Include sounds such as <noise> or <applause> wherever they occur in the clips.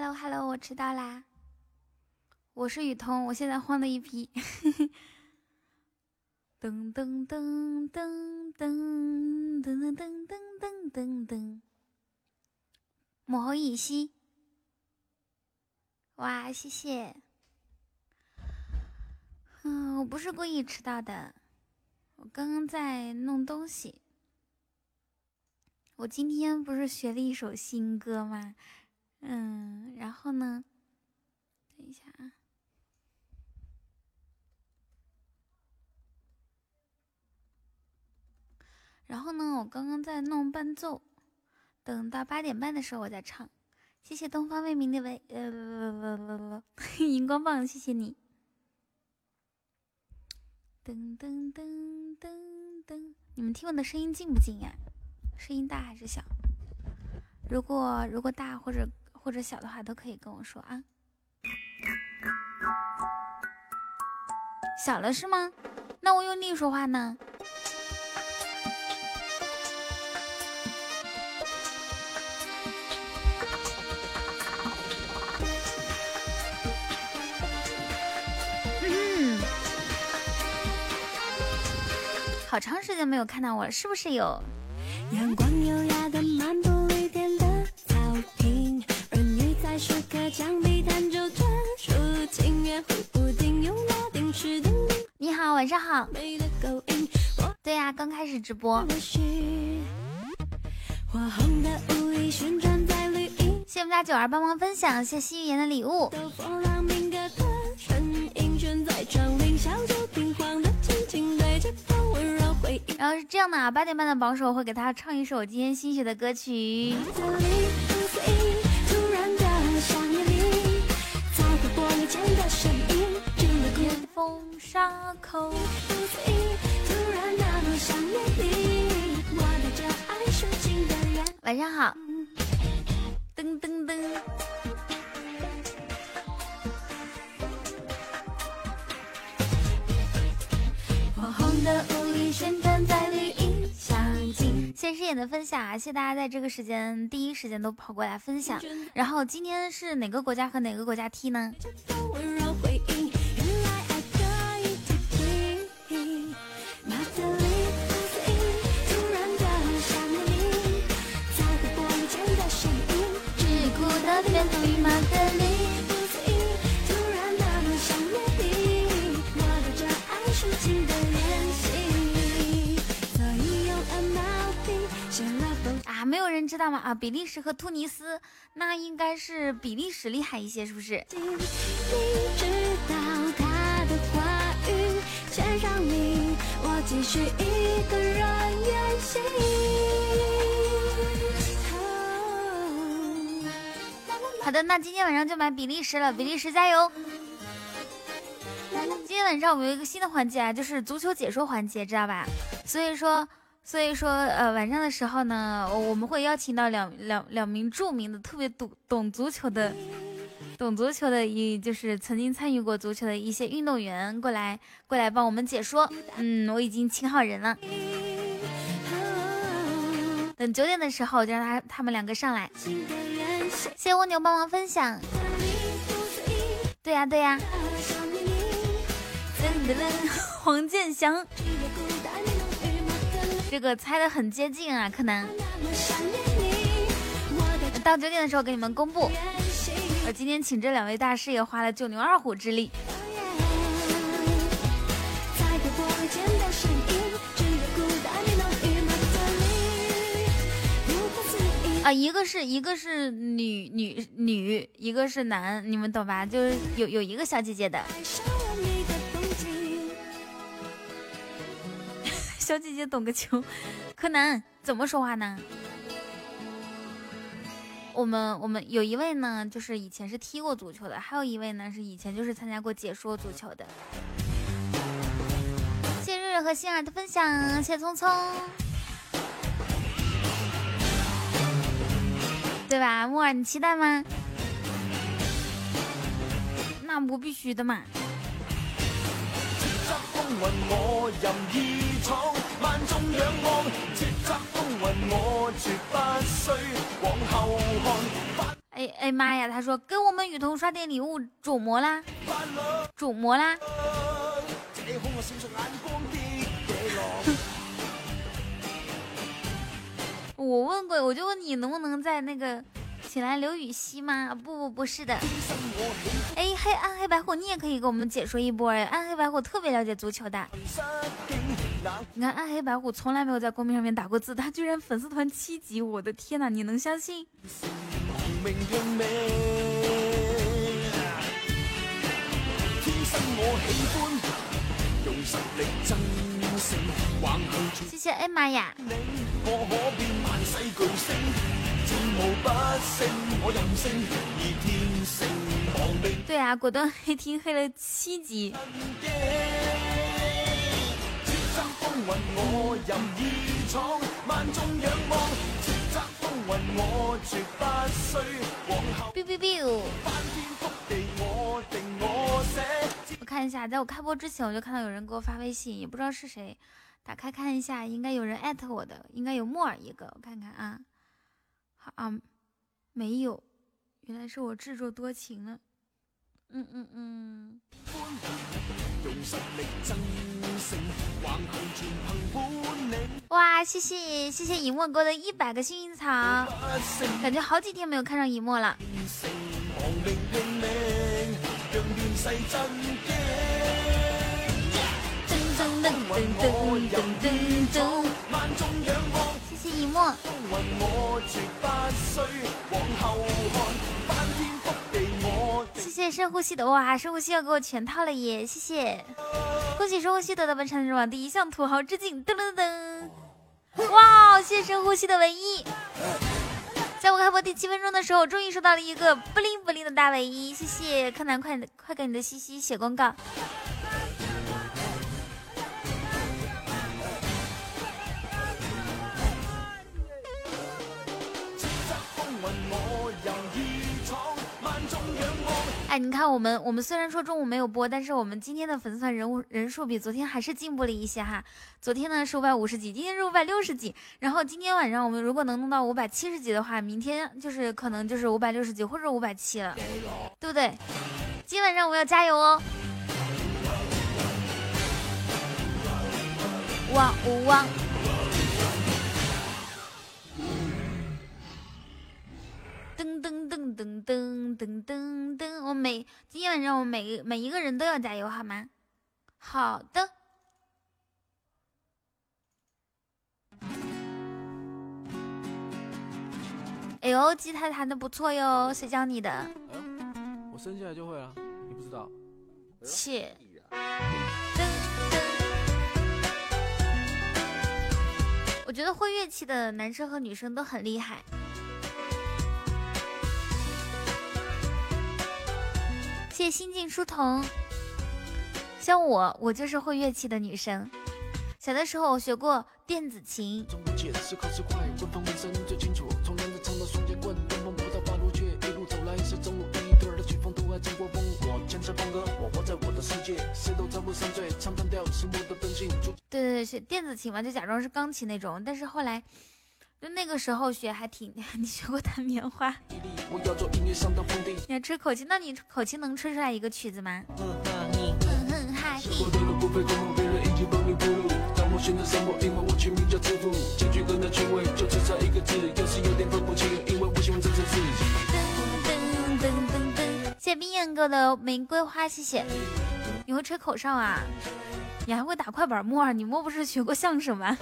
Hello Hello，我迟到啦。我是雨桐，我现在慌的一批。噔噔噔噔噔噔噔噔噔噔噔。母后乙烯，哇，谢谢。嗯，我不是故意迟到的，我刚刚在弄东西。我今天不是学了一首新歌吗？嗯，然后呢？等一下啊。然后呢，我刚刚在弄伴奏，等到八点半的时候我再唱。谢谢东方未明的微呃 <laughs> 荧光棒，谢谢你。噔噔噔噔噔，你们听我的声音近不近呀？声音大还是小？如果如果大或者或者小的话，都可以跟我说啊。小了是吗？那我用力说话呢？嗯，好长时间没有看到我了，是不是有？阳光优雅的晚上好。对呀，刚开始直播。谢谢我们家九儿帮忙分享，谢谢西域言的礼物。然后是这样的啊，八点半的榜首会给他唱一首今天新学的歌曲。晚上好，噔噔噔。谢谢诗野的分享，谢谢大家在这个时间第一时间都跑过来分享。然后今天是哪个国家和哪个国家踢呢？没有人知道吗？啊，比利时和突尼斯，那应该是比利时厉害一些，是不是？好的，那今天晚上就买比利时了，比利时加油！今天晚上我们有一个新的环节啊，就是足球解说环节，知道吧？所以说。所以说，呃，晚上的时候呢，我们会邀请到两两两名著名的、特别懂懂足球的、懂足球的，一就是曾经参与过足球的一些运动员过来，过来帮我们解说。嗯，我已经请好人了，等九点的时候就让他他们两个上来。谢谢蜗牛帮忙分享。对呀对呀。<laughs> 黄健翔。这个猜的很接近啊，柯南。到九点的时候给你们公布。我今天请这两位大师也花了九牛二虎之力。啊，一个是一个是女女女，一个是男，你们懂吧？就是有有一个小姐姐的。小姐姐懂个球，柯南怎么说话呢？我们我们有一位呢，就是以前是踢过足球的，还有一位呢是以前就是参加过解说足球的。谢谢瑞瑞和心儿的分享，谢谢聪聪，对吧？木耳，你期待吗？那不必须的嘛。万众仰望叱咤风云我绝不需往后看哎哎妈呀他说给我们雨桐刷点礼物主魔啦。主魔啦。我问过我就问你能不能在那个请来刘禹锡吗？不不不是的。哎黑暗黑白虎，你也可以给我们解说一波哎，暗黑白虎特别了解足球的。你看暗黑白虎从来没有在公屏上面打过字，他居然粉丝团七级，我的天哪！你能相信？谢谢艾玛呀。对啊，果断黑厅黑了七级。biu biu biu。看一下，在我开播之前，我就看到有人给我发微信，也不知道是谁。打开看一下，应该有人艾特我的，应该有木耳一个，我看看啊。好啊，没有，原来是我自作多情了。嗯嗯嗯。哇，谢谢谢谢尹墨哥的一百个幸运草，感觉好几天没有看上尹墨了。谢谢以沫。谢谢深呼吸的哇，深呼吸要给我全套了耶！谢谢，恭喜深呼吸得到本场日网第一向土豪致敬！噔噔噔！哇，谢谢深呼吸的唯一，在我开播第七分钟的时候，终于收到了一个不灵不灵的大唯一，谢谢柯南，快快给你的西西写公告。你看我们，我们虽然说中午没有播，但是我们今天的粉丝团人物人数比昨天还是进步了一些哈。昨天呢是五百五十几，今天是五百六十几。然后今天晚上我们如果能弄到五百七十几的话，明天就是可能就是五百六十几或者五百七了，对不对？今晚上我们要加油哦！哇哦哇！噔噔噔噔噔噔噔噔！我每今天晚上我每每一个人都要加油，好吗？好的。哎呦，吉他弹的不错哟，谁教你的？我生下来就会了，你不知道？切。我觉得会乐器的男生和女生都很厉害。谢心境书童，像我，我就是会乐器的女生。小的时候我学过电子琴。对对对，学电子琴嘛，就假装是钢琴那种。但是后来。就那个时候学还挺，<laughs> 你学过弹棉花？你要吹口琴，那你口琴能吹出来一个曲子吗？谢谢冰燕哥的玫瑰花，谢谢。你会吹口哨啊？你还会打快板木儿？你莫不是学过相声吗？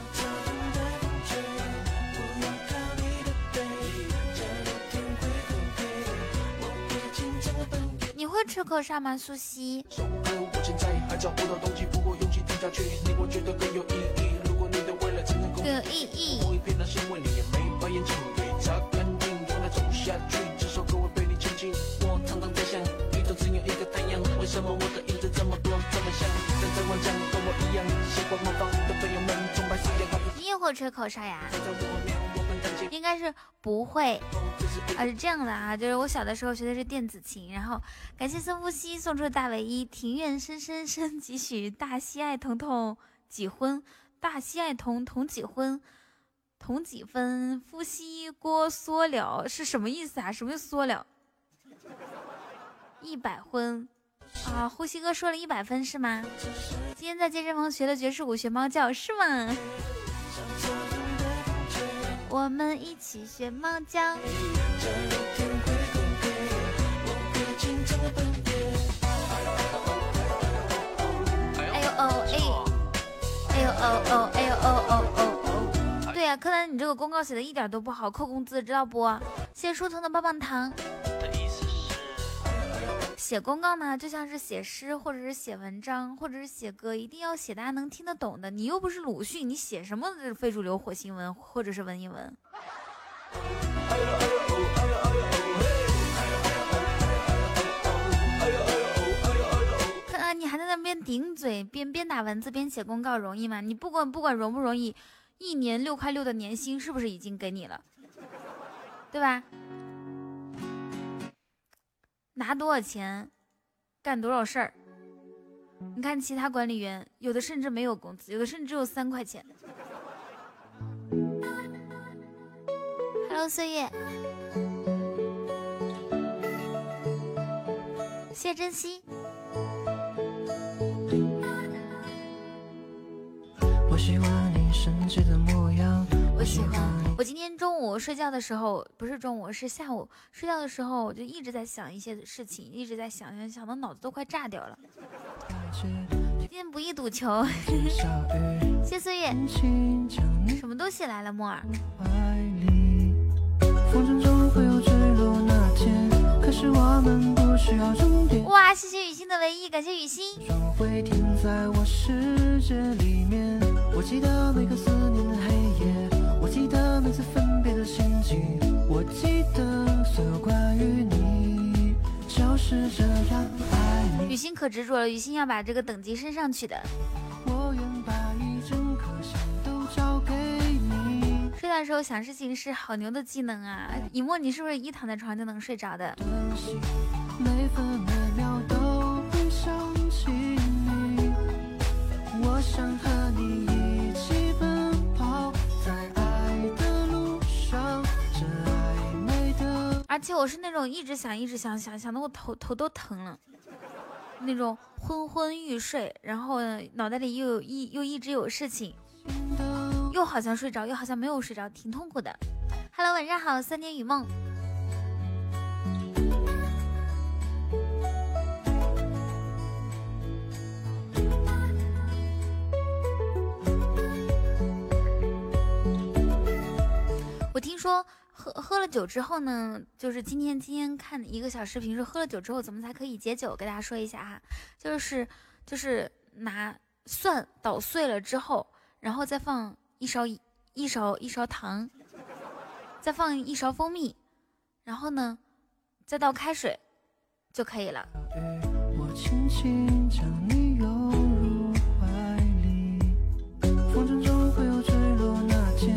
会吹口哨吗苏西。你也会吹口哨吗苏西有意义。你也会吹口哨呀？应该是不会，啊是这样的啊，就是我小的时候学的是电子琴，然后感谢孙夫西送出的大唯一，庭院深深深几许，大西爱彤彤几婚，大西爱彤彤几婚，同几分，夫西锅缩了是什么意思啊？什么叫缩了？一百分啊！呼吸哥说了一百分是吗？今天在健身房学的爵士舞，学猫叫是吗？我们一起学猫叫。哎呦哦哎，哎呦哦哦哎呦哦哦哦哦！对呀，柯南，你这个公告写的一点都不好，扣工资知道不？谢谢书童的棒棒糖。写公告呢，就像是写诗，或者是写文章，或者是写歌，一定要写大家能听得懂的。你又不是鲁迅，你写什么非主流火星文或者是文言文？看 <laughs> 啊，你还在那边顶嘴，边边打文字边写公告，容易吗？你不管不管容不容易，一年六块六的年薪是不是已经给你了？对吧？拿多少钱，干多少事儿？你看其他管理员，有的甚至没有工资，有的甚至只有三块钱。Hello，岁月，谢珍惜。我喜欢你生气的模样。我喜欢。我今天中午睡觉的时候，不是中午，是下午睡觉的时候，我就一直在想一些事情，一直在想，想想到脑子都快炸掉了。今天不宜赌球。谢岁月。什么东西来了，木耳？哇，谢谢雨欣的唯一，感谢雨欣。我记得每个思念的黑夜。我记得每次分别的心情，我记得所有关于你，就是这样爱你。雨欣可执着了，雨欣要把这个等级升上去的。我愿把一整颗心都交给你。睡觉的时候想事情是好牛的技能啊！以沫，你是不是一躺在床上就能睡着的？每分每秒都会想起你，我想和你。而且我是那种一直想一直想想想的我头头都疼了，那种昏昏欲睡，然后脑袋里又有一又一直有事情，又好像睡着，又好像没有睡着，挺痛苦的。Hello，晚上好，三年雨梦。我听说。喝喝了酒之后呢，就是今天今天看一个小视频，说喝了酒之后怎么才可以解酒？给大家说一下哈，就是就是拿蒜捣碎了之后，然后再放一勺一勺一勺糖，再放一勺蜂蜜，然后呢再倒开水就可以了。我轻轻将你拥入怀里，风筝中会有坠落那天，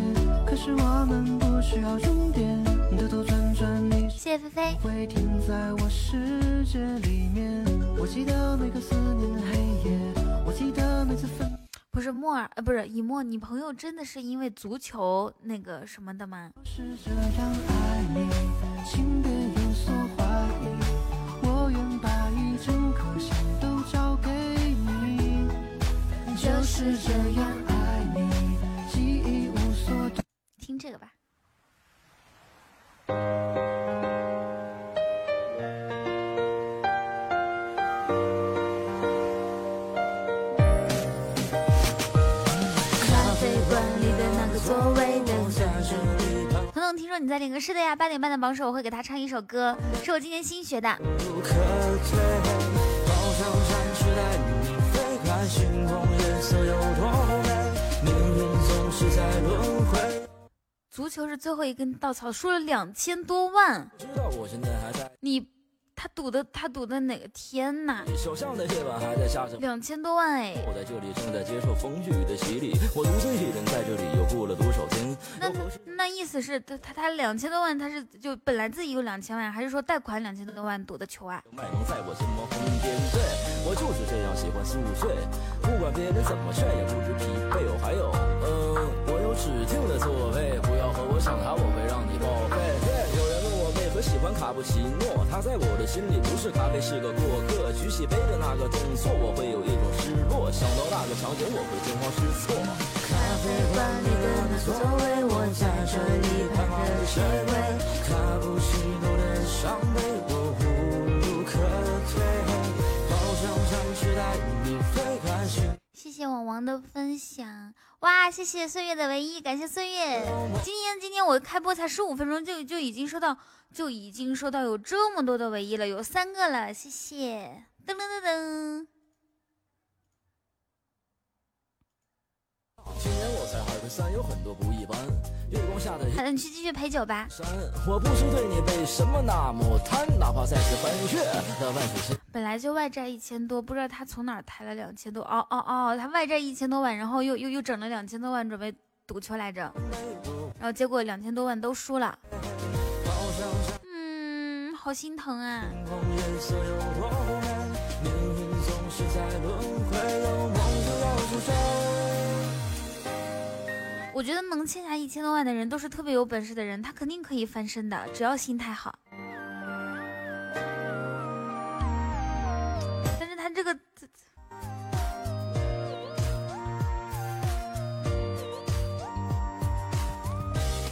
可是我们不需要终点，兜兜转转你谢谢菲菲。会停在我世界里面。我记得每个思念黑夜。我记得每次分不是莫尔，呃，不是以沫，你朋友真的是因为足球那个什么的吗？是这样爱你，请别有所怀疑，我愿把一整颗心都交给你。就是这样爱你，记忆无所听这个吧。听说你在练歌，是的呀。八点半的榜首，我会给他唱一首歌，是我今天新学的。足球是最后一根稻草，输了两千多万。知道我现在还在你。他赌的，他赌的哪个天呐？两千多万哎！我在这里正在接受风雨的洗礼，我独自一人在这里又过了多少天那那意思是，他他他两千多万，他是就本来自己有两千万，还是说贷款两千多万赌的球啊？谢可喜欢卡布奇诺，他在我的心里不是咖啡，是个过客。举起杯的那个动作，我会有一种失落。想到那个场景，我会惊慌失措。咖啡馆里的那座位，我在这里盼着谁回？卡布奇诺的伤悲，我无路可退。好想尝试带你飞开去。谢谢网王的分享，哇！谢谢岁月的唯一，感谢岁月。今天今天我开播才十五分钟，就就已经收到，就已经收到有这么多的唯一了，有三个了，谢谢。噔噔噔噔。今年我才二十三，有很多不一般。月光下的好的，你去继续陪酒吧。山，我不知对你为什么那么贪，哪怕再次翻越那万水千。本来就外债一千多，不知道他从哪儿抬了两千多。哦哦哦，他外债一千多万，然后又又又整了两千多万准备赌球来着，然后结果两千多万都输了。嗯，好心疼啊。我觉得能欠下一千多万的人都是特别有本事的人，他肯定可以翻身的，只要心态好。这个，这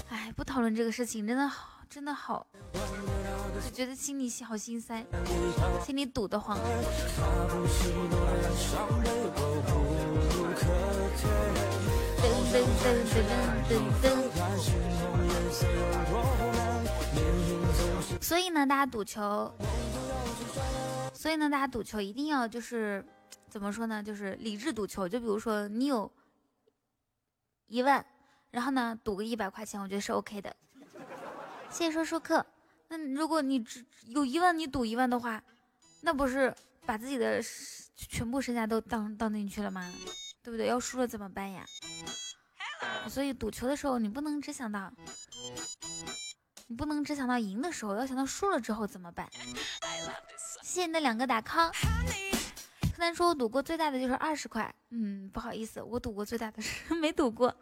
哎，不讨论这个事情，真的好，真的好，就觉得心里好心塞，心里堵得慌。噔噔噔噔噔噔。所以呢，大家赌球，所以呢，大家赌球一定要就是怎么说呢？就是理智赌球。就比如说你有一万，然后呢赌个一百块钱，我觉得是 OK 的。谢谢说说客。那如果你只有一万，你赌一万的话，那不是把自己的全部身家都当当进去了吗？对不对？要输了怎么办呀？所以赌球的时候，你不能只想到，你不能只想到赢的时候，要想到输了之后怎么办。谢你的两个打 call。柯南说，我赌过最大的就是二十块。嗯，不好意思，我赌过最大的是没赌过。<laughs>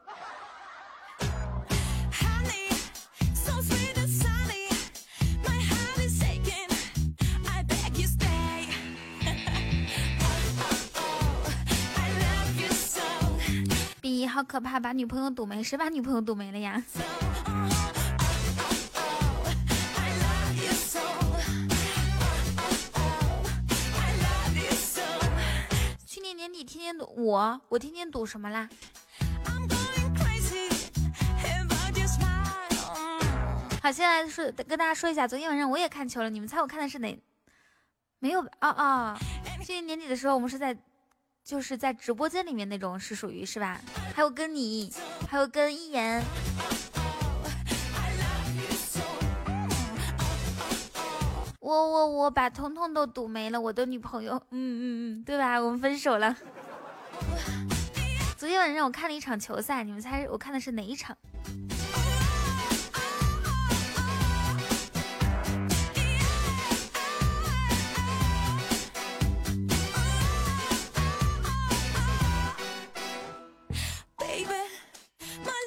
比好可怕，把女朋友赌没？谁把女朋友赌没了呀？天天赌，我我天天赌什么啦？好，现在是跟大家说一下，昨天晚上我也看球了，你们猜我看的是哪？没有啊啊！去年年底的时候，我们是在就是在直播间里面那种，是属于是吧？还有跟你，还有跟一言。我我我把彤彤都赌没了，我的女朋友，嗯嗯嗯，对吧？我们分手了。昨天晚上我看了一场球赛，你们猜我看的是哪一场？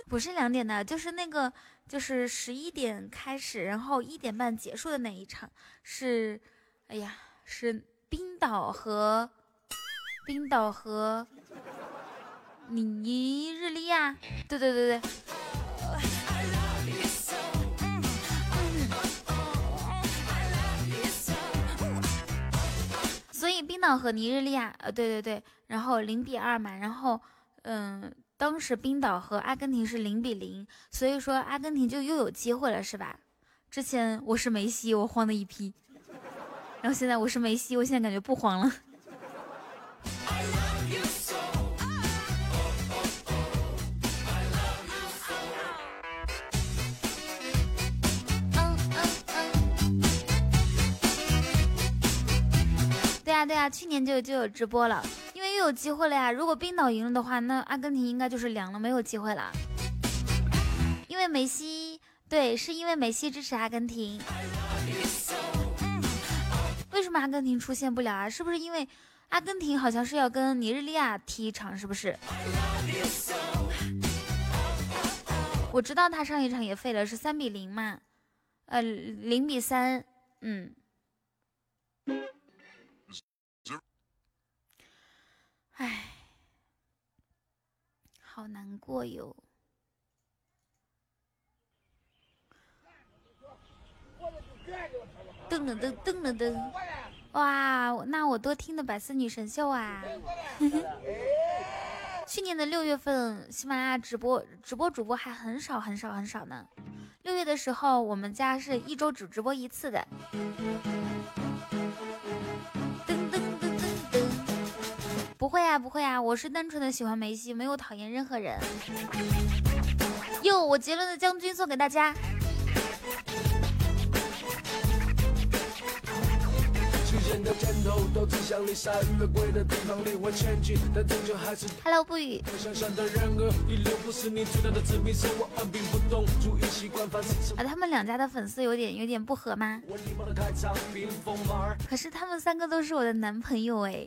不是两点的，就是那个，就是十一点开始，然后一点半结束的那一场，是，哎呀，是冰岛和冰岛和尼日利亚，对对对对。所以冰岛和尼日利亚，呃，对对对，然后零比二嘛，然后，嗯。当时冰岛和阿根廷是零比零，所以说阿根廷就又有机会了，是吧？之前我是梅西，我慌的一批，然后现在我是梅西，我现在感觉不慌了。对呀对呀，去年就就有直播了。因为又有机会了呀！如果冰岛赢了的话，那阿根廷应该就是凉了，没有机会了。因为梅西，对，是因为梅西支持阿根廷。为什么阿根廷出现不了啊？是不是因为阿根廷好像是要跟尼日利亚踢一场？是不是？我知道他上一场也废了，是三比零嘛。呃，零比三，嗯。唉，好难过哟。噔了噔噔了噔，哇，那我多听的百思女神秀啊！<laughs> 去年的六月份，喜马拉雅直播直播主播还很少很少很少呢。六月的时候，我们家是一周只直播一次的。不会啊不会啊，我是单纯的喜欢梅西，没有讨厌任何人。哟，我杰伦的将军送给大家。Hello，不语。啊，他们两家的粉丝有点有点不合吗？可是他们三个都是我的男朋友哎。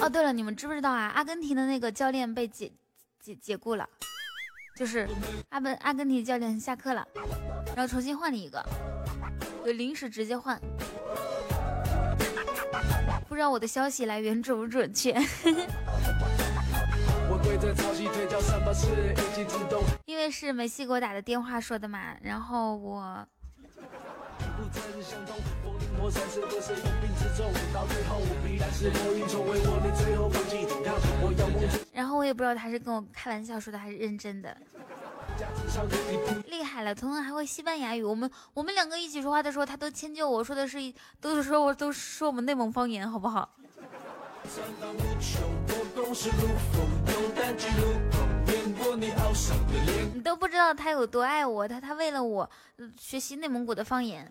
哦，对了，你们知不知道啊？阿根廷的那个教练被解解解雇了，就是阿本阿根廷教练下课了，然后重新换了一个，就临时直接换。不知道我的消息来源准不准确？因为是梅西给我打的电话说的嘛，然后我。然后我也不知道他是跟我开玩笑说的还是认真的。厉害了，彤彤还会西班牙语。我们我们两个一起说话的时候，他都迁就我说的是，都是说我都说我们内蒙方言，好不好？你都不知道他有多爱我，他他为了我学习内蒙古的方言。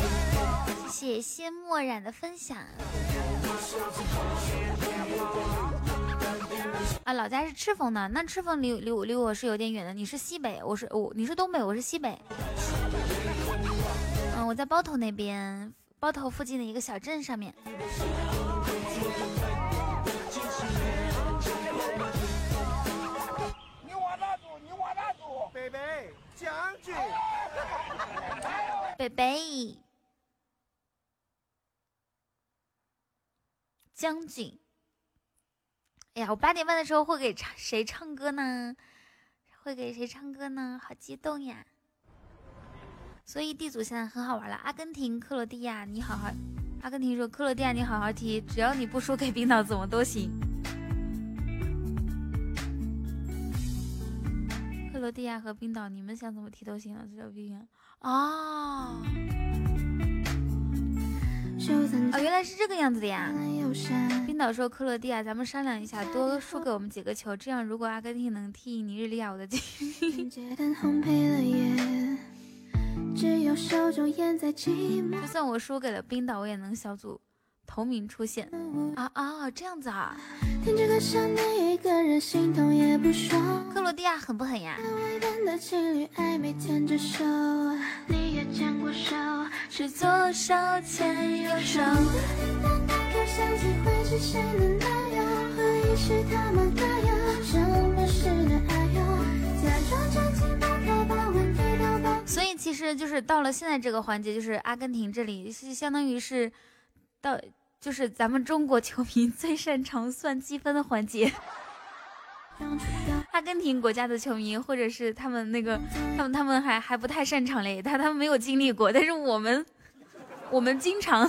谢谢墨染的分享。啊，老家是赤峰的，那赤峰离离我离我是有点远的。你是西北，我是我，你是东北，我是西北。嗯，我在包头那边，包头附近的一个小镇上面。你往哪住？你往哪住？北北将军。北北将军。哎呀，我八点半的时候会给唱谁唱歌呢？会给谁唱歌呢？好激动呀！所以地主现在很好玩了。阿根廷、克罗地亚，你好好。阿根廷说：“克罗地亚，你好好踢，只要你不输给冰岛，怎么都行。”克罗地亚和冰岛，你们想怎么踢都行了，这叫冰啊！哦。哦，原来是这个样子的呀！冰岛说：“克罗地亚，咱们商量一下，多输给我们几个球，这样如果阿根廷能踢尼日利亚，我的 <laughs> 就算我输给了冰岛，我也能小组头名出现。啊啊，这样子啊！克罗地亚狠不狠呀？”是左手牵右手。所以其实就是到了现在这个环节，就是阿根廷这里是相当于是到就是咱们中国球迷最擅长算积分的环节。<laughs> 阿根廷国家的球迷，或者是他们那个，他们他们还还不太擅长嘞，他他们没有经历过，但是我们我们经常。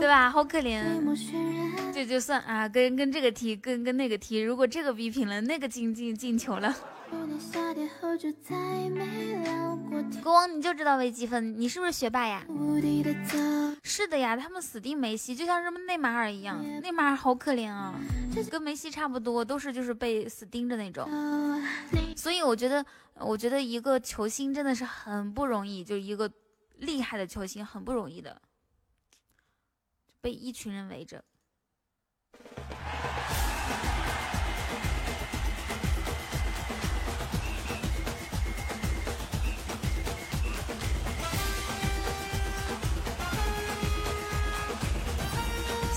对吧？好可怜，这就算啊，跟跟这个踢，跟跟那个踢。如果这个逼平了，那个进进进球了。国王，你就知道微积分，你是不是学霸呀？是的呀，他们死定梅西，就像什么内马尔一样，内马尔好可怜啊，跟梅西差不多，都是就是被死盯着那种。所以我觉得，我觉得一个球星真的是很不容易，就一个厉害的球星很不容易的，被一群人围着。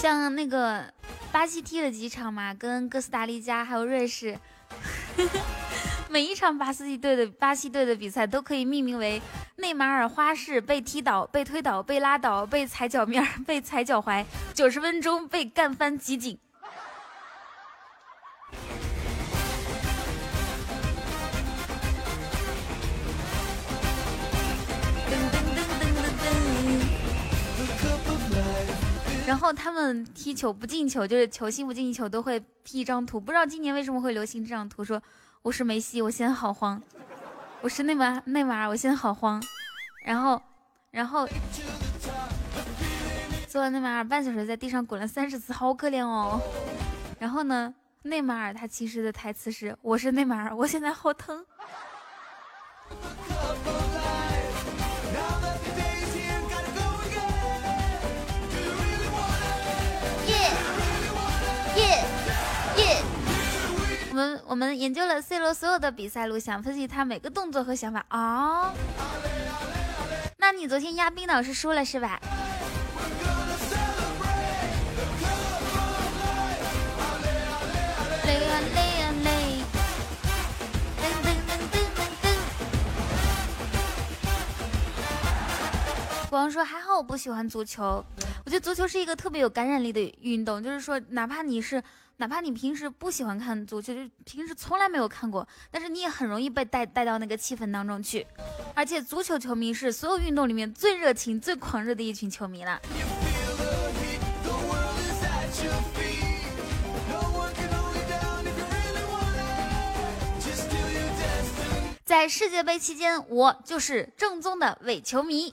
像那个巴西踢了几场嘛，跟哥斯达黎加还有瑞士，<laughs> 每一场巴西队的巴西队的比赛都可以命名为内马尔花式被踢倒、被推倒、被拉倒、被踩脚面、被踩脚踝，九十分钟被干翻集锦。然后他们踢球不进球，就是球星不进球，都会 P 一张图。不知道今年为什么会流行这张图，说我是梅西，我现在好慌；我是内马内马尔，我现在好慌。然后，然后做了内马尔半小时，在地上滚了三十次，好可怜哦。然后呢，内马尔他其实的台词是：我是内马尔，我现在好疼。我们我们研究了 C 罗所有的比赛录像，分析他每个动作和想法啊。那你昨天压冰岛是输了是吧？累啊累啊累！国王说还好我不喜欢足球，我觉得足球是一个特别有感染力的运动，就是说哪怕你是。哪怕你平时不喜欢看足球，就平时从来没有看过，但是你也很容易被带带到那个气氛当中去。而且足球球迷是所有运动里面最热情、最狂热的一群球迷了。在世界杯期间，我就是正宗的伪球迷。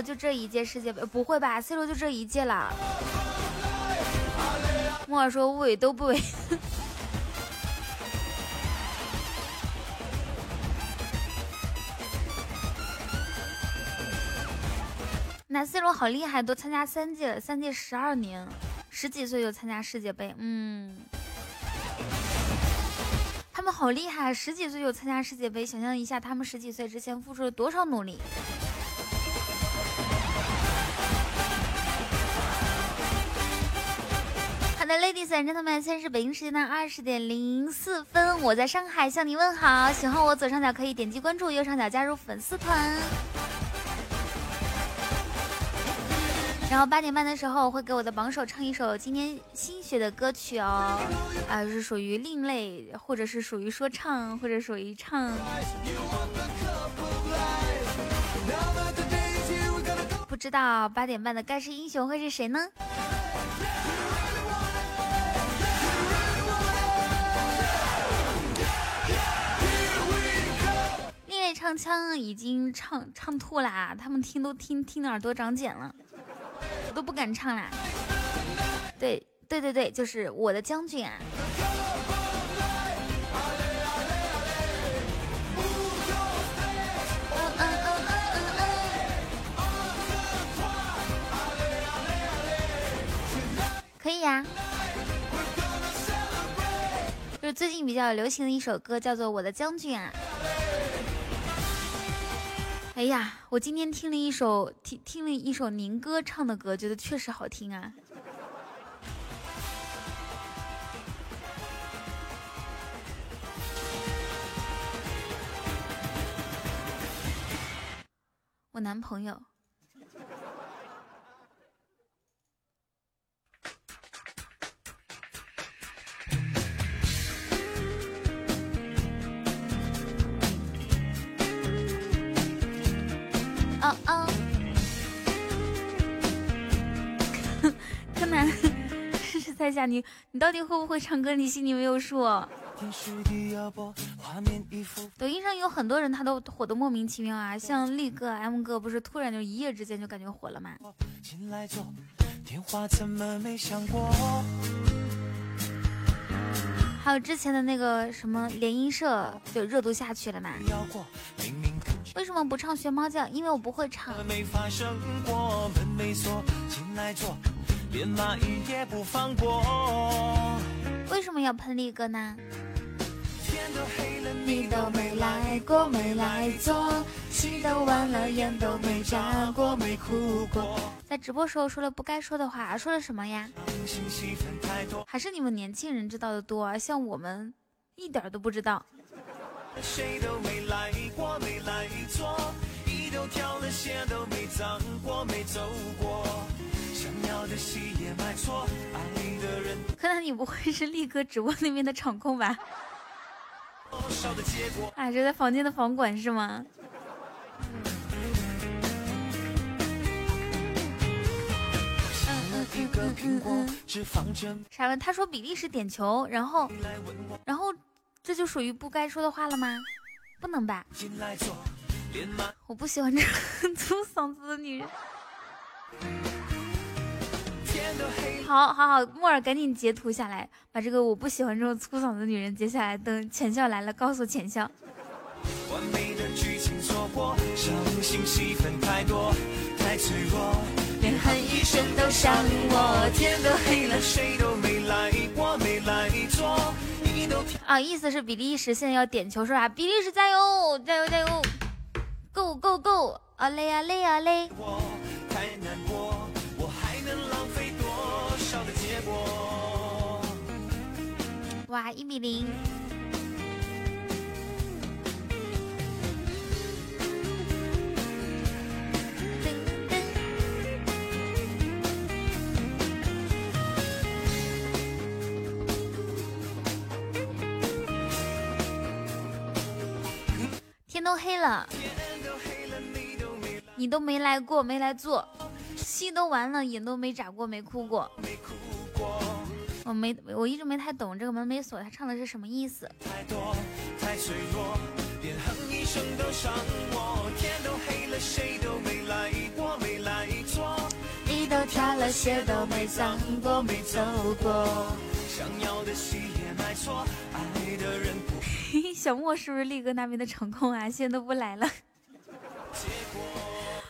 就这一届世界杯，不会吧？C 罗就这一届了。莫尔说不伪都不伪。那 C 罗好厉害，都参加三届了，三届十二年，十几岁就参加世界杯，嗯，他们好厉害，十几岁就参加世界杯，想象一下他们十几岁之前付出了多少努力。的，Ladies and gentlemen，现在是北京时间的二十点零四分，我在上海向你问好，喜欢我左上角可以点击关注，右上角加入粉丝团。然后八点半的时候，我会给我的榜首唱一首今天新学的歌曲哦，啊，是属于另类，或者是属于说唱，或者属于唱。不知道八点半的盖世英雄会是谁呢？唱腔已经唱唱吐啦，他们听都听听的耳朵长茧了。我都不敢唱啦，对对对对，就是我的将军啊！可以呀，就是最近比较流行的一首歌，叫做《我的将军》啊。哎呀我今天听了一首听听了一首宁哥唱的歌觉得确实好听啊。我男朋友实实在在，你你到底会不会唱歌？你心里没有数。抖音上有很多人，他都火的莫名其妙啊，像力哥、M 哥，不是突然就一夜之间就感觉火了吗？还有之前的那个什么联音社，就热度下去了嘛？为什么不唱学猫叫？因为我不会唱。为什么要喷力哥呢？你都没来过，没来坐，戏都完了，眼都没眨过，没哭过。在直播时候说了不该说的话，说了什么呀？还是你们年轻人知道的多，像我们一点都不知道。谁都没来过，没来坐，衣都挑了，鞋都没脏过，没走过。柯南，<laughs> 你不会是力哥直播那边的场控吧？<laughs> 啊，这在房间的房管是吗？啥问？他说比利时点球，然后，然后这就属于不该说的话了吗？不能吧？我不喜欢这粗嗓子的女人。好好好，木耳赶紧截图下来，把这个我不喜欢这种粗嗓子的女人截下来，等浅笑来了告诉浅笑。连哼一声都伤我，天都黑了，谁都没来过，没来坐。啊，意思是比利时现在要点球是吧？比利时加油，加油加油，Go Go Go，啊嘞啊嘞啊嘞。哇，一比零！天都黑了，你都没来过，没来坐，戏都完了，眼都没眨过，没哭过。我没，我一直没太懂这个门没锁，他唱的是什么意思？衣都挑了，鞋都没脏过，没走过。<laughs> 小莫是不是力哥那边的场控啊？现在都不来了。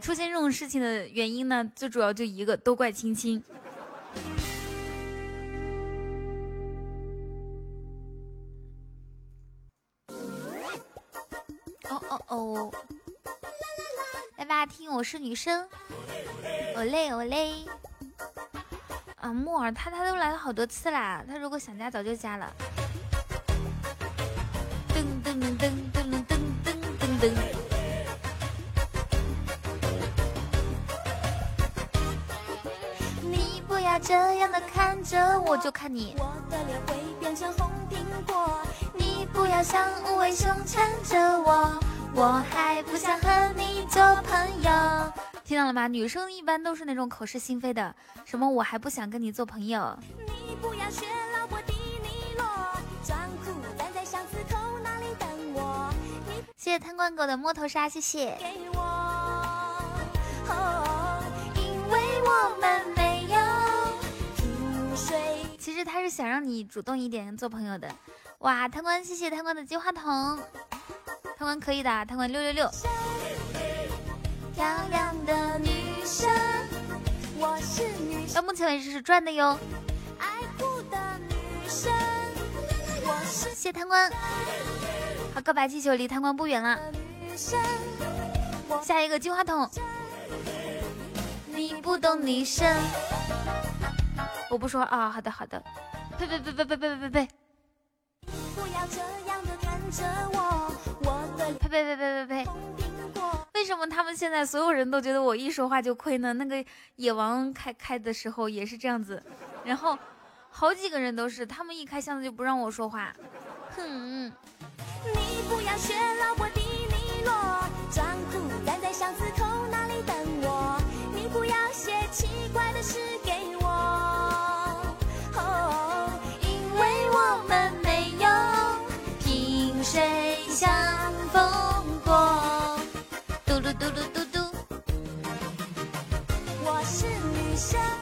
出现这种事情的原因呢？最主要就一个，都怪青青。哦哦哦！来吧，听我是女生。我累我累。啊，木耳他他都来了好多次啦，他如果想加早就加了。噔噔噔噔噔噔噔。噔噔要这样的看着我，就看你。我的脸会变成红苹果。你不要像无尾熊缠着我，我还不想和你做朋友。听到了吗？女生一般都是那种口是心非的，什么我还不想跟你做朋友。你不要学老婆迪尼洛，装酷站在巷子口那里等我。谢谢贪官狗的摸头杀，谢谢。其实他是想让你主动一点做朋友的。哇，贪官，谢谢贪官的金话筒，贪官可以的，贪官六六六。漂亮的女生，我是女生。到目前为止是赚的哟。爱哭的女生，我是谢贪官。好，告白气球离贪官不远了。下一个金话筒。你不懂女生。我不说啊，好的好的。呸呸呸呸呸呸呸呸。不要这样的看着我，我的呸呸呸呸呸呸！为什么他们现在所有人都觉得我一说话就亏呢？那个野王开开的时候也是这样子，然后好几个人都是，他们一开箱子就不让我说话。哼！你不要学老婆的利落，装酷站在巷子口那里等我。你不要写奇怪的诗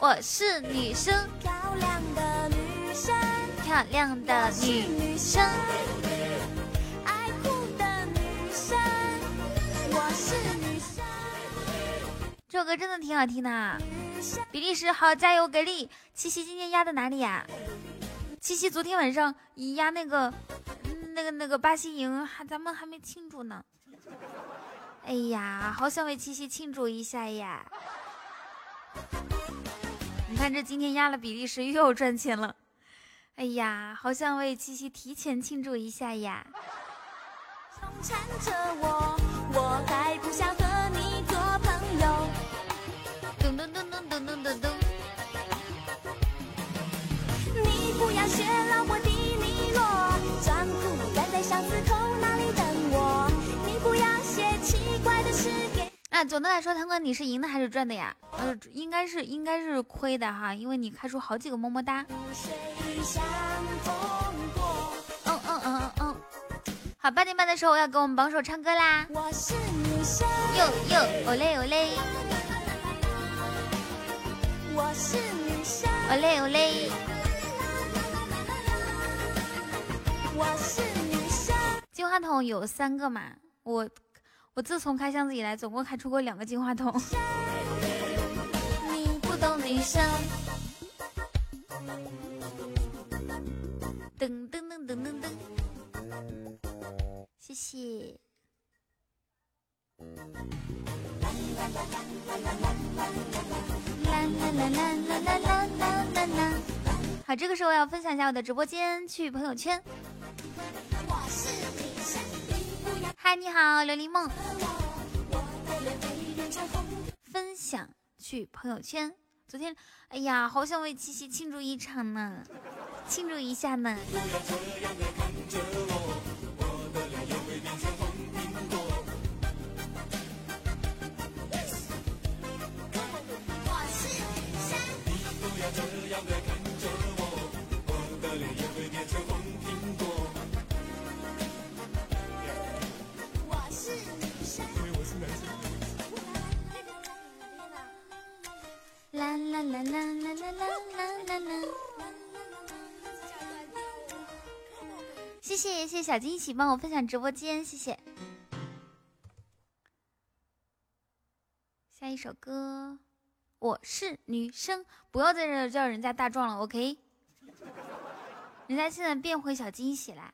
我是女生，漂亮的女生，漂亮的女生，爱哭的女生，我是女生。这首歌真的挺好听的。比利时好，加油给力！七夕今天压的哪里呀？七夕昨天晚上压那个。那个那个巴西赢还咱们还没庆祝呢，哎呀，好想为七夕庆祝一下呀！你看这今天压了比利时又赚钱了，哎呀，好想为七夕提前庆祝一下呀！着我，我还不想那总的来说，贪官你是赢的还是赚的呀？呃，应该是应该是亏的哈，因为你开出好几个么么哒。嗯嗯嗯嗯嗯。好，八点半的时候我要给我们榜首唱歌啦。我是女生。哟哟，哦嘞哦嘞。我是女生。哦嘞哦嘞。我是女生。金话筒有三个嘛？我我自从开箱子以来，总共开出过两个金话筒。你不懂女生。噔噔噔噔噔噔，谢谢。啦啦啦啦啦啦啦啦啦啦。好，这个时候我要分享一下我的直播间，去朋友圈。我是嗨，你好，琉璃梦。分享去朋友圈。昨天，哎呀，好想为七夕庆祝一场呢，庆祝一下呢。啦啦啦啦啦啦啦啦啦啦！谢谢谢谢小惊喜帮我分享直播间，谢谢。下一首歌，我是女生，不要在这叫人家大壮了，OK？人家现在变回小惊喜啦。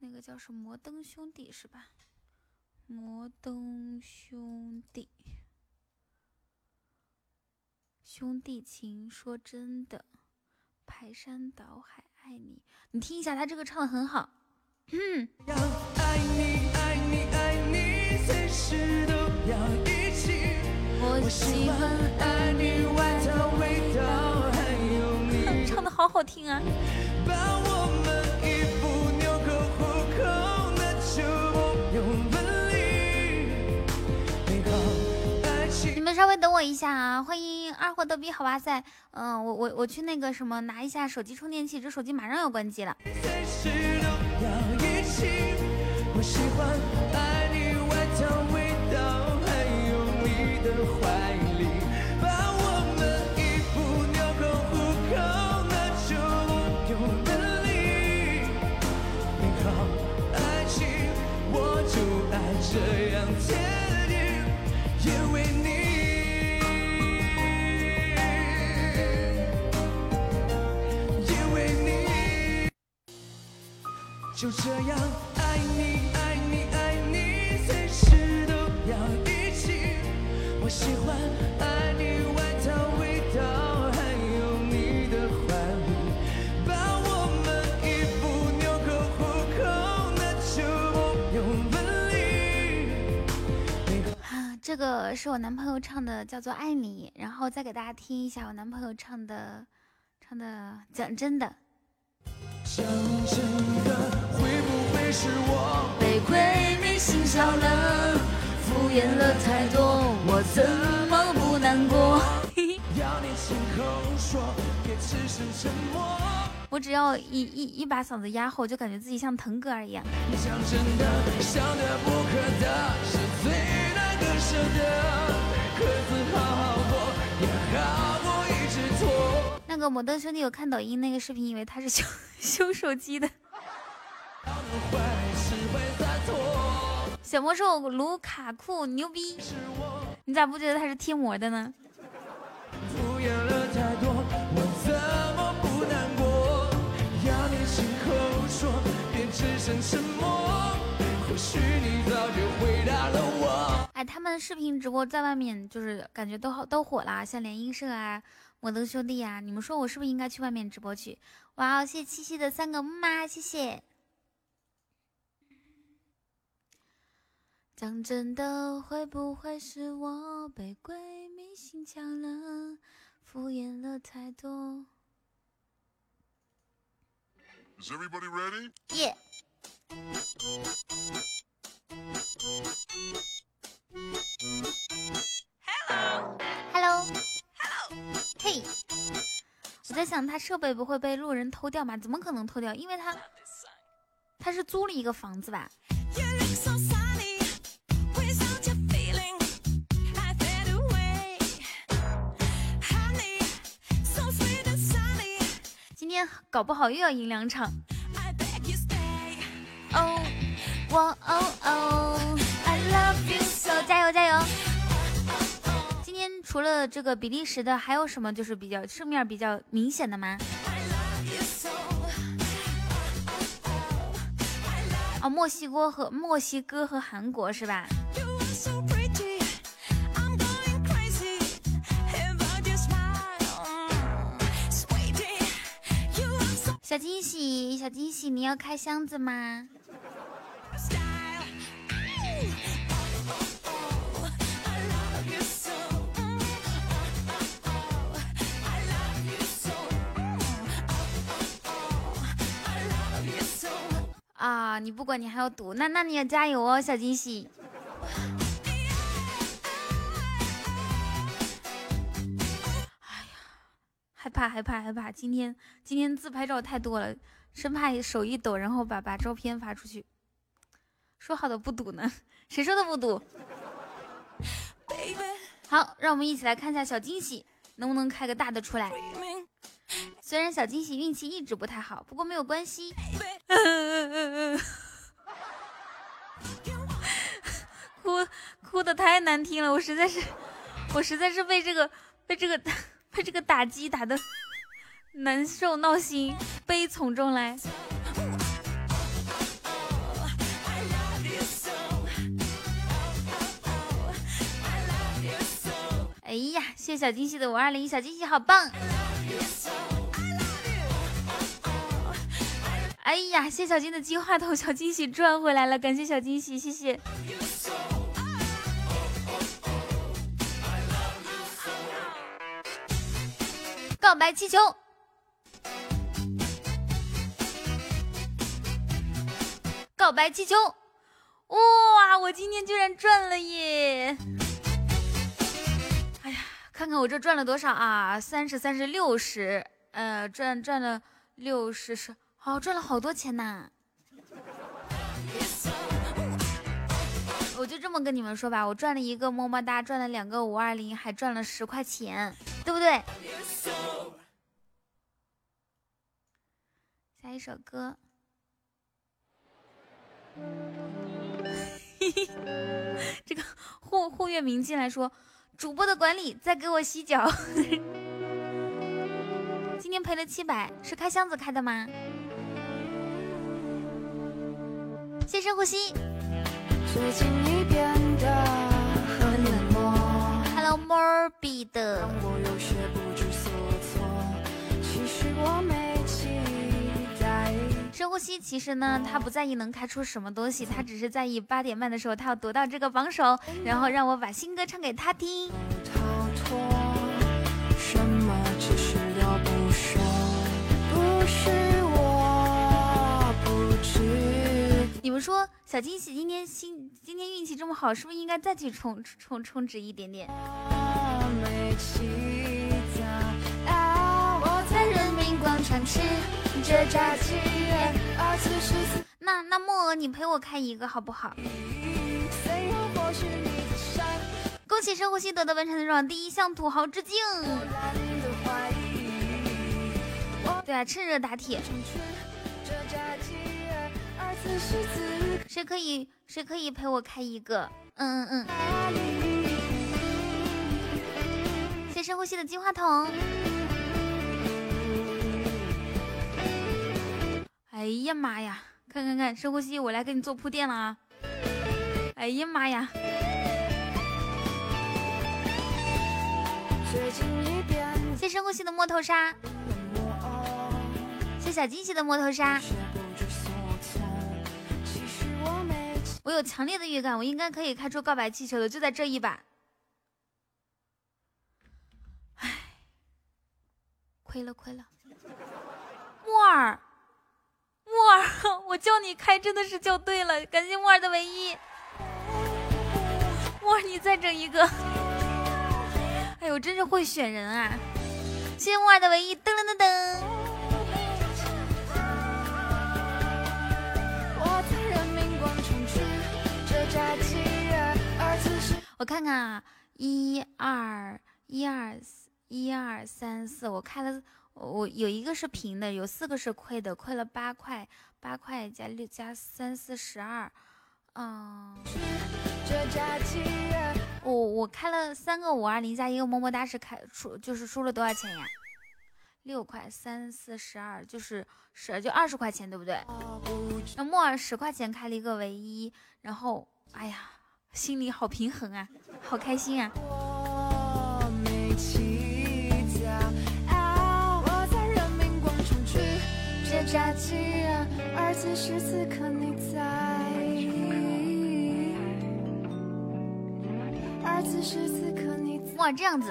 那个叫什么摩登兄弟是吧？摩登兄弟。兄弟情，说真的，排山倒海爱你。你听一下，他这个唱的很好。嗯。我喜欢爱你外套味道，还有你。<laughs> 唱的好好听啊。稍微等我一下啊！欢迎二货逗比，好哇塞！嗯，我我我去那个什么拿一下手机充电器，这手机马上要关机了。这样就这样爱你爱你爱你，随时都要一起。我喜欢爱你外套味道，还有你的怀里，把我们衣服纽扣虎口，那就不用分离。啊，这个是我男朋友唱的，叫做《爱你》，然后再给大家听一下我男朋友唱的，唱的讲真的。讲真的，会不会是我被闺蜜性小冷，敷衍了太多，我怎么不难过？要你亲口说，别只剩沉默？我只要一一一把嗓子压后，就感觉自己像腾格尔一样。讲真的，想得不可得，是最难割舍的。各自好好过，也好。那个摩登兄弟有看抖音那个视频，以为他是修 <laughs> 修手机的。小魔兽卢卡库牛逼，是我你咋不觉得他是贴膜的呢？敷衍了太多，我怎么不难过？要你亲口说，别只剩沉默。或许你早就回答了我。哎，他们视频直播在外面就是感觉都好都火啦，像联音社啊、摩登兄弟啊，你们说我是不是应该去外面直播去？哇哦，谢谢七夕的三个木马，谢谢。讲真的，会不会是我被鬼迷心窍了，敷衍了太多？Is everybody ready? 耶、Hello，嘿，我在想他设备不会被路人偷掉吗？怎么可能偷掉？因为他他是租了一个房子吧。今天搞不好又要赢两场。哦，我哦哦，I love you so，加油加油。除了这个比利时的，还有什么就是比较市面比较明显的吗？哦，墨西哥和墨西哥和韩国是吧？小惊喜，小惊喜，你要开箱子吗？啊，你不管你还要赌，那那你要加油哦，小惊喜。哎呀，害怕害怕害怕！今天今天自拍照太多了，生怕手一抖，然后把把照片发出去。说好的不赌呢？谁说的不赌？好，让我们一起来看一下小惊喜能不能开个大的出来。虽然小惊喜运气一直不太好，不过没有关系。<laughs> 哭哭的太难听了，我实在是，我实在是被这个被这个被这个打击打的难受闹心，悲从中来。哎呀，谢谢小惊喜的五二零，小惊喜好棒！So 哎呀，谢小金的金话筒，小惊喜赚回来了，感谢小惊喜，谢谢。告白气球，告白气球，哇！我今天居然赚了耶！哎呀，看看我这赚了多少啊？三十、三十、六十，呃，赚赚了六十是，好、赚了好多钱呐！我就这么跟你们说吧，我赚了一个么么哒，赚了两个五二零，还赚了十块钱，对不对？下一首歌。嘿嘿月明进来说，主播的管理在给我洗脚。<laughs> 今天赔了七百，是开箱子开的吗？深呼吸。最近你变得很冷漠，Hello Morbid，我有些不知所措。其实我没期待。深呼吸。其实呢，他不在意能开出什么东西，他只是在意八点半的时候他要夺到这个榜首，然后让我把新歌唱给他听。们说小惊喜今天心今天运气这么好，是不是应该再去充充充值一点点？那那莫鹅，你陪我开一个好不好？恭喜深呼吸得到本场的榜第一，向土豪致敬。对啊，趁热打铁，谁可以谁可以陪我开一个？嗯嗯嗯，谢深呼吸的金话筒。哎呀妈呀！看看看，深呼吸，我来给你做铺垫了啊！哎呀妈呀！谢深呼吸的摸头杀，谢小惊喜的摸头杀。我有强烈的预感，我应该可以开出告白气球的，就在这一把。唉，亏了亏了。木耳，木耳，我叫你开真的是叫对了，感谢木耳的唯一。木耳，你再整一个。哎呦，真是会选人啊！谢谢木耳的唯一，噔噔噔噔。我看看啊，一二一二四一二三四，我开了，我有一个是平的，有四个是亏的，亏了八块，八块加六加三四十二，嗯，我我开了三个五二零加一个么么哒是开出就是输了多少钱呀？六块三四十二就是十就二十块钱对不对？那木耳十块钱开了一个唯一，然后哎呀，心里好平衡啊，好开心啊！我没期待啊！我在人民广场吃着炸鸡，而此时此刻你在，而此时此刻你在。木耳这样子，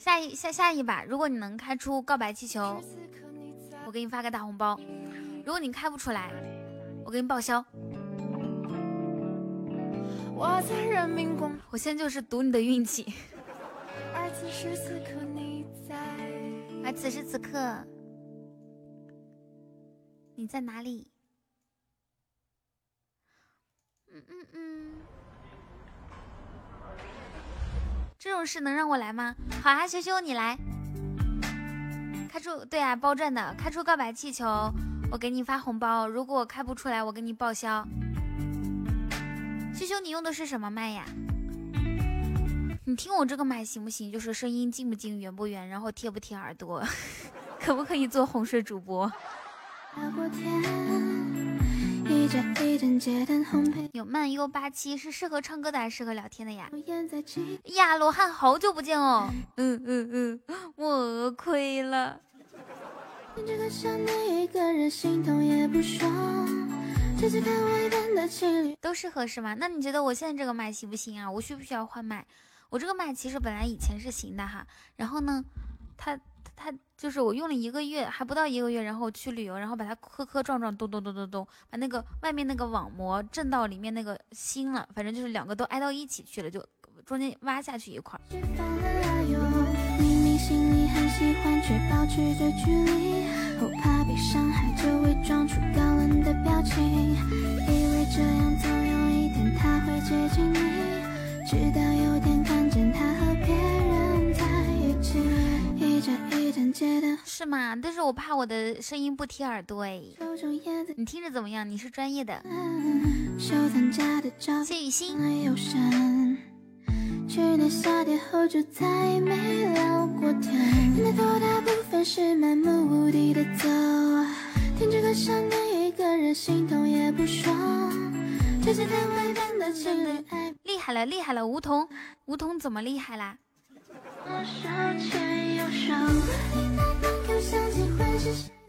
下一下下一把，如果你能开出告白气球，我给你发个大红包；如果你开不出来，我给你报销。我在人民广，我现在就是赌你的运气。而此时此刻你在。而此时此刻，你在哪里？嗯嗯嗯，这种事能让我来吗？好啊，羞羞你来。开出对啊，包赚的，开出告白气球，我给你发红包。如果我开不出来，我给你报销。师兄，你用的是什么麦呀？你听我这个麦行不行？就是声音近不近、圆不圆，然后贴不贴耳朵，可不可以做哄睡主播？有慢悠八七是适合唱歌的还是适合聊天的呀？呀，罗汉好久不见哦。嗯嗯嗯，我亏了。这个想你一个人心痛也不爽，这次看外边的情侣。都适合是吗？那你觉得我现在这个麦行不行啊？我需不需要换麦？我这个麦其实本来以前是行的哈，然后呢，它它就是我用了一个月，还不到一个月，然后去旅游，然后把它磕磕撞撞，咚咚咚咚咚，把那个外面那个网膜震到里面那个芯了，反正就是两个都挨到一起去了，就中间挖下去一块儿。的表情，以为这样总有一天他会接近你，直到有天看见他和别人在一起，一盏一盏街灯，是吗？但是我怕我的声音不贴耳朵哎。你听着怎么样？你是专业的。收藏家的照片。谢雨欣，去年夏天后就再没聊过天，大部分是漫无目的的走，听着歌想念一个人，心痛也不爽。这些太伟大的情侣爱厉害了，厉害了，梧桐，梧桐怎么厉害啦？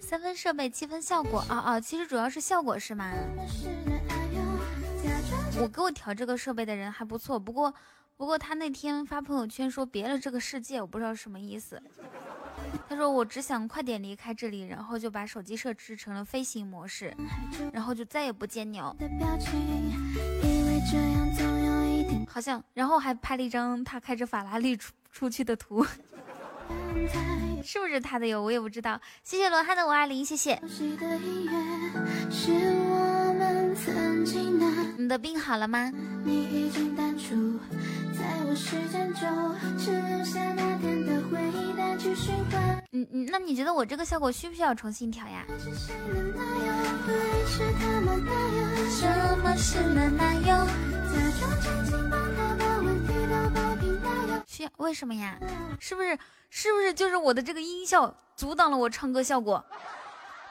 三分设备，七分效果。哦哦，其实主要是效果是吗？我给我调这个设备的人还不错，不过不过他那天发朋友圈说别了这个世界，我不知道什么意思。他说我只想快点离开这里，然后就把手机设置成了飞行模式，然后就再也不见鸟。好像，然后还拍了一张他开着法拉利出出去的图，是不是他的哟？我也不知道。谢谢罗汉的五二零，谢谢。你的病好了吗？你已经淡出，在我时间中，只留下那天的回忆单曲循环。嗯嗯，那你觉得我这个效果需不需要重新调呀？需要为什么呀？是不是是不是就是我的这个音效阻挡了我唱歌效果，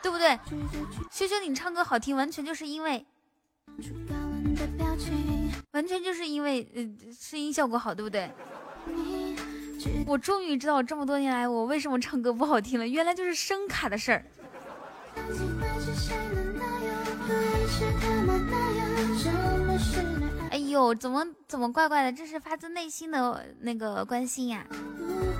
对不对？拒绝去修修你唱歌好听，完全就是因为，完全就是因为呃声音效果好，对不对？我终于知道这么多年来我为什么唱歌不好听了，原来就是声卡的事儿。哎呦，怎么怎么怪怪的？这是发自内心的那个关心呀。不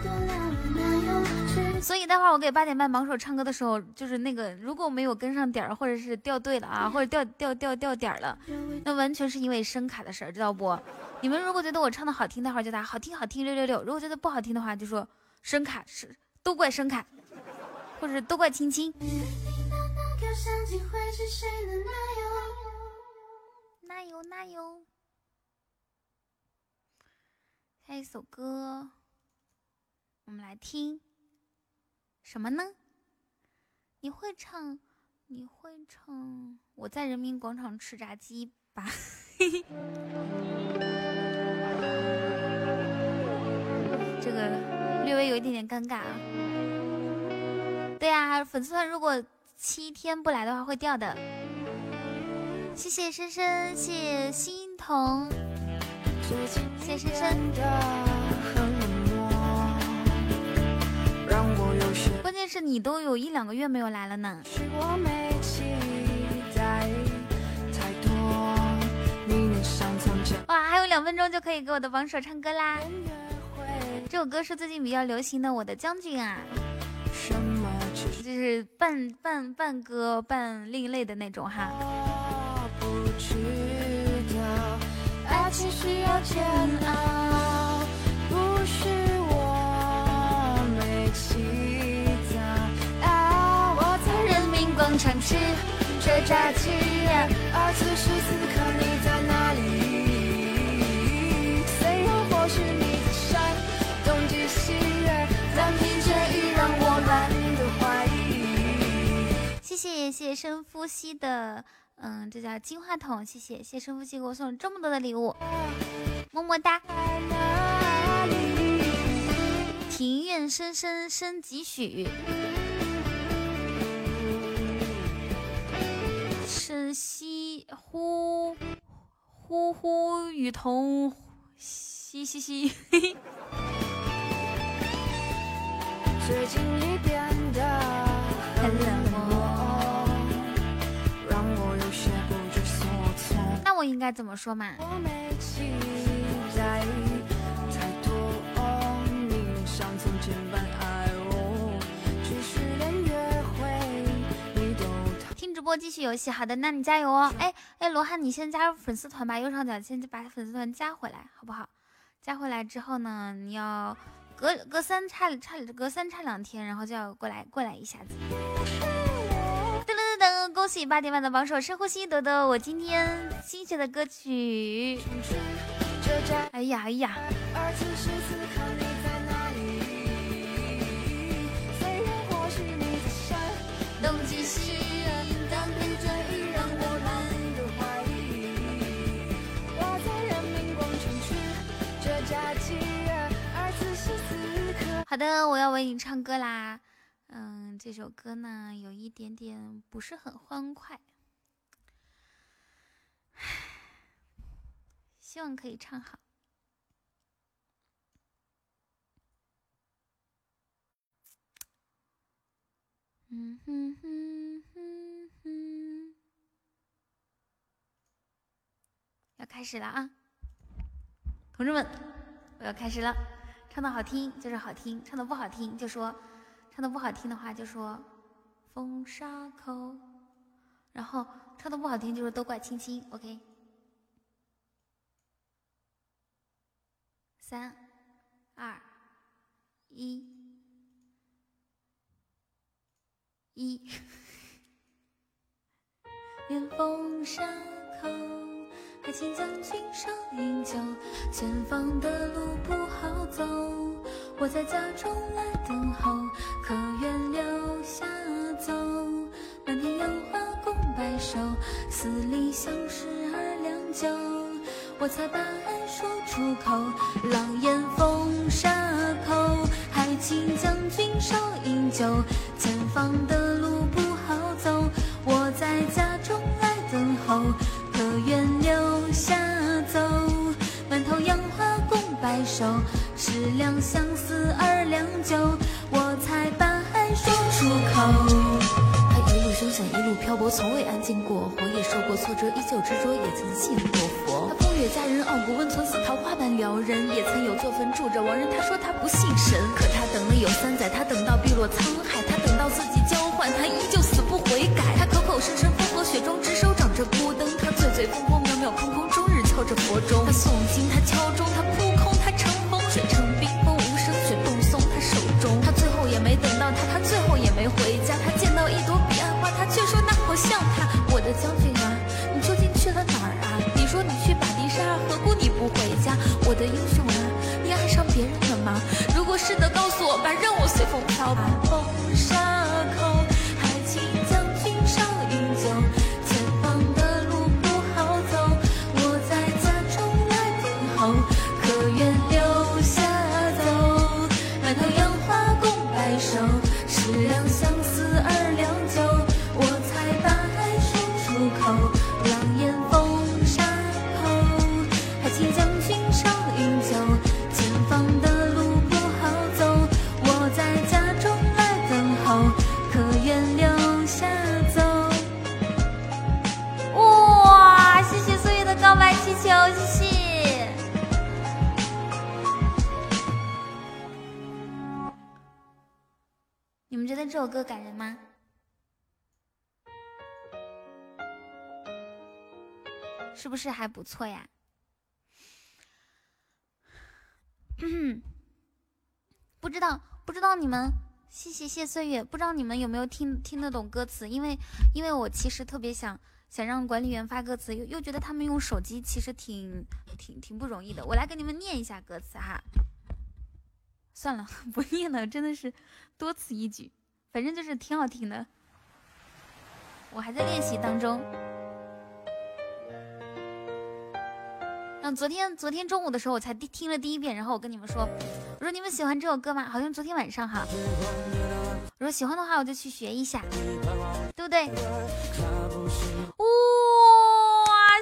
得了男友，却所以待会儿我给八点半榜首唱歌的时候，就是那个如果没有跟上点儿，或者是掉队了啊，或者掉掉掉掉点儿了，那完全是因为声卡的事儿，知道不？你们如果觉得我唱的好听，待会儿就打好听好听六六六；如果觉得不好听的话，就说声卡是都怪声卡，或者都怪青青。那个相机会是谁的男友？那有那有。下一首歌，我们来听什么呢？你会唱，你会唱。我在人民广场吃炸鸡吧。<laughs> 这个略微有一点点尴尬啊。对啊、粉丝团如果七天不来的话会掉的。谢谢深深，谢谢心疼，谢谢深深。是你都有一两个月没有来了呢。是我没期待太多，哇，还有两分钟就可以给我的榜首唱歌啦！这首歌是最近比较流行的《我的将军》啊，什么就是半半半歌半另类的那种哈。我不知道，爱情需要煎熬，人民广场吃着炸鸡，而此时此刻你在哪里？虽然或许你在山东极西，但疲倦已让我懒得怀疑。谢谢谢谢深呼吸的，嗯，这叫金话筒，谢谢谢谢深呼吸给我送了这么多的礼物，么么哒。庭院深深深几许，呼呼呼雨桐嘻嘻嘻，嘿嘿最近你变得很冷漠。让我有些不知所措。那我应该怎么说嘛？我没期待直播继续游戏，好的，那你加油哦！哎哎，罗汉，你先加入粉丝团吧，右上角先把粉丝团加回来，好不好？加回来之后呢，你要隔隔三差差隔三差两天，然后就要过来过来一下子。噔噔噔噔，恭喜八点半的榜首深呼吸朵朵我今天新学的歌曲。哎呀哎呀，好的，我要为你唱歌啦。嗯，这首歌呢有一点点不是很欢快，希望可以唱好。嗯哼哼哼哼，要开始了啊！同志们，我要开始了。唱的好听就是好听，唱的不好听就说，唱的不好听的话就说风沙口，然后唱的不好听就是都怪青青。OK，三二一一，<laughs> 连风沙口。还请将军少饮酒，前方的路不好走，我在家中来等候，可愿留下走？满天杨花共白首，四里相识二两酒，我才把爱说出口。狼烟风沙口，还请将军少饮酒，前方的两相思二两酒，我才把爱说出口。他一路声响，一路漂泊，从未安静过。活也受过挫折，依旧执着，也曾信过佛。他风月佳人，傲骨温存，似桃花般撩人。也曾有座坟住着亡人，他说他不信神。可他等了有三载，他等到碧落沧海，他等到自己交换，他依旧死不悔改。他口口声声风和雪中，执手掌着孤灯。他醉醉风风，渺渺空空，终日敲着佛钟。他诵经，他敲钟，他扑他，他最后也没回家。他见到一朵彼岸花，他却说那好像他。我的将军啊，你究竟去了哪儿啊？你说你去巴迪沙，何故你不回家？我的英雄啊，你爱上别人了吗？如果是的，告诉我吧，让我随风飘吧。风沙口，得这首歌感人吗？是不是还不错呀？<clears throat> 不知道，不知道你们，谢谢谢岁月，不知道你们有没有听听得懂歌词？因为，因为我其实特别想想让管理员发歌词，又又觉得他们用手机其实挺挺挺不容易的。我来给你们念一下歌词哈。算了，<laughs> 不念了，真的是多此一举。反正就是挺好听的，我还在练习当中。嗯，昨天昨天中午的时候我才听听了第一遍，然后我跟你们说，我说你们喜欢这首歌吗？好像昨天晚上哈。我说喜欢的话我就去学一下，对不对？哇，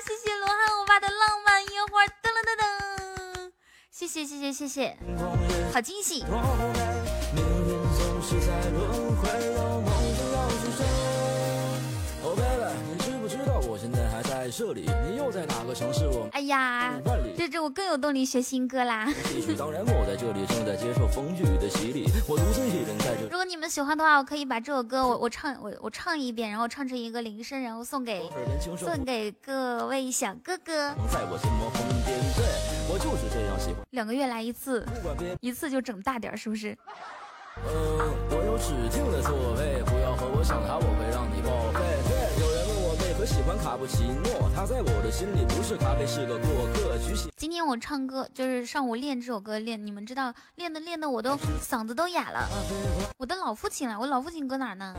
谢谢罗汉欧巴的浪漫烟花，噔噔噔噔，谢谢谢谢谢谢，好惊喜。是在轮回，有梦就要。Oh baby，你知不知道我现在还在这里？你又在哪个城市？我哎呀这这我更有动力学新歌啦！当然我在这里正在接受风雨的洗礼，我独自一人在这如。果你们喜欢的话，我可以把这首歌我我唱我我唱一遍，然后唱成一个铃声，然后送给送给各位小哥哥。在我心魔疯癫，对我就是这样喜欢。两个月来一次，一次就整大点儿，是不是？嗯，我有指定的座位，不要和我抢它，我会让你报废。对，有人问我为何喜欢卡布奇诺，他在我的心里不是咖啡，是个过客。举起今天我唱歌就是上午练这首歌练，你们知道练的练的我都嗓子都哑了。我的老父亲了，我老父亲搁哪儿呢？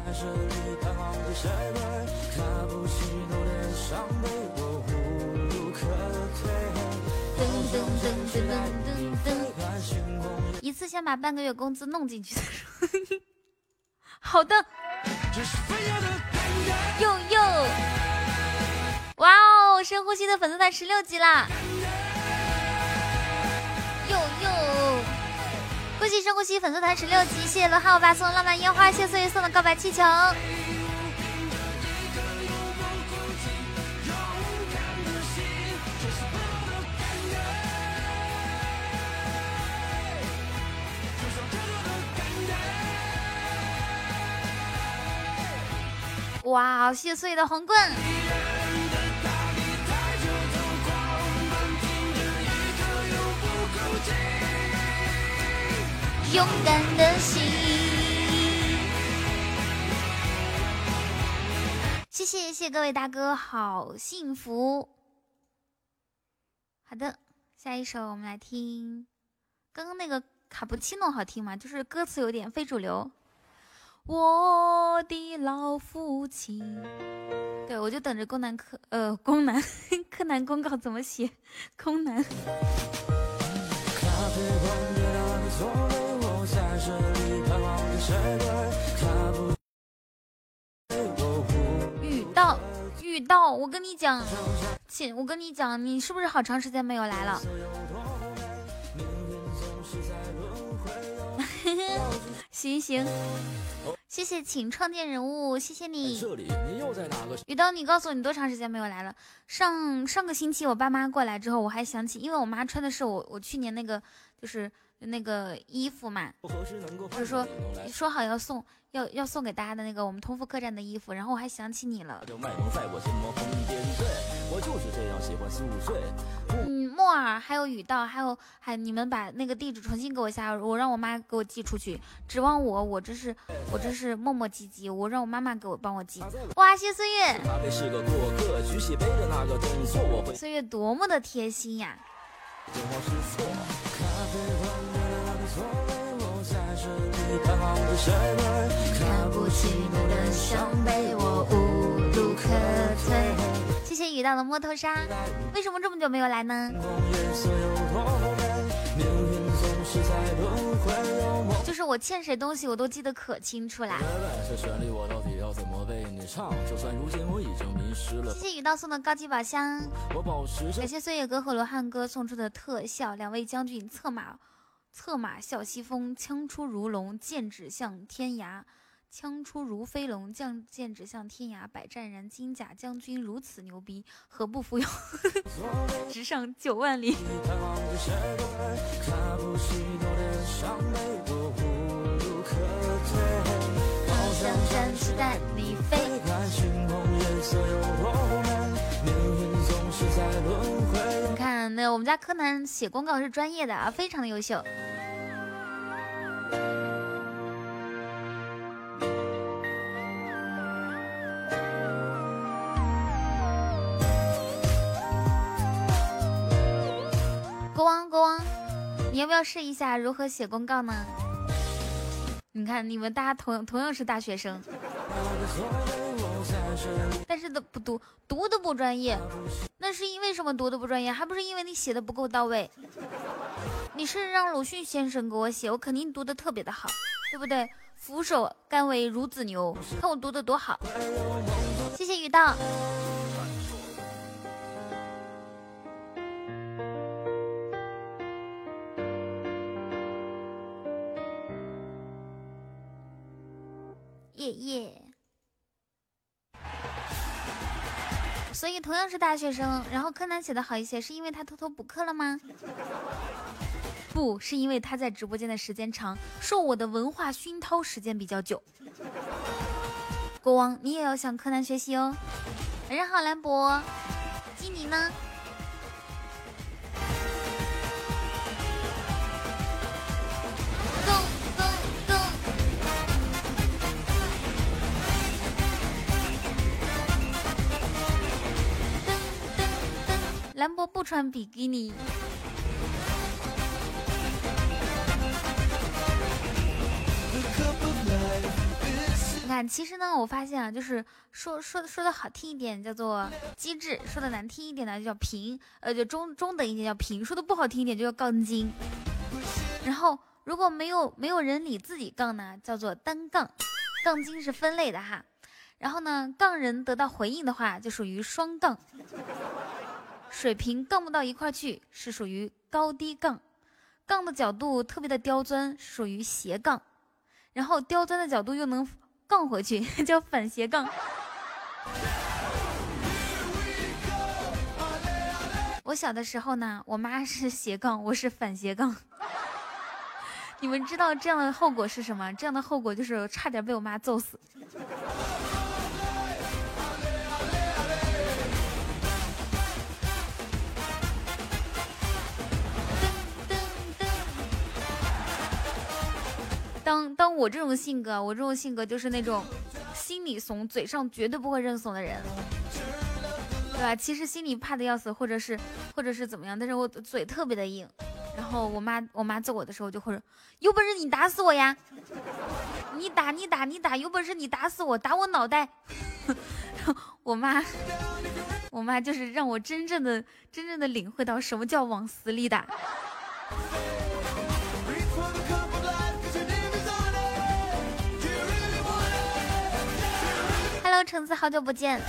先把半个月工资弄进去再说。好的。哟哟，哇哦！深呼吸的粉丝团十六级啦！哟哟，恭喜深呼吸粉丝团十六级！谢谢罗汉欧巴送的浪漫烟花，谢谢岁月送的告白气球。哇，谢谢岁月的皇冠。勇敢的心，谢谢谢谢各位大哥，好幸福。好的，下一首我们来听，刚刚那个卡布奇诺好听吗？就是歌词有点非主流。我的老父亲，对我就等着宫南柯呃宫南 <laughs> 柯南公告怎么写，宫南。遇到遇到，我跟你讲，亲，我跟你讲，你是不是好长时间没有来了？行 <laughs> 行，谢谢，请创建人物，谢谢你。雨刀，你告诉我你多长时间没有来了？上上个星期我爸妈过来之后，我还想起，因为我妈穿的是我我去年那个就是那个衣服嘛，就是说说好要送要要送给大家的那个我们同福客栈的衣服，然后我还想起你了。嗯，木耳还有雨道，还有还你们把那个地址重新给我下，我让我妈给我寄出去。指望我，我这是我这是磨磨唧唧，我让我妈妈给我帮我寄。哇，谢岁月，岁月多么的贴心呀！看不起你的伤悲，我无路可退。遇到的摸头杀，为什么这么久没有来呢？就是我欠谁东西，我都记得可清楚啦。谢谢雨道送的高级宝箱，感谢岁月哥和罗汉哥送出的特效。两位将军策马，策马笑西风，枪出如龙，剑指向天涯。枪出如飞龙，将剑指向天涯。百战燃金甲将军如此牛逼，何不服用？<laughs> 直上九万里。你看，那我们家柯南写公告是专业的啊，非常的优秀。你要不要试一下如何写公告呢？你看，你们大家同同样是大学生，但是都不读，读的不专业，那是因为什么读的不专业？还不是因为你写的不够到位？你是让鲁迅先生给我写，我肯定读的特别的好，对不对？俯首甘为孺子牛，看我读的多好！谢谢雨道。耶耶，所以同样是大学生，然后柯南写的好一些，是因为他偷偷补课了吗？<laughs> 不是因为他在直播间的时间长，受我的文化熏陶时间比较久。国王，你也要向柯南学习哦。晚上好，兰博，基尼呢？兰博不穿比基尼。你看，其实呢，我发现啊，就是说说说的好听一点叫做机智，说的难听一点呢就叫平，呃，就中中等一点叫平，说的不好听一点就叫杠精。然后如果没有没有人理自己杠呢，叫做单杠，杠精是分类的哈。然后呢，杠人得到回应的话，就属于双杠。水平杠不到一块去，是属于高低杠。杠的角度特别的刁钻，属于斜杠。然后刁钻的角度又能杠回去，<laughs> 叫反斜杠。我小的时候呢，我妈是斜杠，我是反斜杠。你们知道这样的后果是什么？这样的后果就是差点被我妈揍死。当当我这种性格，我这种性格就是那种心里怂，嘴上绝对不会认怂的人，对吧？其实心里怕的要死，或者是或者是怎么样，但是我嘴特别的硬。然后我妈我妈揍我的时候就会说：“有本事你打死我呀！<laughs> 你打你打你打，有本事你打死我，打我脑袋！” <laughs> 我妈我妈就是让我真正的真正的领会到什么叫往死里打。橙子，好久不见。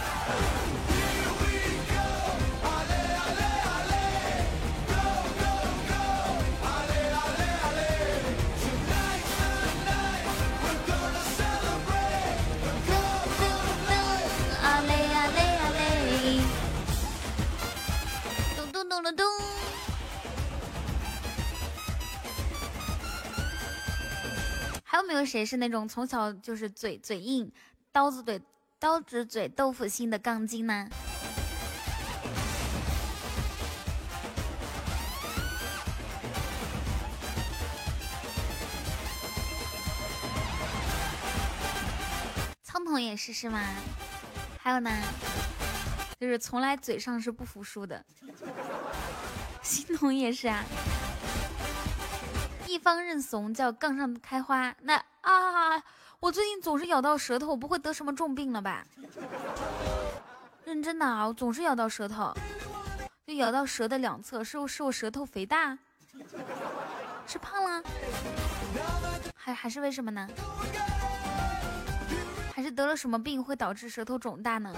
还有没有谁是那种从小就是嘴嘴硬？刀子嘴，刀子嘴豆腐心的杠精呢？苍桐也是是吗？还有呢，就是从来嘴上是不服输的。欣桐也是啊。一方认怂叫杠上开花，那啊。我最近总是咬到舌头，我不会得什么重病了吧？认真的啊，我总是咬到舌头，就咬到舌的两侧，是我是我舌头肥大，吃胖了，还还是为什么呢？还是得了什么病会导致舌头肿大呢？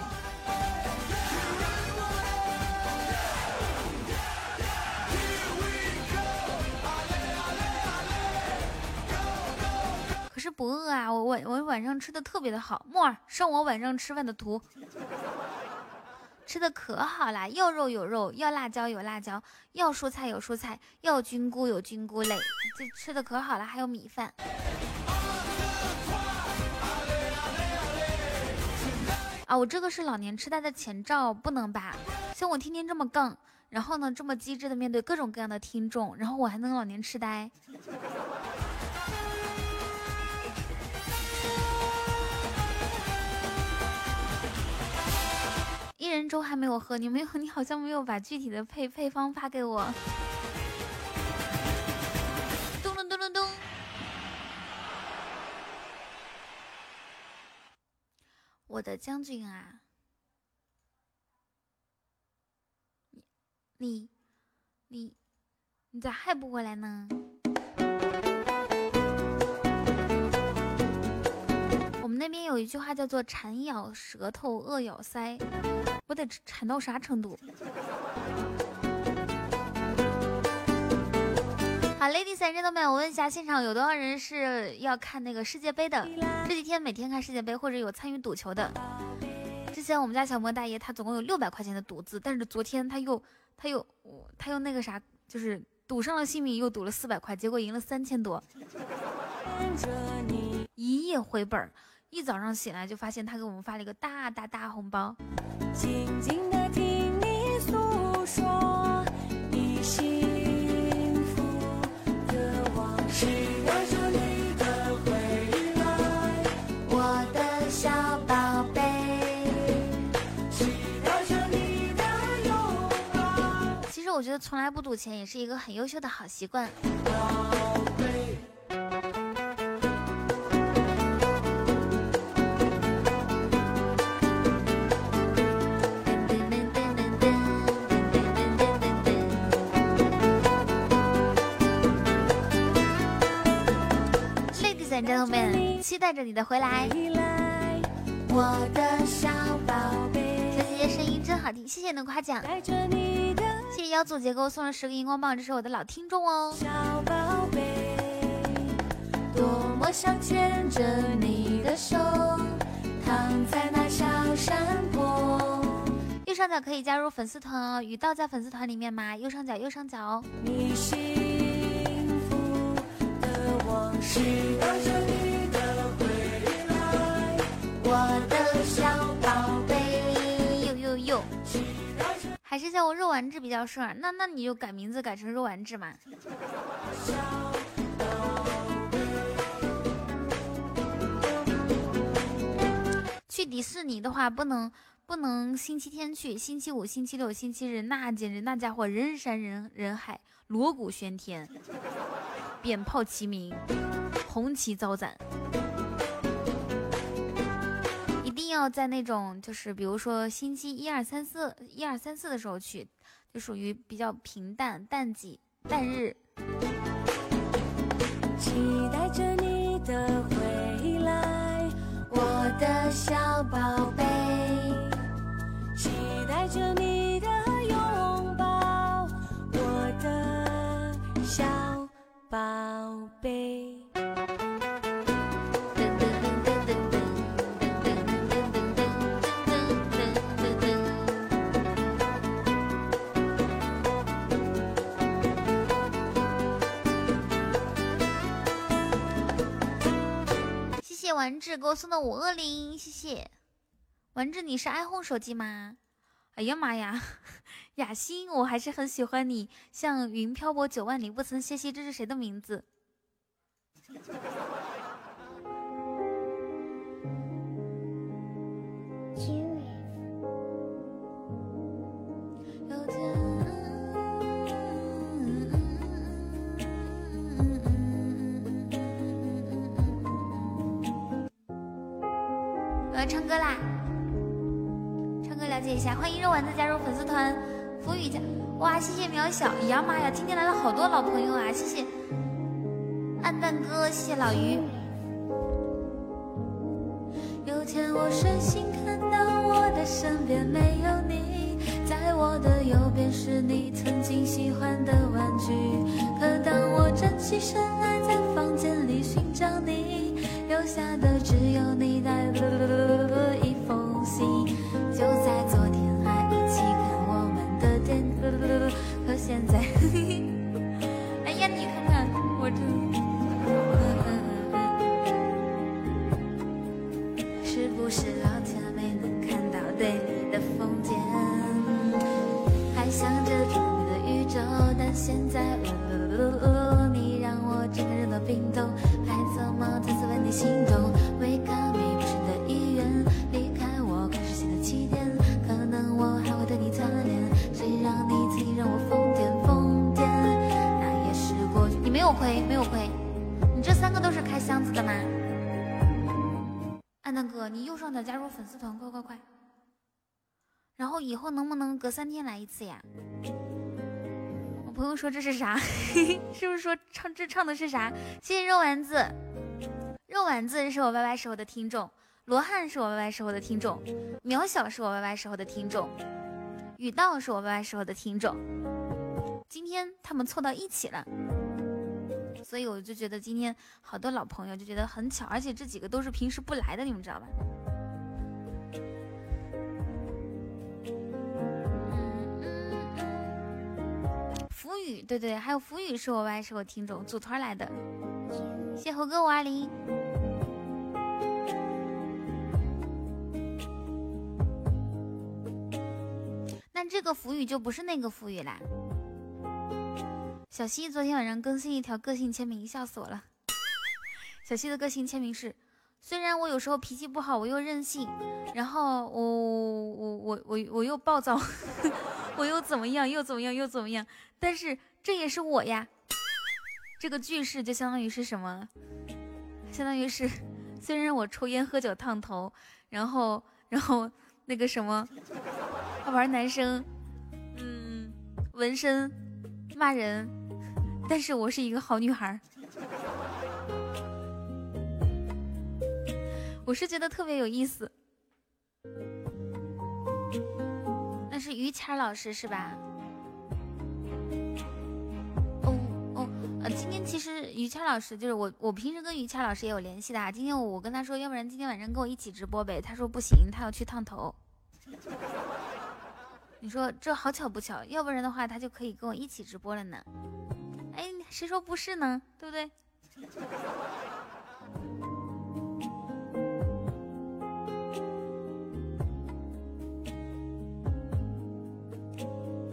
不饿啊，我晚我晚上吃的特别的好，木耳上我晚上吃饭的图，吃的可好啦，要肉有肉，要辣椒有辣椒，要蔬菜有蔬菜，要菌菇有菌菇类，这吃的可好了，还有米饭。啊，我这个是老年痴呆的前兆，不能吧？像我天天这么杠，然后呢这么机智的面对各种各样的听众，然后我还能老年痴呆？一人粥还没有喝，你没有？你好像没有把具体的配配方发给我。咚咚咚咚咚！我的将军啊，你你你咋还不回来呢？我们那边有一句话叫做“馋咬舌头，饿咬腮”，我得馋到啥程度？好，ladies and gentlemen，我问一下，现场有多少人是要看那个世界杯的？这几天每天看世界杯或者有参与赌球的？之前我们家小莫大爷他总共有六百块钱的赌资，但是昨天他又他又他又那个啥，就是赌上了性命，又赌了四百块，结果赢了三千多，一夜回本。一早上醒来就发现他给我们发了一个大大大红包。静静的听你诉说你幸福的往事，带着你的回来，我的小宝贝，期待着你的拥抱。其实我觉得从来不赌钱也是一个很优秀的好习惯。宝贝。友们，期待着你的回来。我的小宝贝，小姐姐声音真好听，谢谢你的夸奖。谢谢妖祖姐给我送了十个荧光棒，这是我的老听众哦。小宝贝，多么想牵着你的手，躺在那小山坡。右上角可以加入粉丝团哦，雨道在粉丝团里面吗？右上角，右上角哦。你往事，带着你的回来，我的小宝贝。呦呦呦，还是叫我肉丸子比较顺耳。那那你就改名字改成肉丸子嘛。去迪士尼的话，不能不能星期天去，星期五、星期六、星期日，那简直那家伙人山人人海，锣鼓喧天，鞭炮齐鸣，红旗招展。一定要在那种就是比如说星期一二三四一二三四的时候去，就属于比较平淡淡季淡日。期待着你的回来，我的小宝贝。期待着你的拥抱，我的小宝贝，谢谢丸子给我送的五二零。谢谢丸子，你是 iPhone 手机吗？哎呀妈呀！雅欣，我还是很喜欢你，像云漂泊九万里不曾歇息，这是谁的名字？我要唱歌啦！唱歌了解一下，欢迎肉丸子加入粉丝团，福雨家，哇，谢谢渺小，呀妈呀，今天来了好多老朋友啊，谢谢暗淡哥，谢谢老于。有天我睡醒，看到我的身边没有你，在我的右边是你曾经喜欢的玩具。可当我站起身来，在房间里寻找你，留下的只有你带的 <laughs> 一封信。现在，<laughs> 哎呀，你看看我这。是不是老天没能看到对你的封建？还想着着你的宇宙，但现在，呃，你让我整个人都冰冻，还怎么再次为你心动箱子的吗？安南哥，你右上角加入粉丝团，快快快！然后以后能不能隔三天来一次呀？我朋友说这是啥？<laughs> 是不是说唱这唱的是啥？谢谢肉丸子，肉丸子是我 YY 时候的听众，罗汉是我 YY 时候的听众，渺小是我 YY 时候的听众，雨道是我 YY 时候的听众。今天他们凑到一起了。所以我就觉得今天好多老朋友就觉得很巧，而且这几个都是平时不来的，你们知道吧？福宇，对对，还有福宇是我 Y 是我听众组团来的，谢猴哥五二零。那这个福宇就不是那个福宇啦。小西昨天晚上更新一条个性签名，笑死我了。小西的个性签名是：虽然我有时候脾气不好，我又任性，然后我我我我我又暴躁，<laughs> 我又怎么样又怎么样又怎么样，但是这也是我呀。这个句式就相当于是什么？相当于是，虽然我抽烟喝酒烫头，然后然后那个什么，玩男生，嗯，纹身，骂人。但是我是一个好女孩。<laughs> 我是觉得特别有意思。那是于谦老师是吧？哦哦，呃，今天其实于谦老师就是我，我平时跟于谦老师也有联系的啊。今天我跟他说，要不然今天晚上跟我一起直播呗？他说不行，他要去烫头。<laughs> 你说这好巧不巧？要不然的话，他就可以跟我一起直播了呢。谁说不是呢？对不对？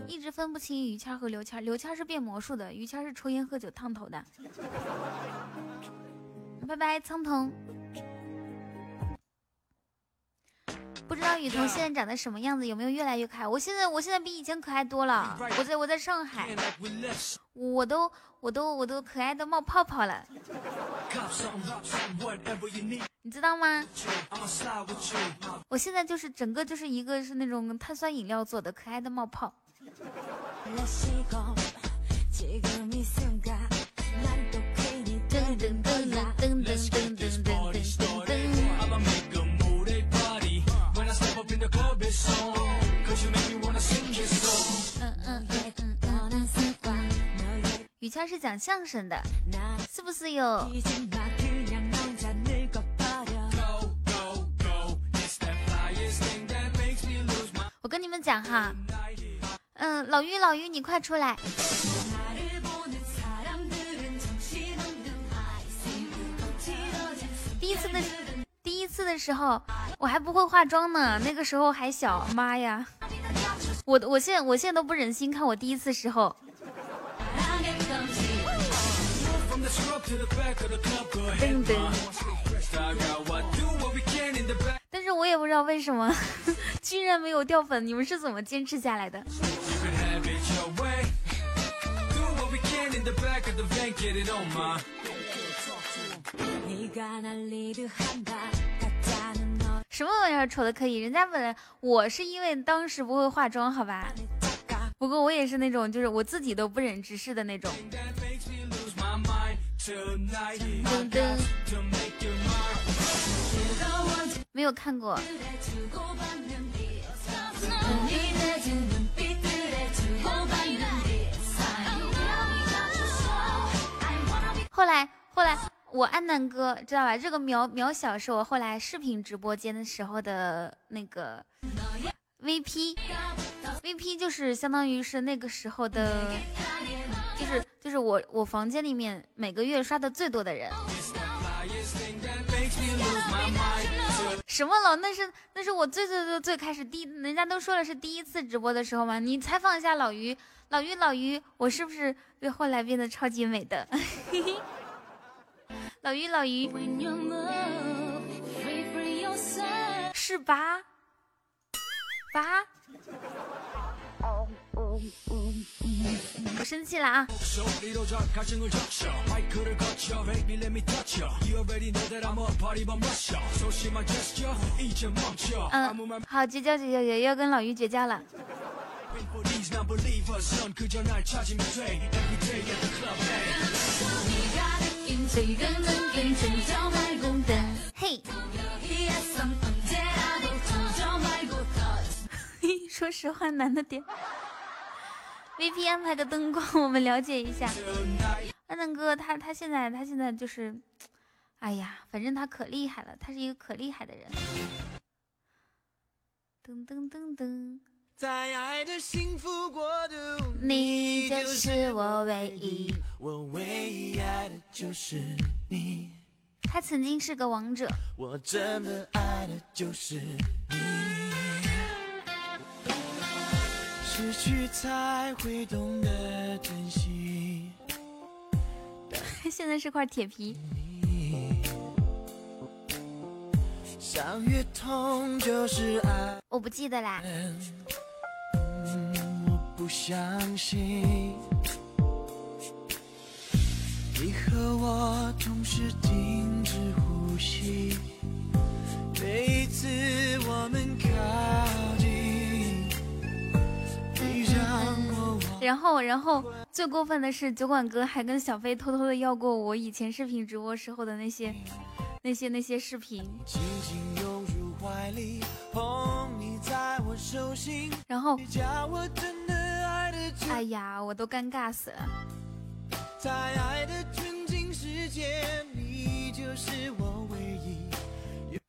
一直分不清于谦和刘谦，刘谦是变魔术的，于谦是抽烟喝酒烫头的。拜拜，苍桐。不知道雨桐现在长得什么样子，有没有越来越可爱？我现在我现在比以前可爱多了。我在我在上海，我都我都我都可爱的冒泡泡了，你知道吗？我现在就是整个就是一个是那种碳酸饮料做的，可爱的冒泡。噔噔噔噔噔。嗯嗯嗯嗯嗯。于谦是讲相声的，是不是有？我跟你们讲哈，嗯，老于老于，你快出来。第一次的第一次的时候，我还不会化妆呢，那个时候还小，妈呀！我我现在我现在都不忍心看我第一次时候。噔噔。但是我也不知道为什么，<laughs> 居然没有掉粉，你们是怎么坚持下来的？什么玩意儿丑的可以？人家本来我是因为当时不会化妆，好吧？不过我也是那种，就是我自己都不忍直视的那种。噔噔，没有看过。后来，后来。我安南哥知道吧？这个苗苗小是我后来视频直播间的时候的那个 VP，VP 就是相当于是那个时候的，就是就是我我房间里面每个月刷的最多的人。什么老？那是那是我最最最最开始第，人家都说了是第一次直播的时候嘛。你采访一下老于，老于老于，我是不是被后来变得超级美的？嘿 <laughs> 嘿老于，老于，是吧？吧？我生气了啊！嗯，好，绝交，绝交，绝要跟老于绝交了。嘿，说实话难的点。VP 安排个灯光，我们了解一下。安南哥，他他现在他现在就是，哎呀，反正他可厉害了，他是一个可厉害的人。噔噔噔噔。在爱的幸福国度，你就是我唯一。我唯一爱的就是你。他曾经是个王者。我真的爱的就是你。失去才会懂得珍惜。<laughs> 现在是块铁皮。伤越痛就是爱。我不记得啦。不相信你和我同时停止呼吸，每一次我们靠近，你让我然后，然后最过分的是，酒馆哥还跟小飞偷偷的要过我以前视频直播时候的那些那些那些视频，紧紧拥入怀里，捧你我真的爱的就哎呀，我都尴尬死了。在爱的纯净世界，你就是我唯一，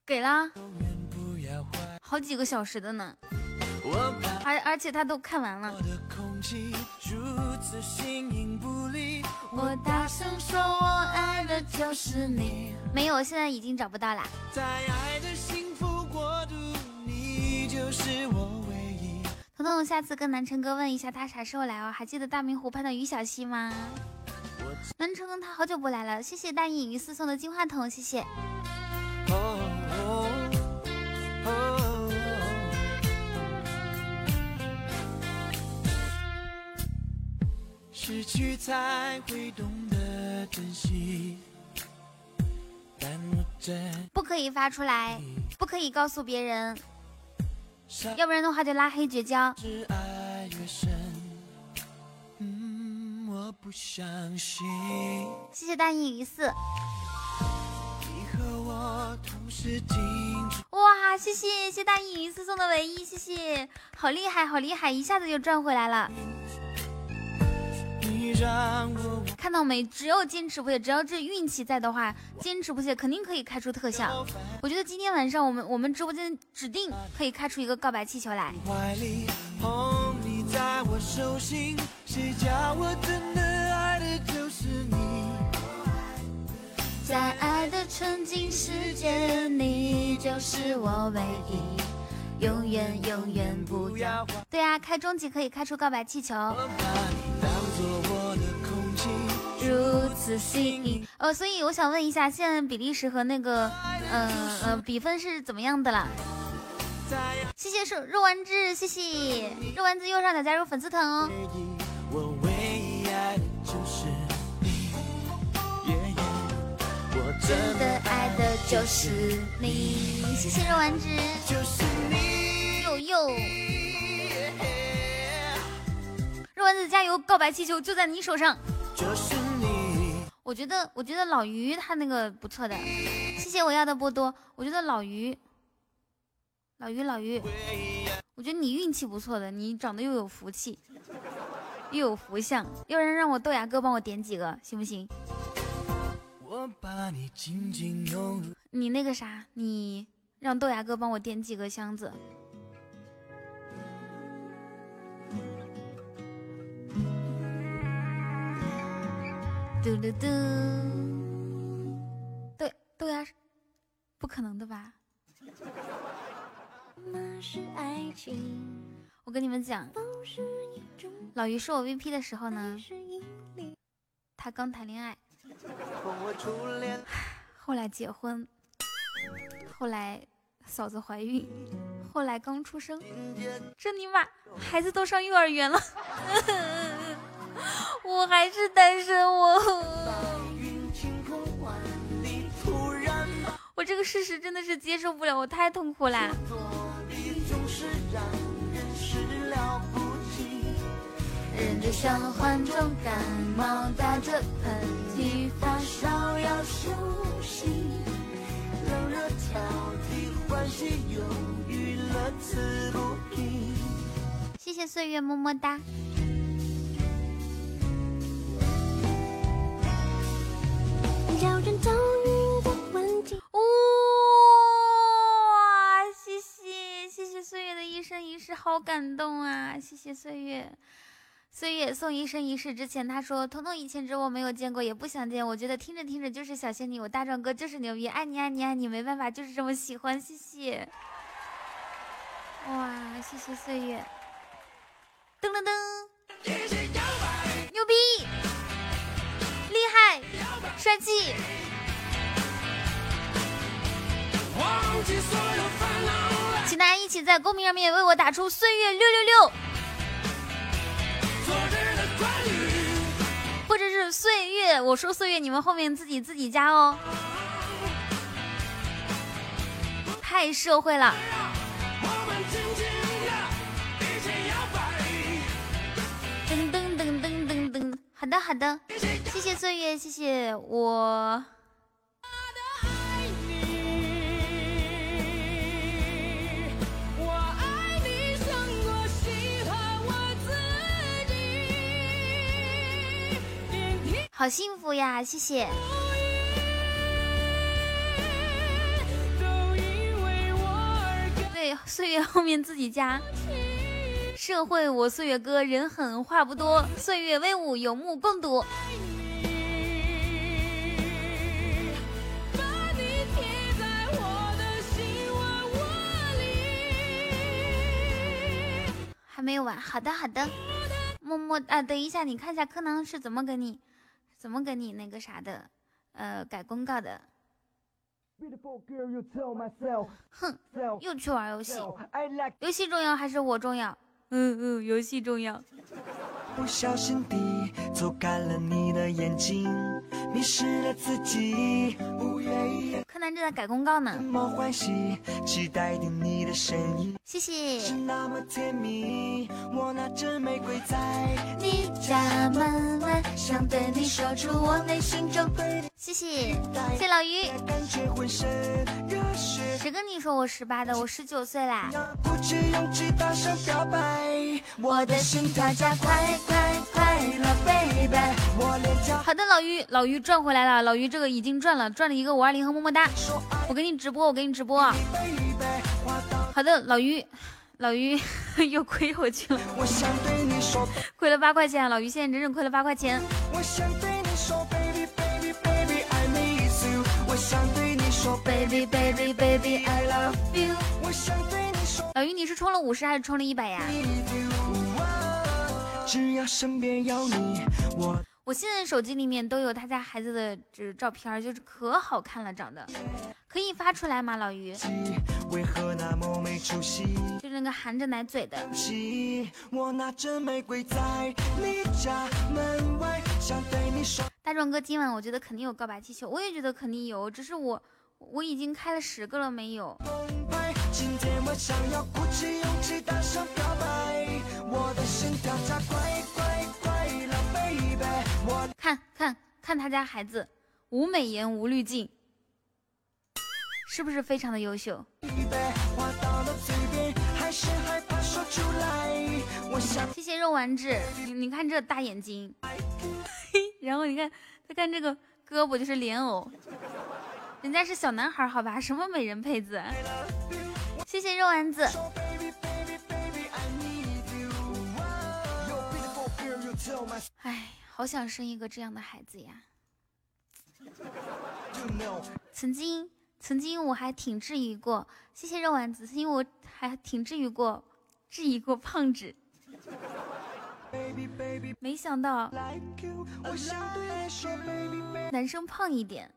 给啦，好几个小时的呢，而而且他都看完了如此形影不离，我大声说，我爱的就是你。没有，现在已经找不到啦。在爱的幸彤彤，下次跟南城哥问一下他啥时候来哦？还记得大明湖畔的于小溪吗？南城他好久不来了，谢谢大隐于四送的金话筒，谢谢。失去才会懂得珍惜，但我真不可以发出来，不可以告诉别人，伤要不然的话就拉黑绝交。嗯，我不相信谢谢大隐于四。哇，谢谢谢谢大隐于四送的唯一，谢谢，好厉害好厉害，一下子就赚回来了。看到没？只要坚持不懈，只要这运气在的话，坚持不懈肯定可以开出特效。我觉得今天晚上我们我们直播间指定可以开出一个告白气球来。在爱的纯净世界，你就是我唯一，永远永远不要。对啊，开终极可以开出告白气球，如此细腻。呃，所以我想问一下，现在比利时和那个，呃呃，比分是怎么样的啦？谢谢肉肉丸子，谢谢肉丸子右上角加入粉丝团哦。真的爱的就是你，谢谢肉丸子，就是你。呦呦，肉丸子加油！告白气球就在你手上。就是你，我觉得，我觉得老于他那个不错的，谢谢我要的波多。我觉得老于，老于，老于，我觉得你运气不错的，你长得又有福气，又有福相。要不然让我豆芽哥帮我点几个，行不行？我把你紧紧拥。你那个啥，你让豆芽哥帮我点几个箱子。嘟嘟嘟，豆豆芽，不可能的吧是爱情？我跟你们讲，老于是我 VP 的时候呢，他刚谈恋爱，<sighs> 后来结婚，后来嫂子怀孕，后来刚出生，这尼玛孩子都上幼儿园了，<laughs> 我还是单身，我，我这个事实真的是接受不了，我太痛苦了。人就像患重感冒，打着喷嚏，发烧要休息。冷热挑剔，欢喜忧郁，乐此不疲。谢谢岁月么么哒。叫人遭遇的问题。哇、谢谢谢谢岁月的一生一世，好感动啊！谢谢岁月。岁月送一生一世之前，他说：“彤彤以前只我没有见过，也不想见。我觉得听着听着就是小仙女，我大壮哥就是牛逼，爱你爱你爱你，没办法，就是这么喜欢。”谢谢。哇，谢谢岁月。噔噔噔，牛逼，厉害，帅气。请大家一起在公屏上面为我打出“岁月六六六”，“岁月”，我说“岁月”，你们后面自己自己加哦。太社会了，噔噔噔噔噔噔，好的好的，谢谢岁月，谢谢我。好幸福呀，谢谢。对，岁月后面自己加。社会我岁月哥，人狠话不多，岁月威武有目共睹。还没有完，好的好的，么么啊，等一下，你看一下柯南是怎么给你，怎么给你那个啥的，呃，改公告的。<laughs> 哼，又去玩游戏，游戏重要还是我重要？嗯嗯，游戏重要。不小心地走干了你的眼睛，迷失了自己。柯南正在改公告呢。么欢喜，期待着你的身影。谢谢。是那么甜蜜，我拿着玫瑰在你家门外，想对你说出我内心中对。谢谢，谢谢老于。感觉浑身。谁跟你说我十八的？我十九岁啦。鼓起勇气大声表白，我的心快快快了，baby。我脸颊好的，老于，老于赚回来了，老于这个已经赚了，赚了一个五二零和么么哒。我给你直播，我给你直播。好的，老于，老于 <laughs> 又亏回去了，我想对你说，亏了八块钱，老于现在整整亏了八块钱。我想对你说，baby baby baby I miss you。我想说 Baby baby baby I love you。我想对你说老于，你是充了五十还是充了一百呀？，只要身边有你，我我现在手机里面都有他家孩子的这照片，就是可好看了，长得可以发出来吗？老于，为何那么没出息？就那个含着奶嘴的。我拿着玫瑰在你家门外，想对你说。大壮哥，今晚我觉得肯定有告白气球，我也觉得肯定有，只是我我已经开了十个了，没有。今天我想要鼓起勇气大声表白，我的心跳加快快快了，baby，我看看看他家孩子，无美颜无滤镜，是不是非常的优秀？谢谢肉丸子，你你看这大眼睛，<laughs> 嘿，然后你看他看这个胳膊就是莲藕，人家是小男孩，好吧，什么美人胚子，谢谢肉丸子。哎，好想生一个这样的孩子呀。曾经曾经我还挺质疑过，谢谢肉丸子，是因为我还挺质疑过，质疑过胖子。没想到。男生胖一点。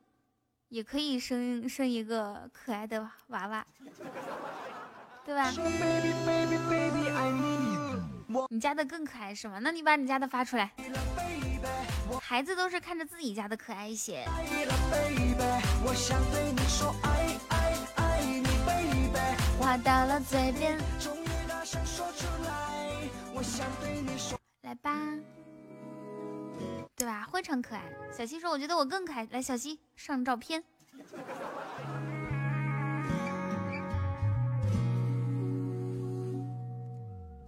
也可以生生一个可爱的娃娃，对吧？baby, baby, baby, I need you。你家的更可爱是吗？那你把你家的发出来。baby，孩子都是看着自己家的可爱一些。话到了嘴边，终于大声说出来，我想对你说。来吧，对吧？非常可爱。小西说：“我觉得我更可爱。”来，小西上照片。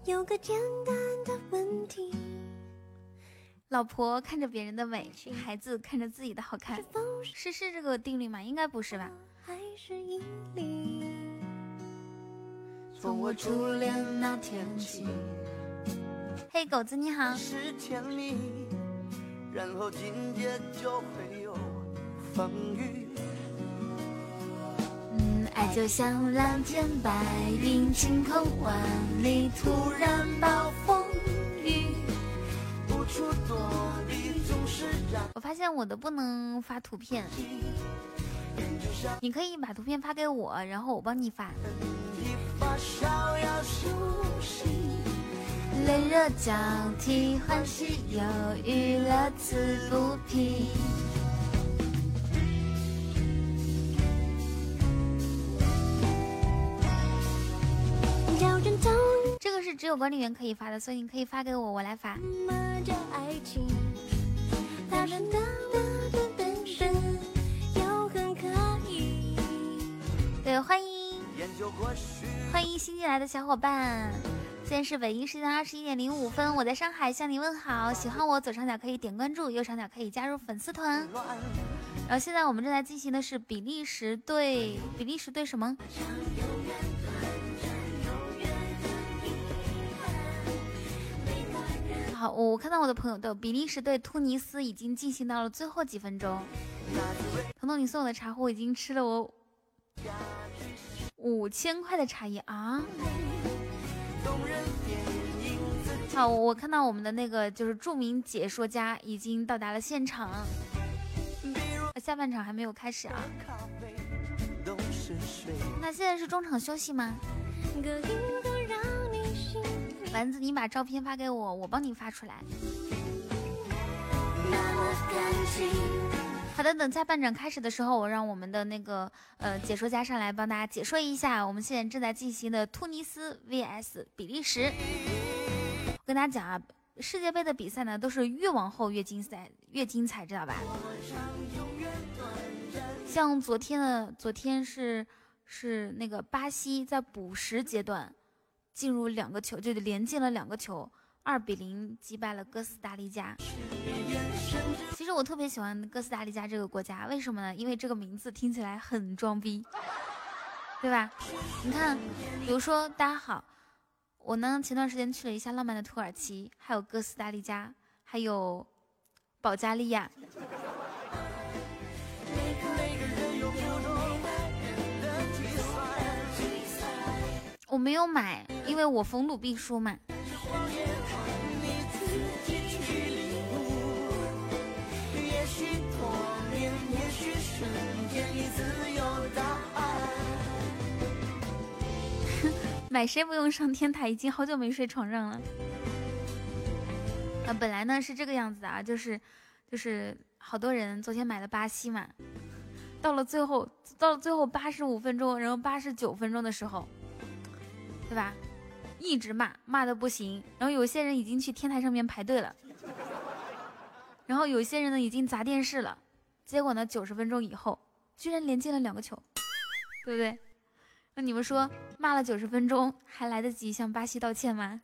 有个简单的问题，老婆看着别人的美，孩子看着自己的好看，是是这个定律吗？应该不是吧？还是引力？从我初恋那天起，嘿，狗子你好，是甜蜜，然后紧接就会有风雨。嗯，爱就像蓝天白云，晴空万里，突然暴风雨。无处躲避总是让我发现我的不能发图片，你可以把图片发给我，然后我帮你发。一发烧要休息。泪热交替，欢喜忧郁，乐此不疲。这个是只有管理员可以发的，所以你可以发给我，我来发。对，欢迎欢迎新进来的小伙伴，现在是北京时间二十一点零五分，我在上海向你问好。喜欢我，左上角可以点关注，右上角可以加入粉丝团。然后现在我们正在进行的是比利时对比利时对什么？好，我看到我的朋友的比利时对突尼斯已经进行到了最后几分钟。彤彤，你送我的茶壶已经吃了我五千块的茶叶啊！好，我看到我们的那个就是著名解说家已经到达了现场，下半场还没有开始啊。那现在是中场休息吗？丸子，你把照片发给我，我帮你发出来。好的，等下半场开始的时候，我让我们的那个呃解说家上来帮大家解说一下我们现在正在进行的突尼斯 VS 比利时。我跟大家讲啊，世界杯的比赛呢都是越往后越精彩，越精彩，知道吧？像昨天的，昨天是是那个巴西在补时阶段进入两个球，就连进了两个球，二比零击败了哥斯达黎加。其实我特别喜欢哥斯达黎加这个国家，为什么呢？因为这个名字听起来很装逼，对吧？你看，比如说大家好，我呢前段时间去了一下浪漫的土耳其，还有哥斯达黎加，还有保加利亚。我没有买，因为我逢赌必输嘛。<laughs> 买谁不用上天台？已经好久没睡床上了。啊，本来呢是这个样子的啊，就是就是好多人昨天买了巴西嘛，到了最后到了最后八十五分钟，然后八十九分钟的时候，对吧？一直骂骂的不行，然后有些人已经去天台上面排队了，然后有些人呢已经砸电视了，结果呢九十分钟以后居然连进了两个球，对不对？那你们说骂了九十分钟还来得及向巴西道歉吗？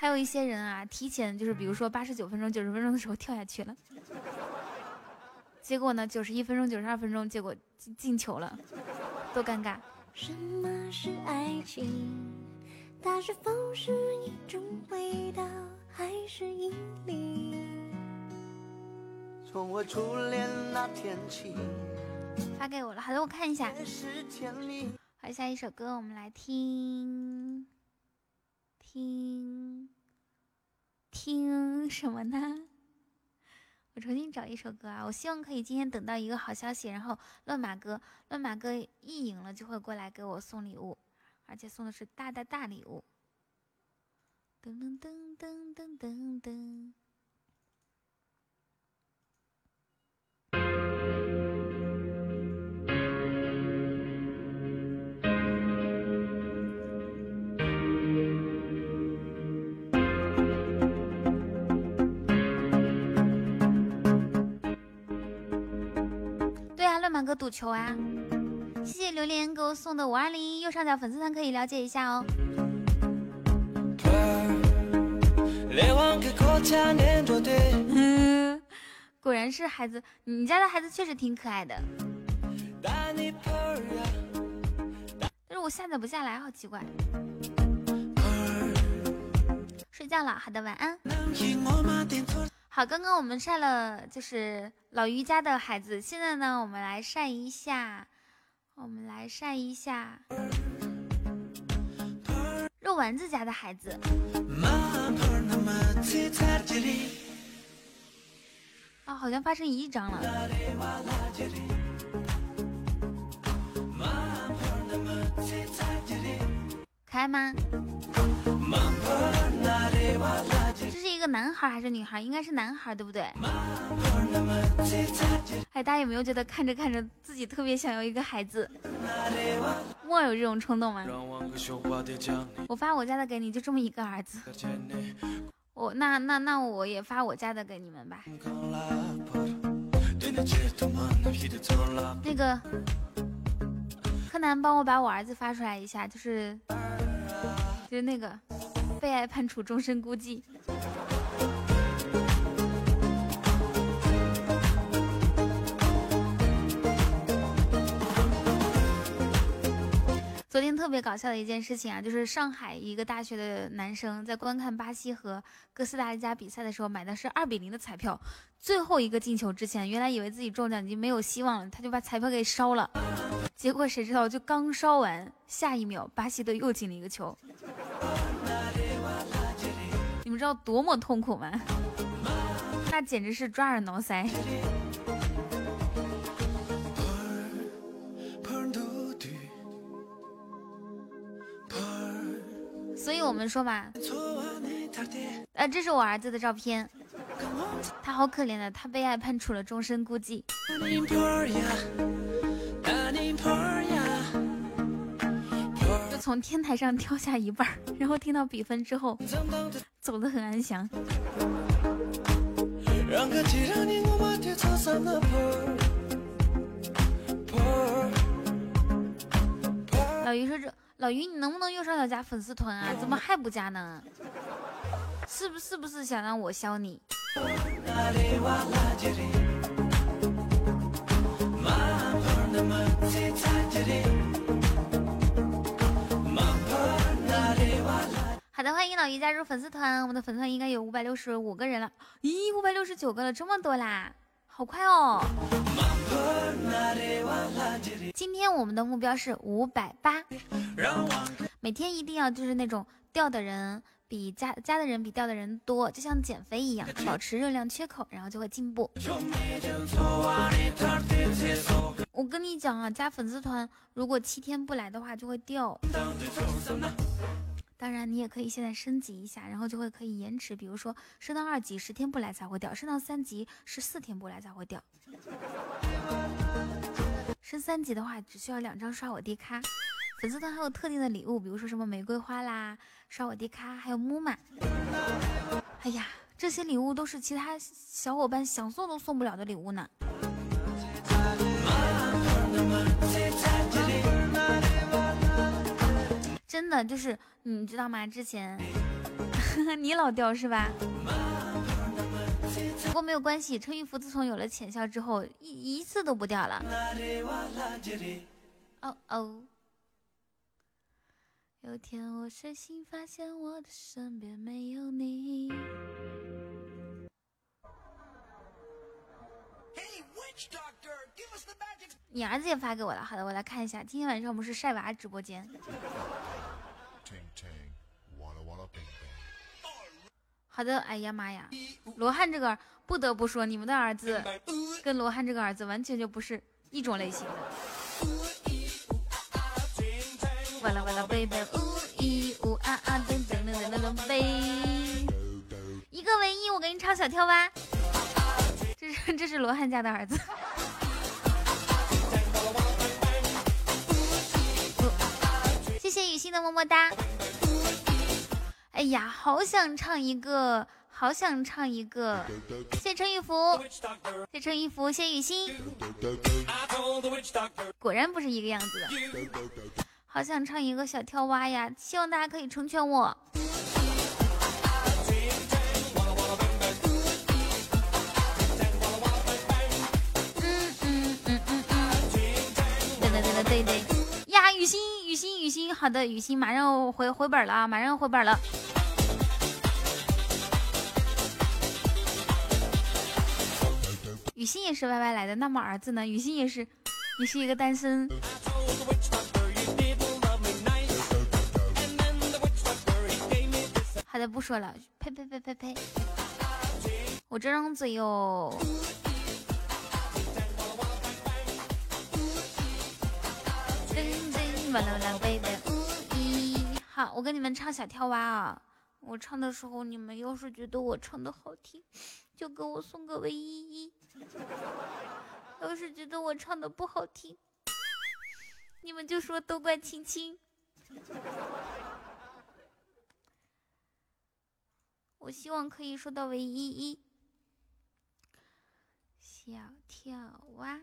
还有一些人啊，提前就是比如说八十九分钟、九十分钟的时候跳下去了，结果呢九十一分钟、九十二分钟，结果进球了，多尴尬！什么是爱情？它是否是一种味道，还是引力？从我初恋那天起，发给我了，好的，我看一下。好，下一首歌我们来听，听，听什么呢？我重新找一首歌啊！我希望可以今天等到一个好消息，然后乱马哥，乱马哥一赢了就会过来给我送礼物，而且送的是大大大礼物。噔噔噔噔噔噔噔。对啊，乱马哥赌球啊！谢谢榴莲给我送的五二零，右上角粉丝团可以了解一下哦。嗯，果然是孩子，你家的孩子确实挺可爱的，但是我下载不下来，好奇怪。睡觉了，好的，晚安。好，刚刚我们晒了就是老于家的孩子，现在呢，我们来晒一下，我们来晒一下肉丸子家的孩子。啊，好像发生异常了。可爱吗？这是一个男孩还是女孩？应该是男孩，对不对？哎，大家有没有觉得看着看着自己特别想要一个孩子？莫有这种冲动吗？我发我家的给你，就这么一个儿子。我那那那我也发我家的给你们吧。那个柯南，帮我把我儿子发出来一下，就是就是那个被爱判处终身孤寂。昨天特别搞笑的一件事情啊，就是上海一个大学的男生在观看巴西和哥斯达黎加比赛的时候，买的是二比零的彩票。最后一个进球之前，原来以为自己中奖已经没有希望了，他就把彩票给烧了。结果谁知道，就刚烧完，下一秒巴西队又进了一个球。你们知道多么痛苦吗？那简直是抓耳挠腮。所以我们说嘛，呃，这是我儿子的照片，他好可怜的，他被爱判处了终身孤寂。就从天台上跳下一半，然后听到比分之后，走得很安详。老于说这。老于，你能不能右上角加粉丝团啊？怎么还不加呢？是不是不是想让我削你？好的，欢迎老于加入粉丝团，我们的粉丝团应该有五百六十五个人了。咦，五百六十九个了，这么多啦，好快哦！今天我们的目标是五百八，每天一定要就是那种掉的人比加加的人比掉的人多，就像减肥一样，保持热量缺口，然后就会进步。我跟你讲啊，加粉丝团如果七天不来的话就会掉。当然，你也可以现在升级一下，然后就会可以延迟，比如说升到二级十天不来才会掉，升到三级十四天不来才会掉。升三级的话，只需要两张刷我弟卡。粉丝团还有特定的礼物，比如说什么玫瑰花啦、刷我弟卡，还有木马。哎呀，这些礼物都是其他小伙伴想送都送不了的礼物呢。真的就是你知道吗？之前 <laughs> 你老掉是吧？不过没有关系，陈玉福自从有了浅笑之后，一一次都不掉了。哦哦。有天我睡醒，发现我的身边没有你。你儿子也发给我了，好的，我来看一下。今天晚上我们是晒娃直播间。好的，哎呀妈呀，罗汉这个不得不说，你们的儿子跟罗汉这个儿子完全就不是一种类型的。完了完了，baby，呜一呜啊啊，噔噔噔噔噔噔，一个唯一，我给你唱小跳蛙。这是这是罗汉家的儿子。<laughs> 谢谢雨欣的么么哒。哎呀，好想唱一个，好想唱一个。谢陈玉福，谢陈玉福，谢雨欣。果然不是一个样子的。好想唱一个小跳蛙呀，希望大家可以成全我。嗯嗯嗯嗯嗯。对对对对对。呀，雨欣，雨欣，雨欣，好的，雨欣马上回回本了啊，马上回本了。雨欣也是 Y Y 来的，那么儿子呢？雨欣也是，也是一个单身。好的，不说了，呸呸呸呸呸！我这张嘴哟。好，我跟你们唱小跳蛙啊！我唱的时候，你们要是觉得我唱的好听，就给我送个唯一一。要是觉得我唱的不好听，你们就说都怪青青。我希望可以收到唯一一。小跳蛙。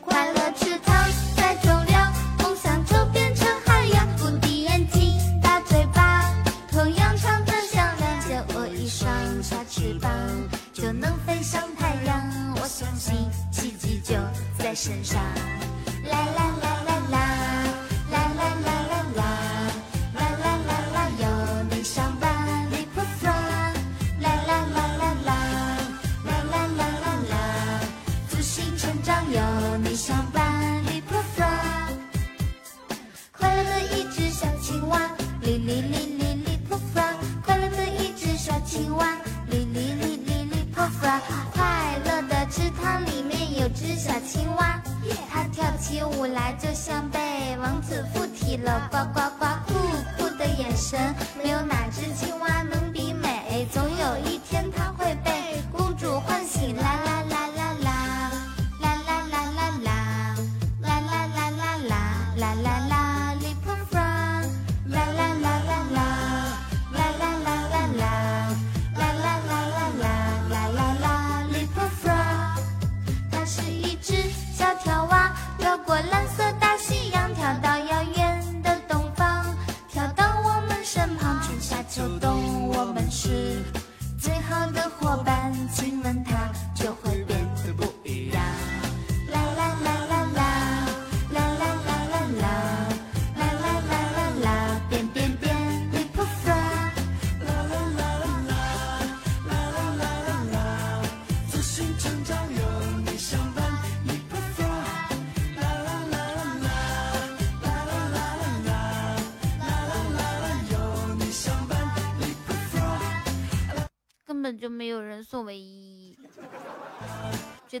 快乐池塘在中央，梦想就变成海洋。我的眼睛、大嘴巴，同样唱的响亮。借我一双小翅膀，就能飞向太阳。我相信奇迹就在身上。来来来。起舞来就像被王子附体了，呱呱呱，酷酷的眼神，没有哪只青蛙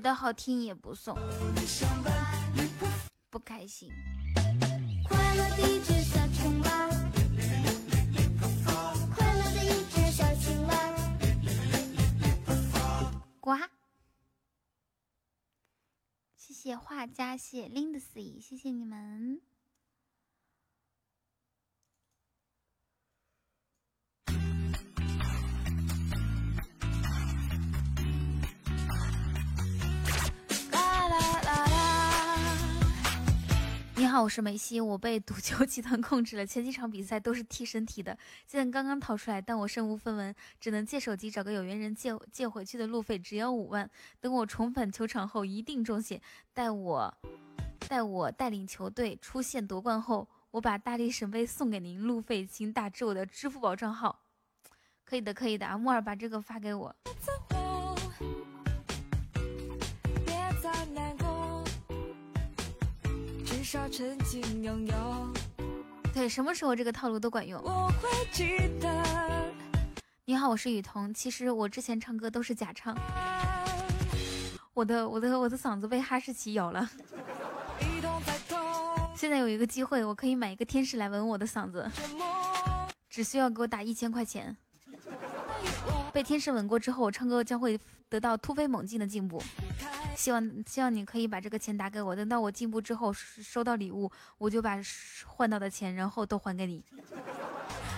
觉得好听也不送，不开心。快乐的一只小青蛙，快乐的一只小青蛙。呱，谢谢画家，谢谢 Lindsay，谢谢你们。你好，我是梅西，我被赌球集团控制了，前几场比赛都是替身踢的，现在刚刚逃出来，但我身无分文，只能借手机找个有缘人借借回去的路费，只要五万。等我重返球场后，一定中血。待我待我带领球队出线夺冠后，我把大力神杯送给您，路费请打至我的支付宝账号。可以的，可以的啊，木耳把这个发给我。对，什么时候这个套路都管用。我会记得，你好，我是雨桐。其实我之前唱歌都是假唱，我的我的我的嗓子被哈士奇咬了。现在有一个机会，我可以买一个天使来吻我的嗓子，只需要给我打一千块钱。被天使吻过之后，我唱歌将会得到突飞猛进的进步。希望希望你可以把这个钱打给我，等到我进步之后收到礼物，我就把换到的钱然后都还给你。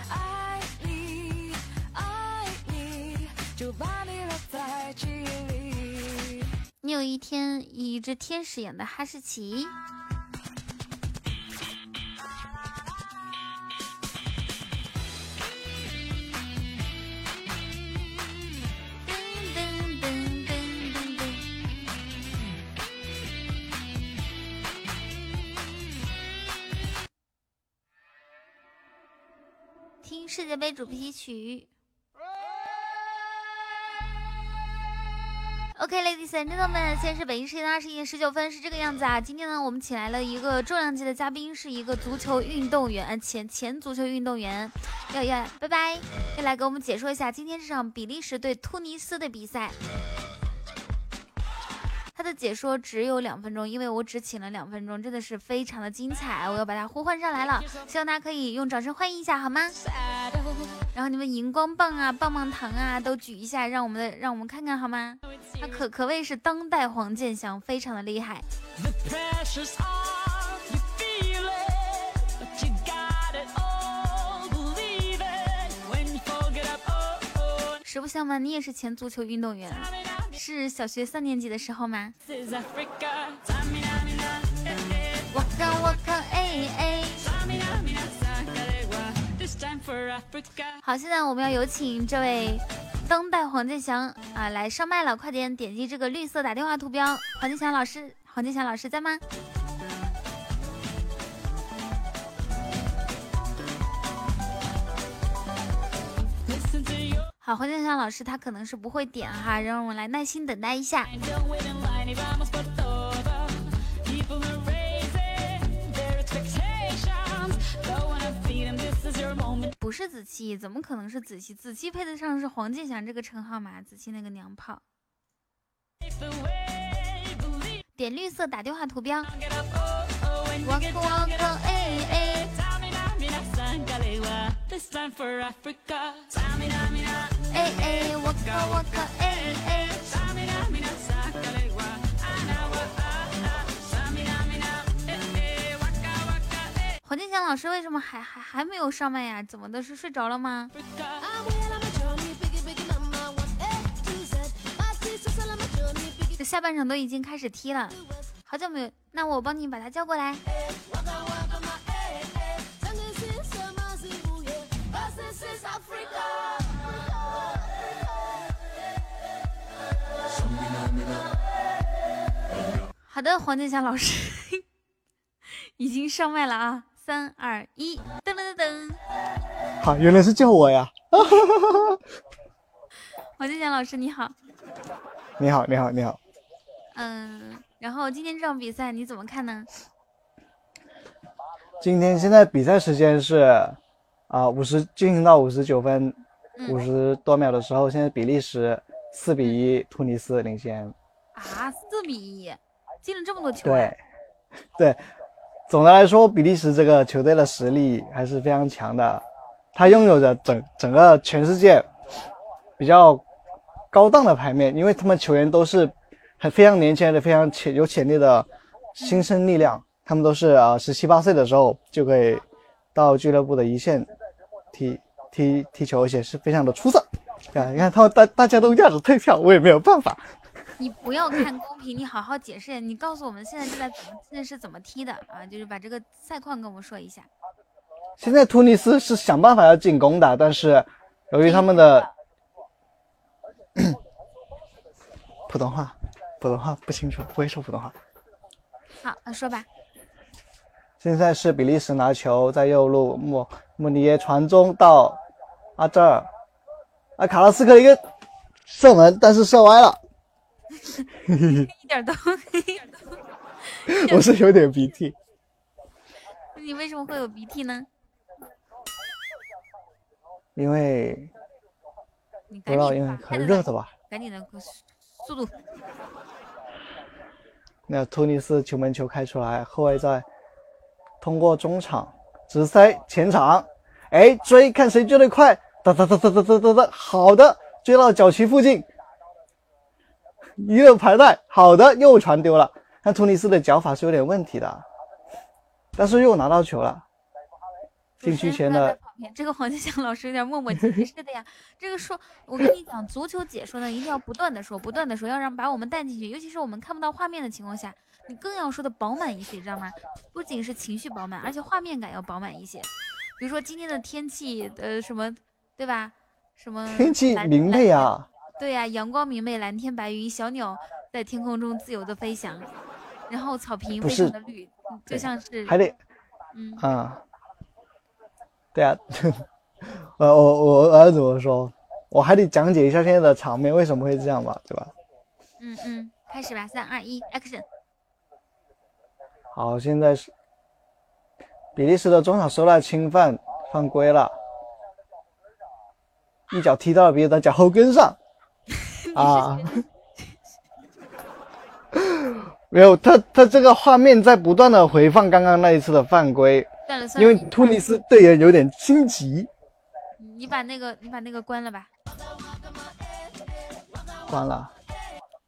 爱你，爱你，就把你留在记忆里。你有一天以一只天使眼的哈士奇。世界杯主题曲。OK，ladies、and gentlemen，现在是北京时间的二十一点十九分，是这个样子啊。今天呢，我们请来了一个重量级的嘉宾，是一个足球运动员，呃前前足球运动员，要要，拜拜，要来给我们解说一下今天这场比利时对突尼斯的比赛。他的解说只有两分钟，因为我只请了两分钟，真的是非常的精彩，我要把他呼唤上来了，希望大家可以用掌声欢迎一下，好吗？然后你们荧光棒啊、棒棒糖啊都举一下，让我们的让我们看看好吗？他可可谓是当代黄健翔，非常的厉害。Oh, oh, 实不相瞒，你也是前足球运动员，是小学三年级的时候吗 eh, eh. 我看我看，哎哎。好，现在我们要有请这位当代黄健翔啊来上麦了，快点点击这个绿色打电话图标，黄健翔老师，黄健翔老师在吗？好，黄健翔老师他可能是不会点哈，让我们来耐心等待一下。不是子期，怎么可能是子期？子期配得上是黄健翔这个称号吗？子期那个娘炮。点绿色打电话图标。哎哎。黄健翔老师为什么还还还没有上麦呀？怎么的？是睡着了吗？这下半场都已经开始踢了，好久没有，那我帮你把他叫过来。好的，黄健翔老师 <laughs> 已经上麦了啊！三二一，噔噔噔噔。好，原来是叫我呀！<laughs> 黄健翔老师你好，你好，你好，你好。嗯，然后今天这场比赛你怎么看呢？今天现在比赛时间是啊五十进行到五十九分嗯五十多秒的时候，现在比利时四比一突尼斯领先。啊，四比一，进了这么多球、啊。对，对，总的来说，比利时这个球队的实力还是非常强的，他拥有着整整个全世界比较高档的牌面，因为他们球员都是很非常年轻的、非常潜有潜力的新生力量，他们都是啊十七八岁的时候就可以到俱乐部的一线踢踢踢球，而且是非常的出色。啊，你看他们大大家都压着退票，我也没有办法。你不要看公屏，你好好解释，你告诉我们现在这在怎么现在是怎么踢的啊？就是把这个赛况跟我们说一下。现在突尼斯是想办法要进攻的，但是由于他们的 <clears throat> 普通话，普通话不清楚，不会说普通话。好，那说吧。现在是比利时拿球在右路，莫莫尼耶传中到阿扎尔，啊卡拉斯克一个射门，但是射歪了，<laughs> 一点都，一点都。我是有点鼻涕。<laughs> 你为什么会有鼻涕呢？因为你不知道，因为很热的吧。赶紧的速度。那突尼斯球门球开出来，后卫在通过中场直塞前场，哎追看谁追得快，哒哒哒哒哒哒哒哒，好的追到脚旗附近，一个排带，好的又传丢了。那突尼斯的脚法是有点问题的，但是又拿到球了。禁区前的这个黄健翔老师有点磨磨唧唧。是的呀，<laughs> 这个说，我跟你讲，足球解说呢，一定要不断的说，不断的说，要让把我们带进去。尤其是我们看不到画面的情况下，你更要说的饱满一些，知道吗？不仅是情绪饱满，而且画面感要饱满一些。比如说今天的天气，呃，什么，对吧？什么天气明媚啊，对呀、阳光明媚，蓝天白云，小鸟在天空中自由的飞翔，然后草坪非常的绿，嗯就像是还得嗯。啊，对啊，<laughs> 呃，我我儿子我说，我还得讲解一下现在的场面为什么会这样吧，对吧？嗯嗯，开始吧，三二一，action！好，现在是比利时的中场受到侵犯，犯规了，一脚踢到了别人的脚后跟上，<laughs> 啊，<laughs> 没有，他他这个画面在不断的回放刚刚那一次的犯规，因为突尼斯队员有点心急，你把那个你把那个关了吧，关了，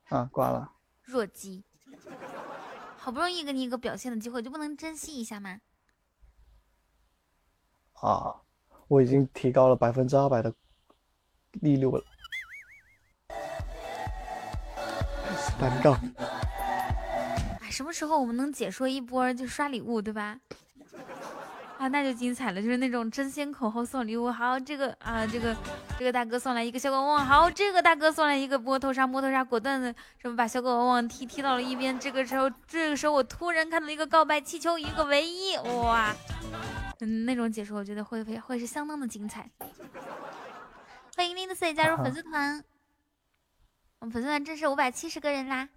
啊，关了，弱鸡，好不容易给你一个表现的机会，就不能珍惜一下吗？啊，我已经提高了百分之二百的利率了，哎，什么时候我们能解说一波就刷礼物，对吧？啊，那就精彩了，就是那种争先恐后送礼物。好，这个啊，这个这个大哥送来一个小狗汪汪，好，这个大哥送来一个摸头杀，摸头杀果断的什么把小狗汪汪踢踢到了一边。这个时候，这个时候我突然看到一个告白气球，一个唯一，哇，嗯，那种解说我觉得会会会是相当的精彩。欢迎 Lindsay 加入粉丝团，我们粉丝团正式五百七十个人啦。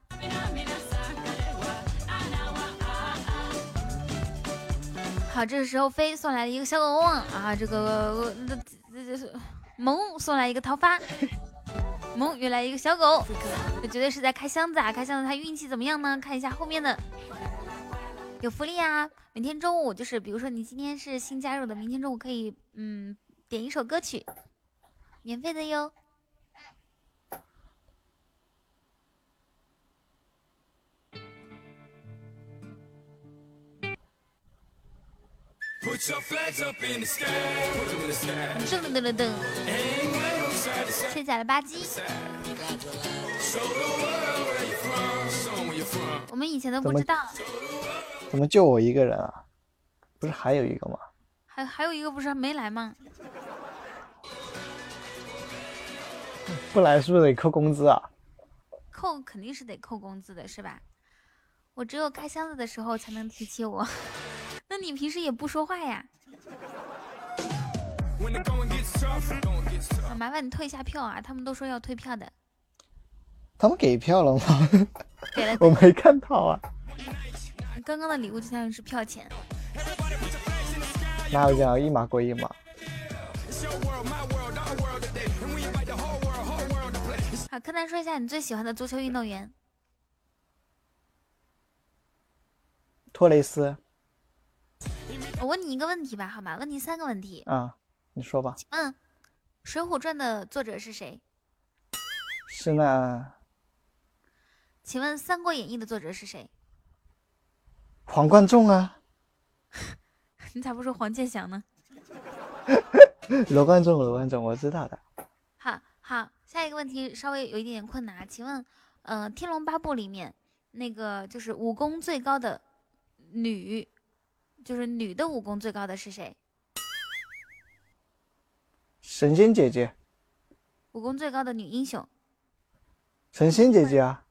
好，这个时候飞送来了一个小狗汪啊，这个这这这萌送来一个桃花，萌又来一个小狗，这绝对是在开箱子啊！开箱子他运气怎么样呢？看一下后面的有福利啊！每天中午就是，比如说你今天是新加入的，明天中午可以嗯点一首歌曲，免费的哟。噔噔噔噔噔.卸载了吧唧。我们以前都不知道，怎么就我一个人啊？不是还有一个吗？还还有一个不是还没来吗？不来是不是得扣工资啊？扣肯定是得扣工资的，是吧？我只有开箱子的时候才能提起我。那你平时也不说话呀？麻烦你退一下票啊！他们都说要退票的。他们给票了吗？给了。<laughs> 我没看到啊。刚刚的礼物就相当于是票钱。哪有这样？一码归一码。好，柯南，说一下你最喜欢的足球运动员。托雷斯。我问你一个问题吧，好吗？问你三个问题。啊，你说吧，嗯，《水浒传》的作者是谁？是那请问《三国演义》的作者是谁？黄贯中啊，<laughs> 你咋不说黄健翔呢？<laughs> 罗贯中，罗贯中，我知道的。好好，下一个问题稍微有一点点困难啊，请问，呃，《天龙八部》里面那个就是武功最高的女，就是女的武功最高的是谁？神仙姐姐，武功最高的女英雄？神仙姐姐啊，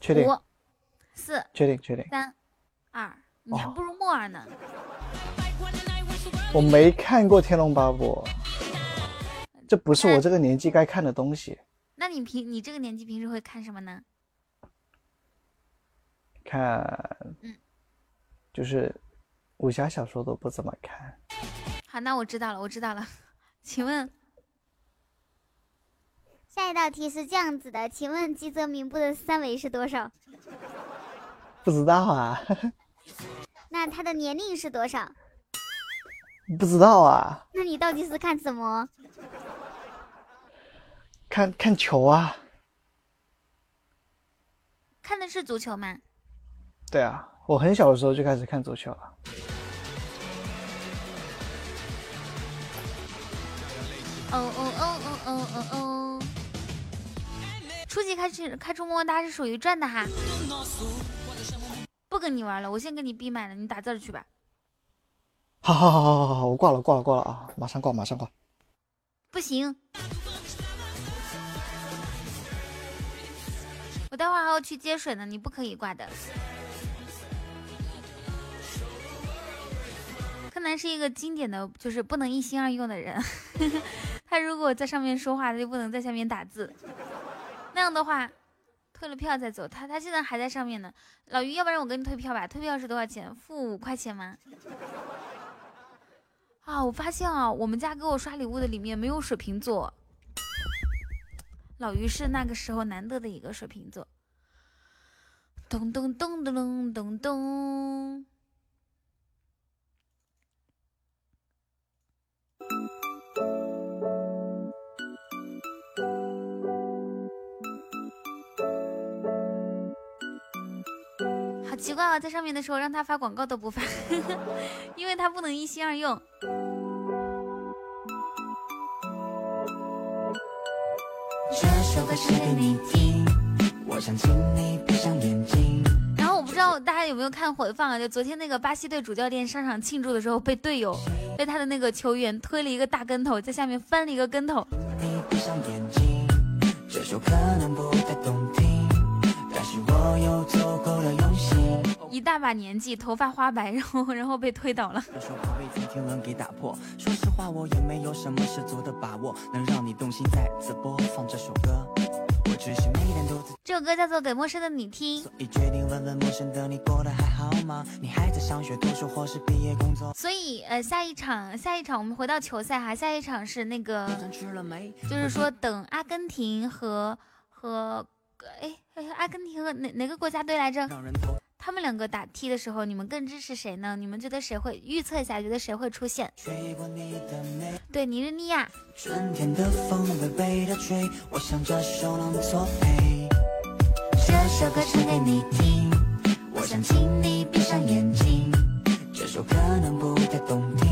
确定，五、四、确定，确定。三、二，你还哦不如木耳呢。我没看过《天龙八部》，这不是我这个年纪该看的东西。那你平你这个年纪平时会看什么呢？看嗯，就是武侠小说都不怎么看。好，那我知道了，我知道了。请问下一道题是这样子的，请问吉泽明步的三围是多少？不知道啊，那他的年龄是多少？不知道啊，那你到底是看什么？看看球啊。看的是足球吗？对啊，我很小的时候就开始看足球了。哦哦哦哦哦哦哦！初级开始开出么么哒是属于赚的哈，不跟你玩了，我先跟你闭麦了，你打字去吧。好好好好好好，我挂了挂了挂了啊！马上挂马上挂。不行，我待会儿还要去接水呢，你不可以挂的。柯南是一个经典的，就是不能一心二用的人。<laughs> 他如果在上面说话，他就不能在下面打字。那样的话，退了票再走。他他现在还在上面呢。老于，要不然我给你退票吧？退票是多少钱？付五块钱吗？啊，我发现啊，我们家给我刷礼物的里面没有水瓶座。老于是那个时候难得的一个水瓶座。咚咚咚咚咚咚咚。奇怪啊，在上面的时候让他发广告都不发，<laughs> 因为他不能一心二用。这首歌是给你听，我想请你闭上眼睛。然后我不知知道大家有没有看回放啊？就昨天那个巴西队主教练上场庆祝的时候，被队友被他的那个球员推了一个大跟头，在下面翻了一个跟头。你闭上眼睛，这首可能不太动听，有足够的用心。一大把年纪，头发花白，然后然后被推倒了。这首怕被给打破。说实话，我也没有什么十足的把握，能让你动心。再次播放这首歌，我只是每天都这首歌叫做《给陌生的你听》，己决定问问陌生的你过得还好吗？你还在上学、读书或是毕业工作？所以呃，下一场下一场我们回到球赛哈，下一场是那个？就是说等阿根廷和和哎哎阿根廷和哪哪个国家队来着？他们两个打踢的时候，你们更支持谁呢？你们觉得谁会预测一下？觉得谁会出现？对，尼日利亚。春天的风微微的吹，我想这首能作陪。这首歌唱给你听，我想请你闭上眼睛，这首可能不太动听，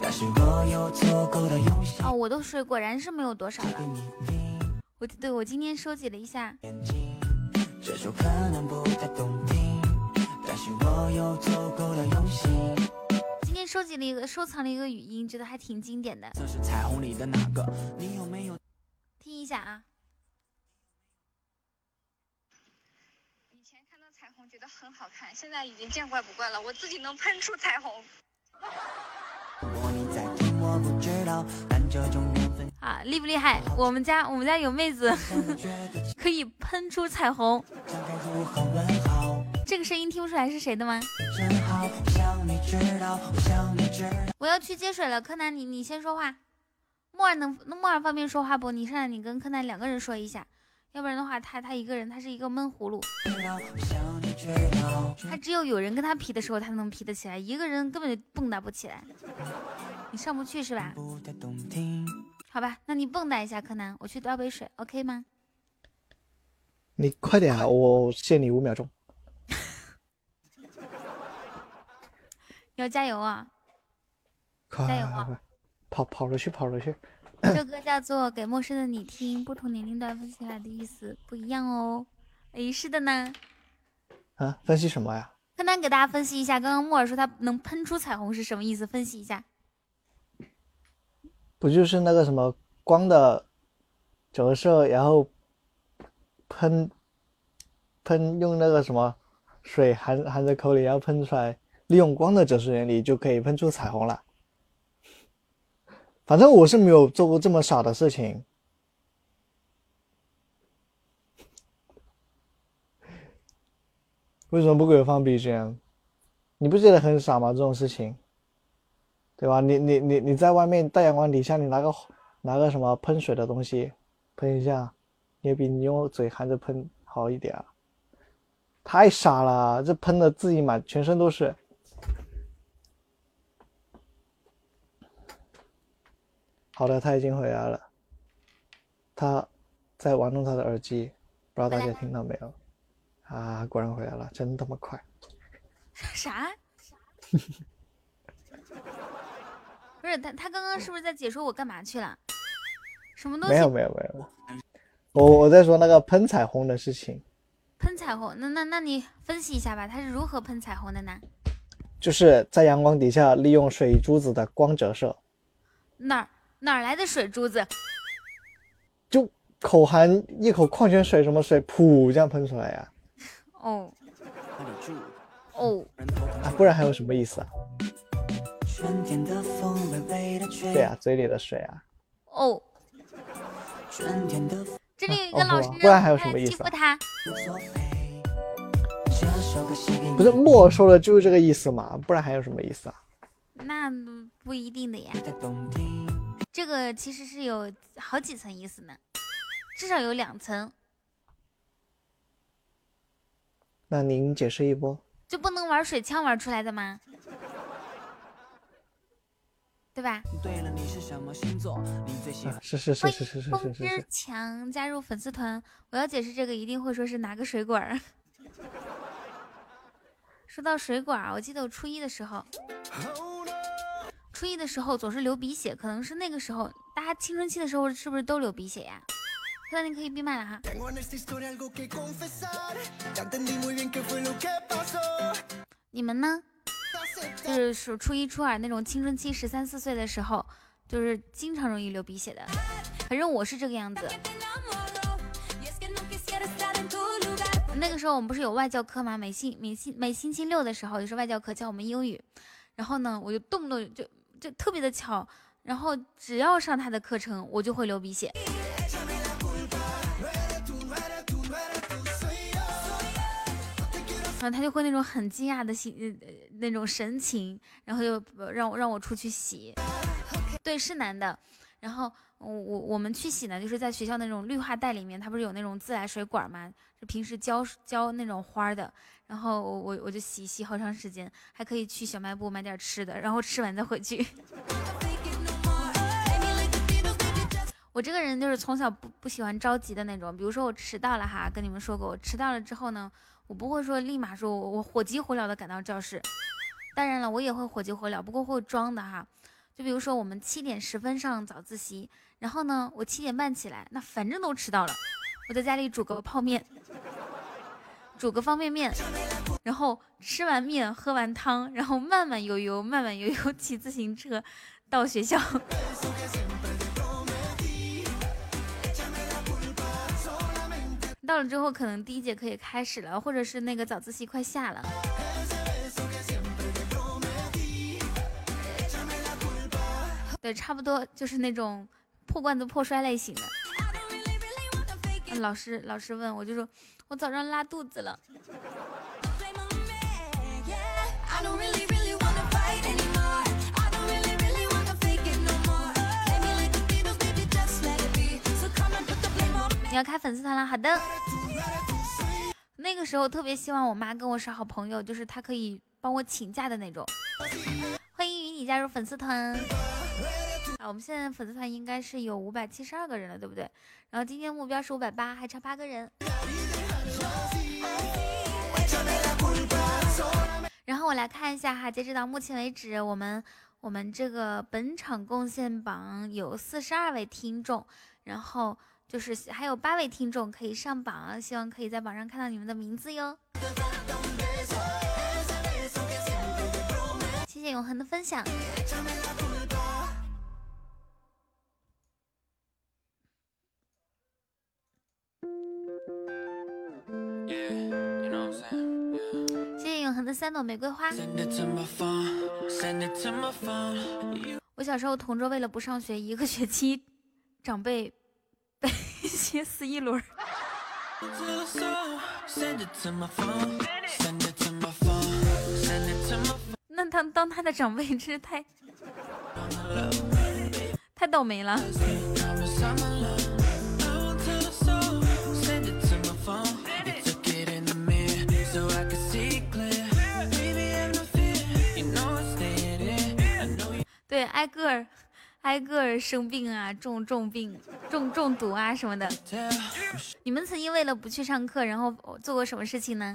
但是我有足够的用心哦，我的水果然是没有多少了。我对我今天收集了一下，眼睛，这首可能不太动听，但是我有足够的用心。今天收集了一个收藏了一个语音，觉得还挺经典的，这是彩虹里的哪个？你有没有？听一下啊。以前看到彩虹觉得很好看，现在已经见怪不怪了。我自己能喷出彩虹。<laughs> 如果你在听，我不知道，但这种缘分啊，厉不厉害？我们家我们家有妹子 <laughs> 可以喷出彩虹，这个声音听不出来是谁的吗？我要去接水了，柯南你你先说话。莫尔能那莫尔方便说话不？你上来你跟柯南两个人说一下，要不然的话他他一个人他是一个闷葫芦。他只有有人跟他皮的时候他能皮得起来，一个人根本就蹦跶不起来。你上不去是吧？好吧，那你蹦跶一下，柯南，我去倒杯水，OK 吗？你快点啊！我限你五秒钟。<laughs> 要加油啊！快加油啊跑跑着去，跑着去。这歌叫做《给陌生的你听》，不同年龄段分析起来的意思不一样哦。诶，是的呢。啊，分析什么呀？柯南给大家分析一下，刚刚木耳说他能喷出彩虹是什么意思？分析一下。不就是那个什么光的折射，然后喷喷用那个什么水含含在口里，然后喷出来，利用光的折射原理就可以喷出彩虹了。反正我是没有做过这么傻的事情。<laughs> 为什么不给我放 BGM？你不觉得很傻吗？这种事情，对吧？你你你你在外面大阳光底下，你拿个拿个什么喷水的东西喷一下，也比你用嘴含着喷好一点啊。太傻了，这喷的自己满全身都是。好的，他已经回来了，他在玩弄他的耳机，不知道大家听到没有？啊，果然回来了，真他妈快！啥？<laughs> 不是他，他刚刚是不是在解说我干嘛去了？什么东西？没有没有没有，我我在说那个喷彩虹的事情，喷彩虹？那那那你分析一下吧，他是如何喷彩虹的呢？就是在阳光底下利用水珠子的光折射，哪儿哪儿来的水珠子？就口含一口矿泉水什么水，噗这样喷出来呀、哦。哦，啊，不然还有什么意思啊？春天的风微微的吹。对啊，嘴里的水啊，哦，春天的这里有一哦个老师不然还有什么意思啊欺负他。不是莫说的就是这个意思嘛？不然还有什么意思啊？那不一定的呀。这个其实是有好几层意思呢，至少有两层，那您解释一波。就不能玩水枪玩出来的吗？对吧？对了，你是什么星座？你最喜欢啊，是是是欢是是是迎风之是是是，强加入粉丝团，我要解释这个一定会说是哪个水果儿。<laughs> 说到水果儿，我记得我初一的时候，初一的时候总是流鼻血，可能是那个时候大家青春期的时候是不是都流鼻血呀？那你可以闭麦了哈。你们呢？就是属初一、初二那种青春期十三四岁的时候，就是经常容易流鼻血的。反正我是这个样子。那个时候我们不是有外教课吗？每星每星每星期六的时候，也是外教课教我们英语。然后呢，我就动不动就就特别的巧，然后只要上他的课程，我就会流鼻血。然后他就会那种很惊讶的心呃那种神情，然后又让我让我出去洗。对，是男的。然后我我我们去洗呢，就是在学校那种绿化带里面，它不是有那种自来水管吗？就平时浇浇那种花的。然后我我我就洗洗好长时间，还可以去小卖部买点吃的，然后吃完再回去。<laughs> 我这个人就是从小不不喜欢着急的那种，比如说我迟到了哈，跟你们说过，我迟到了之后呢，我不会说立马说我我火急火燎的赶到教室，当然了，我也会火急火燎，不过会装的哈。就比如说我们七点十分上早自习，然后呢，我七点半起来，那反正都迟到了，我在家里煮个泡面，煮个方便面，然后吃完面喝完汤，然后慢慢悠悠慢慢悠悠 <laughs> 骑自行车到学校。到了之后，可能第一节课也开始了，或者是那个早自习快下了。对，差不多就是那种破罐子破摔类型的。老师，老师问我就说，我早上拉肚子了。你要开粉丝团了，好的。那个时候特别希望我妈跟我是好朋友，就是她可以帮我请假的那种。欢迎与你加入粉丝团。啊，我们现在粉丝团应该是有五百七十二个人了，对不对？然后今天目标是五百八，还差八个人。然后我来看一下哈，截止到目前为止，我们我们这个本场贡献榜有四十二位听众，然后就是还有八位听众可以上榜啊希望可以在榜上看到你们的名字哟。谢谢永恒的分享。谢谢永恒的三朵玫瑰花。我小时候同桌为了不上学一个学期长辈先死一轮，那他当他的长辈真是太，太倒霉了。对，挨个。挨个儿生病啊，中重病、中中毒啊什么的。你们曾经为了不去上课，然后做过什么事情呢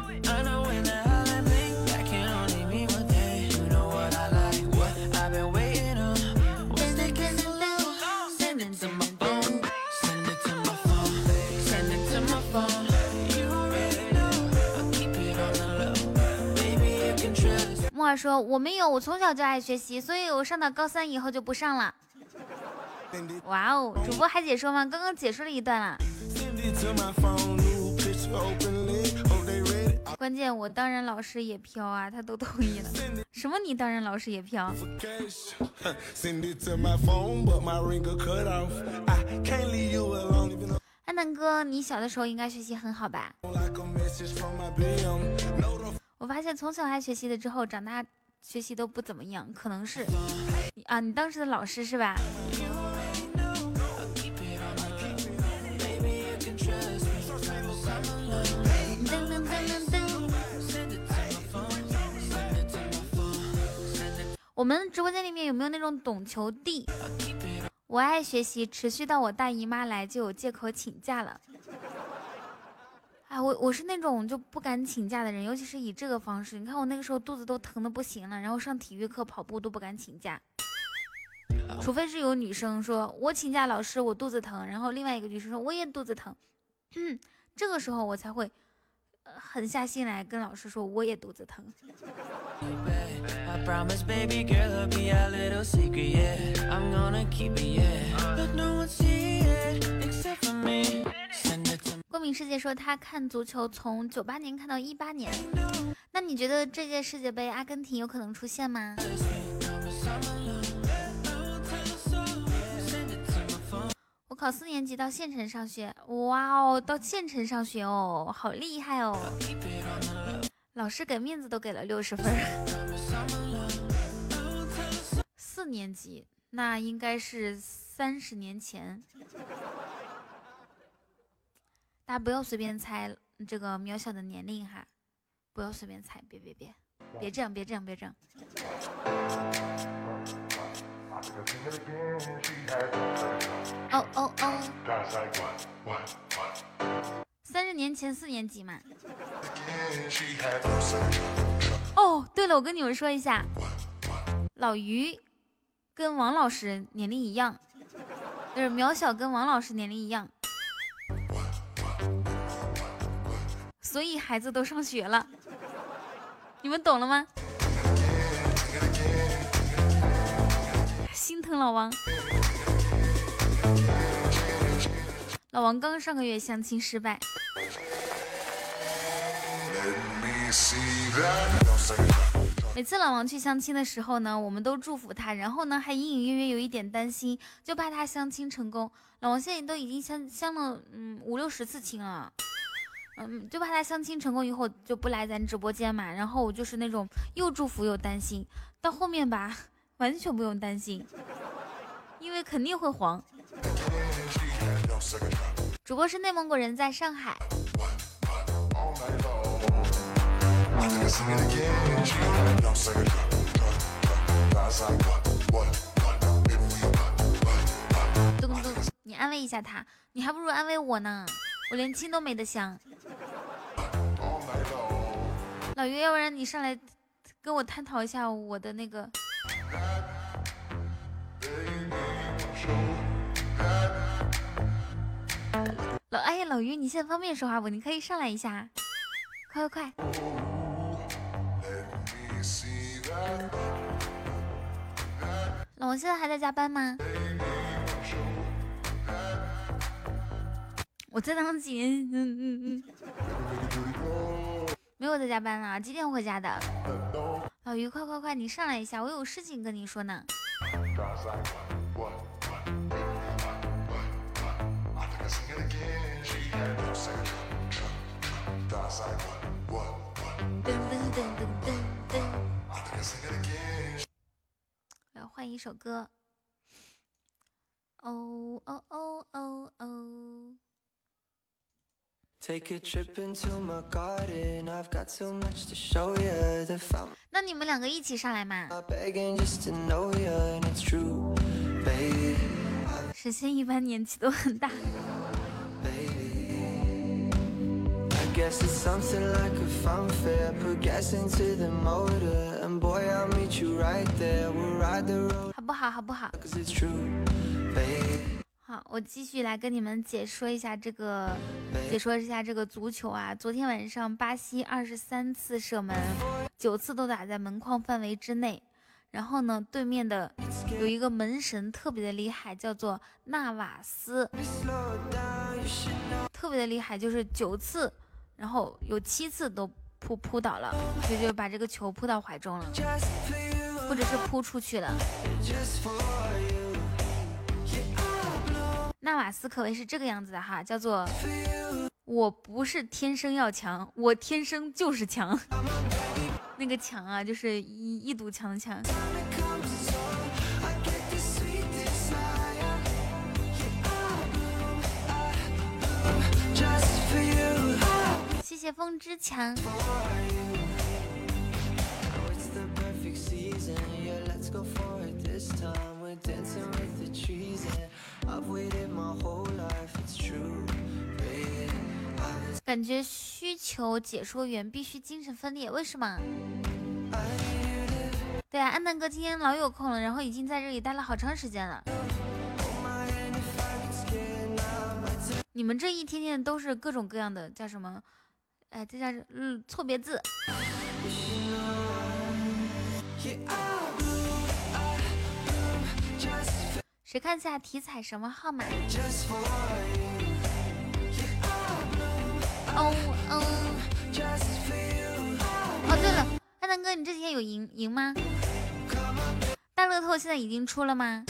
trust. 木耳说我没有，我从小就爱学习，所以我上到高三以后就不上了。哇哦，主播还解说吗？刚刚解说了一段啦。Send it to my phone, new picture openly. Hope they read it. 关键我当然老师也飘啊，他都同意了。什么？你当然老师也飘安南哥，你小的时候应该学习很好吧？like a message from my BM. No, the 我发现从小爱学习的之后，长大学习都不怎么样，可能是啊，你当时的老师是吧？我们直播间里面有没有那种懂球帝？我爱学习，持续到我大姨妈来就有借口请假了。哎，我我是那种就不敢请假的人，尤其是以这个方式。你看我那个时候肚子都疼的不行了，然后上体育课跑步都不敢请假。除非是有女生说我请假，老师我肚子疼，然后另外一个女生说我也肚子疼，嗯这个时候我才会、狠下心来跟老师说我也肚子疼。光明世界说他看足球从年看到世界说他看足球从九八年看到一八年。那你觉得这届世界杯阿根廷有可能出现吗？考四年级到县城上学，哇哦，到县城上学哦，好厉害哦！老师给面子都给了六十分。四年级，那应该是三十年前。大家不要随便猜这个渺小的年龄哈，不要随便猜，别别别，别这样，别这样，别这样。哦哦哦，三十年前四年级嘛。哦，对了，我跟你们说一下，老于跟王老师年龄一样，就是渺小跟王老师年龄一样，所以孩子都上学了，你们懂了吗？心疼老王，老王刚上个月相亲失败。每次老王去相亲的时候呢，我们都祝福他，然后呢还隐隐约约有一点担心，就怕他相亲成功。老王现在都已经相相了嗯五六十次亲了，嗯，就怕他相亲成功以后就不来咱直播间嘛。然后我就是那种又祝福又担心，到后面吧完全不用担心，因为肯定会黄。主播是内蒙古人，在上海。咚咚，你安慰一下他，你还不如安慰我呢，我连亲都没得相。老于，要不然你上来跟我探讨一下我的那个。哎，老于，你现在方便说话不？你可以上来一下，快快快！老王现在还在加班吗？我在当紧，嗯嗯嗯，没有在加班了，几点回家的？老于，快快快，你上来一下，我有事情跟你说呢。噔噔噔噔噔噔。来换一首歌。哦哦哦哦哦。Take a trip into my garden. I've got so much to show you. The fountain 那你们两个一起上来嘛.神仙一般年纪都很大。Guess it's something like a funfair. Put gas into the motor, and boy, I'll meet you right there. We'll ride the road, 好不好？好不好.好，我继续来跟你们解说一下这个，解说一下这个足球啊。昨天晚上巴西二十三次射门，九次都打在门框范围之内。然后呢，对面的有一个门神特别的厉害，叫做纳瓦斯，特别的厉害，就是九次，然后有七次都扑扑倒了，就就把这个球扑到怀中了，或者是扑出去了。纳瓦斯可谓是这个样子的哈，叫做我不是天生要强，我天生就是强。<laughs> 那个强啊，就是一一堵墙的墙。Life. It's true, baby. 感觉需求解说员必须精神分裂，为什么？对啊，安南哥今天老有空了，然后已经在这里待了好长时间了。你们这一天天都是各种各样的，叫什么？哎，这叫嗯错别字。谁看下体彩什么号码？哦嗯。哦，对了，安南哥，你这几天有赢赢吗？大乐透现在已经出了吗？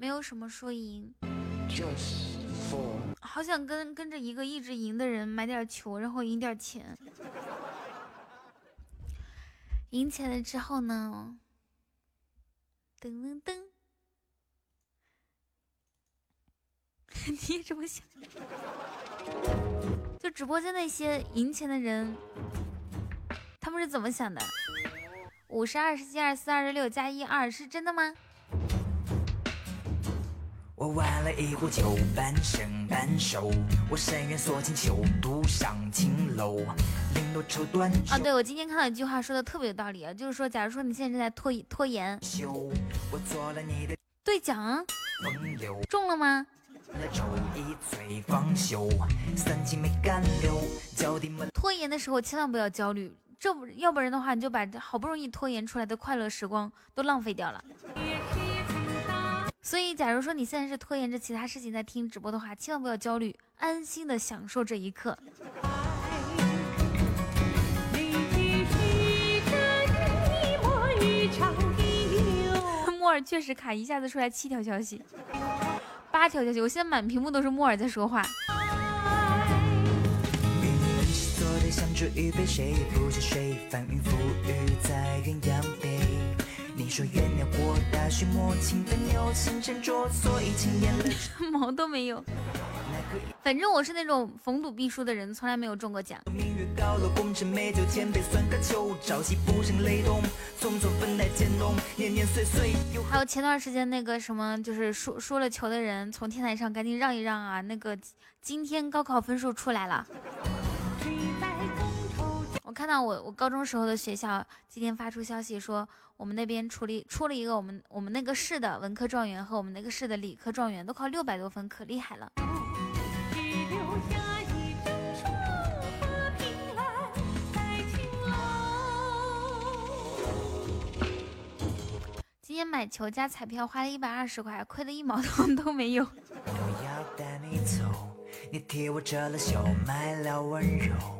没有什么输赢，好想跟跟着一个一直赢的人买点球，然后赢点钱。赢钱了之后呢？噔噔噔，<laughs> 你也这么想？就直播间那些赢钱的人，他们是怎么想的？五十二十七二四二十六加一二是真的吗？我玩了一壶酒，半生半熟。我深渊锁进囚独上青楼，绫罗绸缎。啊，对，我今天看到一句话说的特别有道理啊，就是说，假如说你现在正在拖拖延，我做了你的兑奖中了吗？抽一醉方休，三更没干流，脚底门。拖延的时候千万不要焦虑，这不要不然的话，你就把好不容易拖延出来的快乐时光都浪费掉了。所以，假如说你现在是拖延着其他事情在听直播的话，千万不要焦虑，安心的享受这一刻。<laughs> 木耳确实卡，一下子出来七条消息，八条消息，我现在满屏幕都是木耳在说话。做对相知一杯，谁不知谁翻云覆雨在鸳鸯杯。你说鸳鸯过大雪，莫轻分有心沉着，所以轻言了。毛都没有。反正我是那种逢赌必输的人，从来没有中过奖。明月高楼，美酒，千杯。朝夕雷动，匆匆分来渐浓，年年岁岁。还有前段时间那个什么，就是输输了球的人，从天台上赶紧让一让啊！那个今天高考分数出来了。我看到我我高中时候的学校今天发出消息说，我们那边出了出了一个我们我们那个市的文科状元和我们那个市的理科状元都考六百多分，可厉害了。今天买球加彩票花了一百二十块，亏的一毛钱都没有。我要带你走，你替我遮了羞，买了温柔。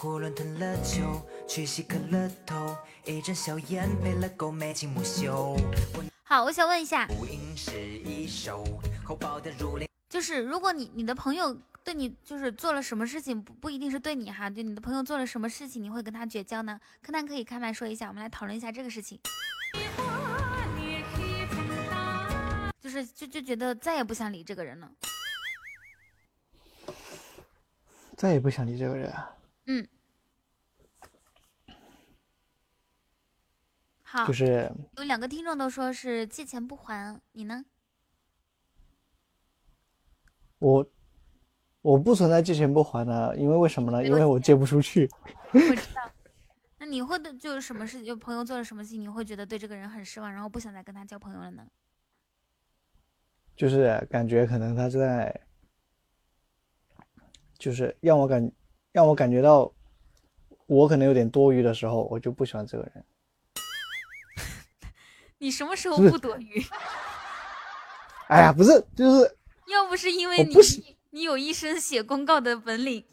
囫囵吞了酒，去洗渴了头，一针硝烟配了狗眉清目秀。好，我想问一下，不应是一首厚薄的如林。就是如果你你的朋友对你就是做了什么事情，不不一定是对你哈，对你的朋友做了什么事情，你会跟他绝交呢？柯南可以开麦说一下，我们来讨论一下这个事情。就是就就觉得再也不想理这个人了。再也不想理这个人。嗯，好，就是有两个听众都说是借钱不还，你呢？我我不存在借钱不还的，因为为什么呢？因为我借不出去。我知道。<laughs> 那你会对就是什么事？就朋友做了什么事情，你会觉得对这个人很失望，然后不想再跟他交朋友了呢？就是感觉可能他在，就是让我感让我感觉到我可能有点多余的时候，我就不喜欢这个人。<laughs> 你什么时候不多余？哎呀，不是，就是要不是因为你你有一身写公告的本领，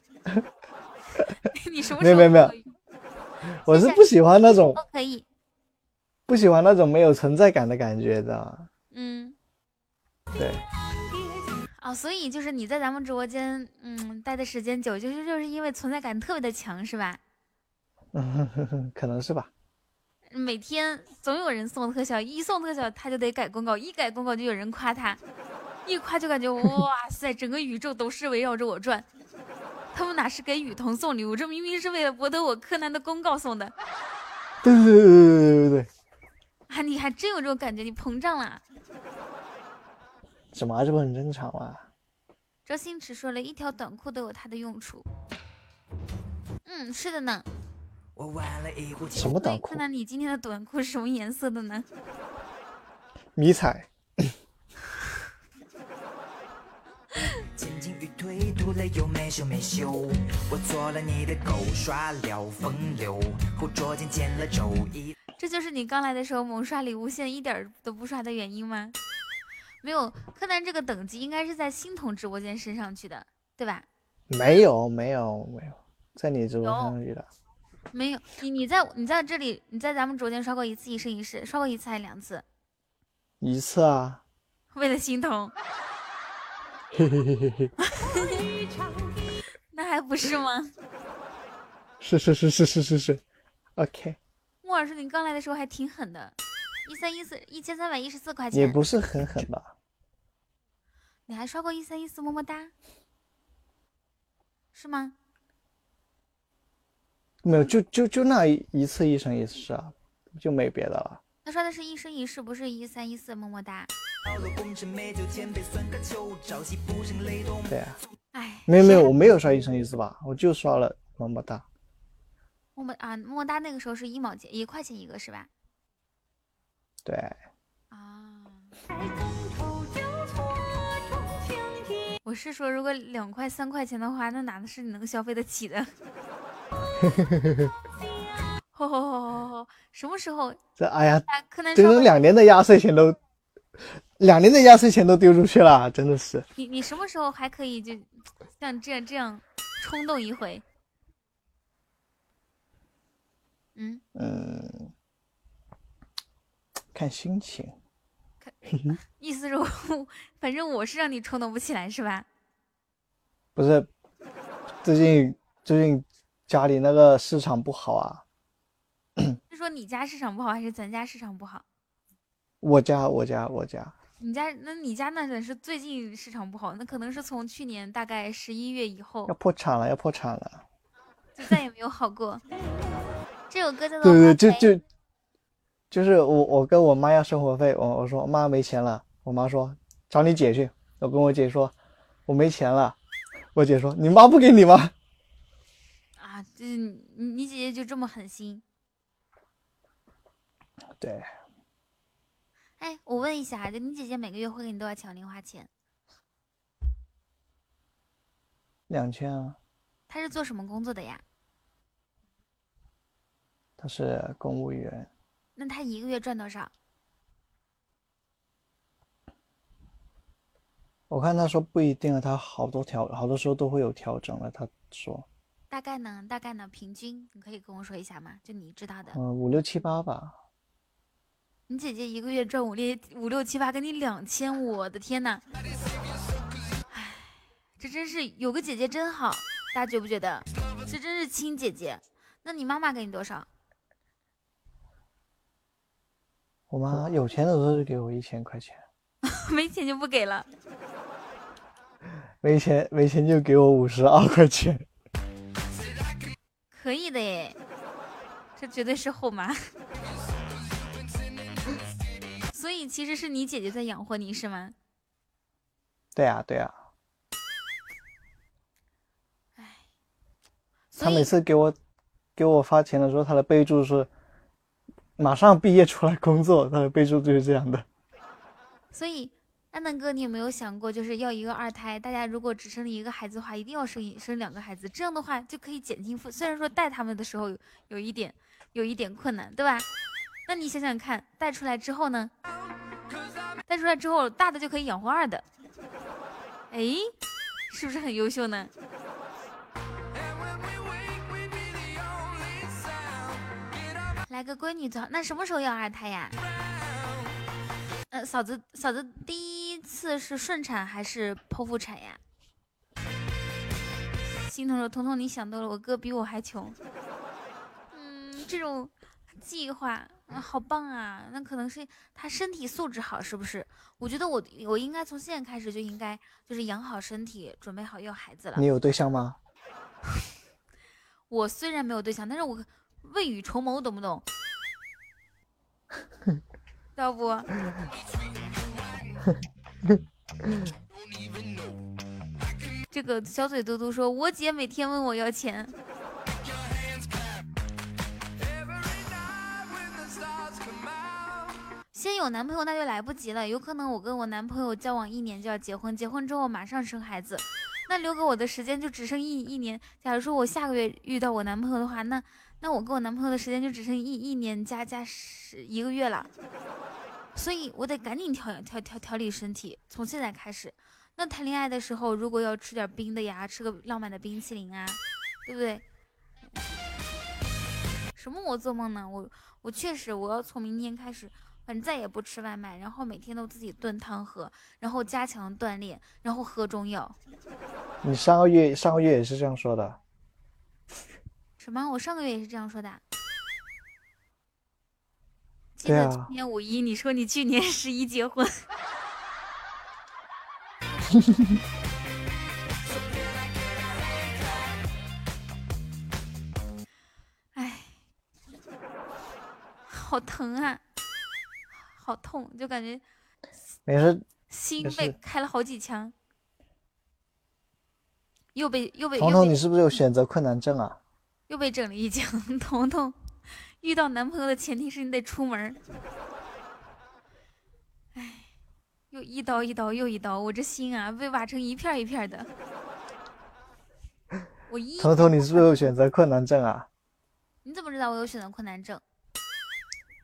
<laughs> 你什么时候没有没有没有，我是不喜欢那种可以不喜欢那种没有存在感的感觉的。嗯，对。哦，所以就是你在咱们直播间，嗯，待的时间久，就是就是因为存在感特别的强，是吧？嗯，<laughs> 可能是吧。每天总有人送特效，一送特效他就得改公告，一改公告就有人夸他，一夸就感觉 <laughs> 哇塞，整个宇宙都是围绕着我转。他们哪是给雨桐送礼物，这明明是为了博得我柯南的公告送的。对对对对对对对。啊，你还真有这种感觉，你膨胀了。怎么这不很正常吗？周星驰说了一条短裤都有它的用处。嗯，是的呢。我玩了一壶什么短裤看？看你今天的短裤是什么颜色的呢？迷彩。<laughs> 前进与退，吐了又没羞没羞。我做了你的狗，耍了风流，后捉奸见了周一。这就是你刚来的时候猛刷礼物，现在一点都不刷的原因吗？没有，柯南这个等级应该是在新筒直播间升上去的，对吧？没有没有没有，在你直播上去的。没有，你你在你在这里，你在咱们直播间刷过一次一生一世，刷过一次还是两次？一次啊，<laughs> 为了心疼，嘿嘿嘿嘿嘿，那还不是吗？<laughs> 是是是是是是是，OK，木耳说你刚来的时候还挺狠的，一三一四一千三百一十四块钱，也不是很狠吧？你还刷过一三一四么么哒，是吗？没有，就就就那一一次一生一世啊，就没别的了。他刷的是一生一世，不是一三一四么么哒。对啊，哎，没有没有，我没有刷一生一世吧，我就刷了么么哒。么么啊，么么哒那个时候是一毛钱，一块钱一个是吧？对，我是说，如果两块三块钱的话，那哪是你能消费得起的？<laughs> 吼吼吼吼吼！什么时候？这哎呀啊，柯南整整两年的压岁钱都，两年的压岁钱都丢出去了，真的是。你你什么时候还可以就像这样这样冲动一回？嗯，嗯，看心情。看 <laughs> 意思是我，反正我是让你冲动不起来是吧？不是，最近最近家里那个市场不好啊，是说你家市场不好，还是咱家市场不好？我家我家我家，你家那你家那得是最近市场不好，那可能是从去年大概十一月以后要破产了要破产了。就再也没有好过。这首歌叫做对对，花呗就是我我跟我妈要生活费，我我说妈没钱了，我妈说找你姐去，我跟我姐说我没钱了，我姐说你妈不给你吗？啊，这你你姐姐就这么狠心？对，哎，我问一下，就你姐姐每个月会给你多少钱零花钱？两千啊，她是做什么工作的呀？她是公务员，那他一个月赚多少？我看他说不一定啊，他好多调好多时候都会有调整了。他说大概呢？大概呢？平均你可以跟我说一下吗？就你知道的。嗯五六七八吧，你姐姐一个月赚五六五六七八，给你两千，我的天呐！唉，这真是有个姐姐真好，大家觉不觉得？这真是亲姐姐。那你妈妈给你多少？我妈有钱的时候就给我一千块钱，<laughs> 没钱就不给了。没钱没钱就给我五十二块钱。可以的耶，这绝对是后妈。所以其实是你姐姐在养活你是吗？对啊对啊，所以她每次给我给我发钱的时候，她的备注是马上毕业出来工作，他的备注就是这样的。所以安南哥，你有没有想过，就是要一个二胎？大家如果只生了一个孩子的话，一定要生一生两个孩子，这样的话就可以减轻负。虽然说带他们的时候有有一点有一点困难，对吧？那你想想看，带出来之后呢？带出来之后，大的就可以养活二的。哎，是不是很优秀呢？来个闺女最好。那什么时候要二胎呀？呃，嫂子，嫂子第一次是顺产还是剖腹产呀？心疼说：“彤彤，你想多了，我哥比我还穷。”嗯，这种计划、啊好棒啊！那可能是他身体素质好，是不是？我觉得我我应该从现在开始就应该就是养好身体，准备好要孩子了。你有对象吗？<laughs> 我虽然没有对象，但是我未雨绸缪，懂不懂？<laughs> 要不？<laughs> 这个小嘴嘟嘟说，我姐每天问我要钱。先有男朋友那就来不及了，有可能我跟我男朋友交往一年就要结婚，结婚之后马上生孩子，那留给我的时间就只剩一一年。假如说我下个月遇到我男朋友的话，那那我跟我男朋友的时间就只剩一一年加加十一个月了，所以我得赶紧调调调调理身体，从现在开始。那谈恋爱的时候，如果要吃点冰的呀，吃个浪漫的冰淇淋啊，对不对？什么我做梦呢？我我确实我要从明天开始。反正再也不吃外卖，然后每天都自己炖汤喝，然后加强锻炼，然后喝中药。你上个月上个月也是这样说的。什么？我上个月也是这样说的。记得去年五一，你说你去年十一结婚。<laughs> 哎，好疼啊！好痛，就感觉没事，心被开了好几枪，又被又被彤彤，你是不是有选择困难症啊？又被整了一枪。彤彤，遇到男朋友的前提是你得出门儿。哎，又一刀一刀又一刀，我这心啊被挖成一片一片的。我一彤彤，你是不是有选择困难症啊？你怎么知道我有选择困难症？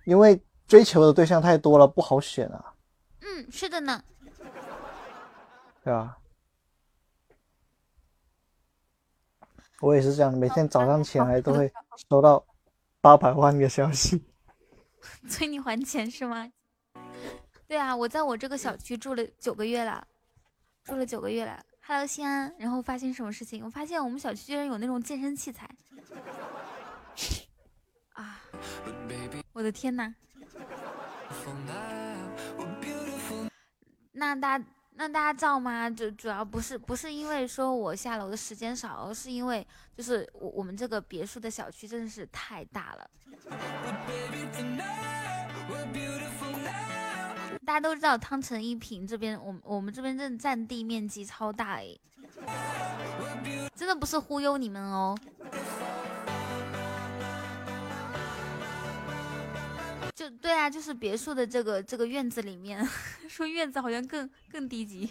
因为追求的对象太多了，不好选啊，嗯，是的呢。对吧？我也是这样，每天早上起来都会收到八百万个消息。<laughs> 催你还钱是吗？对啊，我在我这个小区住了九个月了，住了九个月了。Hello，西安。然后发现什么事情？我发现我们小区居然有那种健身器材。<laughs> 啊！我的天呐！那大家那大家知道吗？就主要不是不是因为说我下楼的时间少，而是因为就是我我们这个别墅的小区真的是太大了。大家都知道汤臣一品这边，我我们这边真的占地面积超大诶，真的不是忽悠你们哦。就对啊，就是别墅的这个这个院子里面，<laughs> 说院子好像更更低级。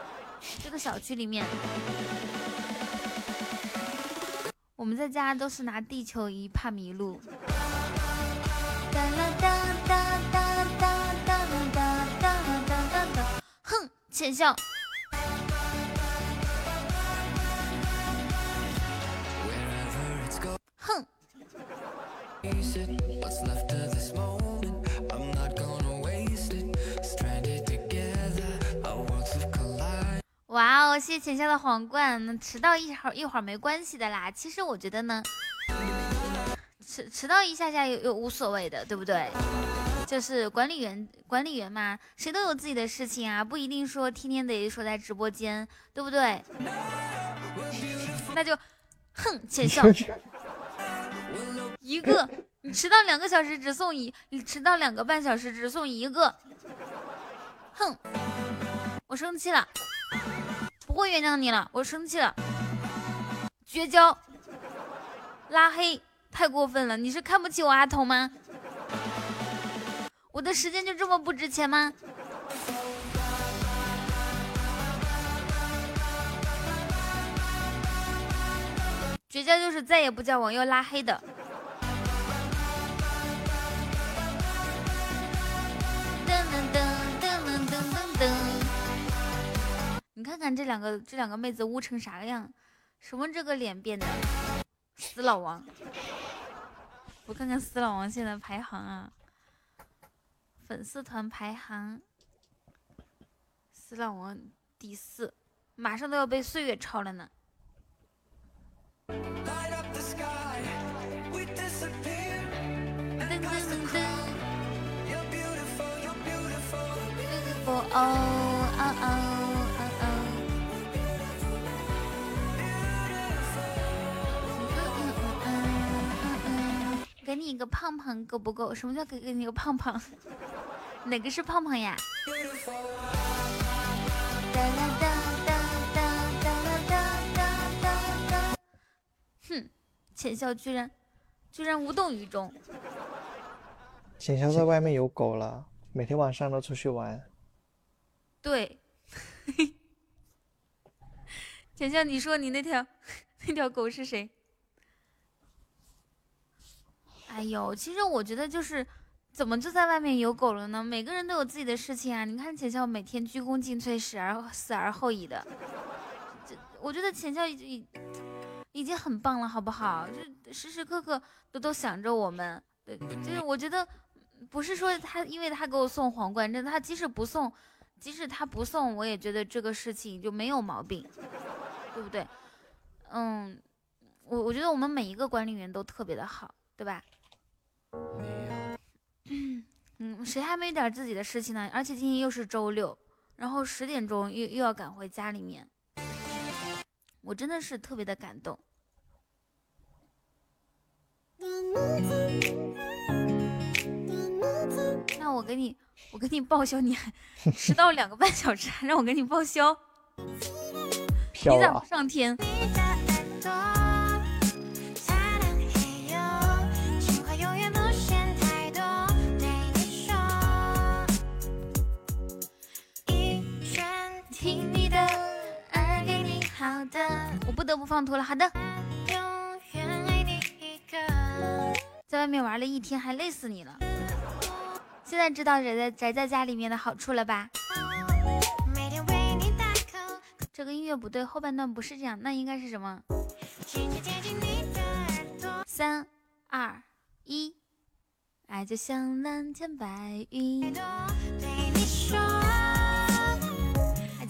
<laughs> 这个小区里面，我们在家都是拿地球仪怕迷路。哼，浅笑。哼。哇哦，谢谢浅笑的皇冠，那迟到一会儿一会儿没关系的啦。其实我觉得呢，迟迟到一下下又又无所谓的，对不对？就是管理员管理员嘛，谁都有自己的事情啊，不一定说天天得说在直播间，对不对？那就，哼，浅笑，一个你迟到两个小时只送一，你迟到两个半小时只送一个，哼，我生气了。不会原谅你了，我生气了，绝交，拉黑，太过分了！你是看不起我阿童吗？我的时间就这么不值钱吗？绝交就是再也不叫往，要拉黑的。看看这两个这两个妹子污成啥样？什么这个脸变的？死老王！我看看死老王现在排行啊，粉丝团排行，死老王第四，马上都要被岁月超了呢。噔给你一个胖胖够不够？什么叫给给你一个胖胖？<laughs> 哪个是胖胖呀？哒啦哒哒哒哒啦哒哒哒哒。哼，浅笑居然居然无动于衷。浅笑在外面有狗了，每天晚上都出去玩。对，<laughs> 浅笑，你说你那条 <laughs> 那条狗是谁？哎呦，其实我觉得就是怎么就在外面有狗了呢？每个人都有自己的事情啊。你看浅笑每天鞠躬尽瘁，死而死而后已的，这我觉得浅笑已经已经很棒了，好不好？就时时刻刻都都想着我们。对，就是我觉得不是说他因为他给我送皇冠，真的，他即使不送，即使他不送，我也觉得这个事情就没有毛病，对不对？嗯，我我觉得我们每一个管理员都特别的好，对吧？嗯，谁还没点自己的事情呢？而且今天又是周六，然后十点钟又又要赶回家里面，我真的是特别的感动。那我给你，我给你报销，你还迟到两个半小时，还让我给你报销，<laughs> 你咋不！上天？得不放图了。好的，永远爱你一个。在外面玩了一天，还累死你了。现在知道宅在宅在家里面的好处了吧？这个音乐不对，后半段不是这样，那应该是什么？三二一，爱就像蓝天白云。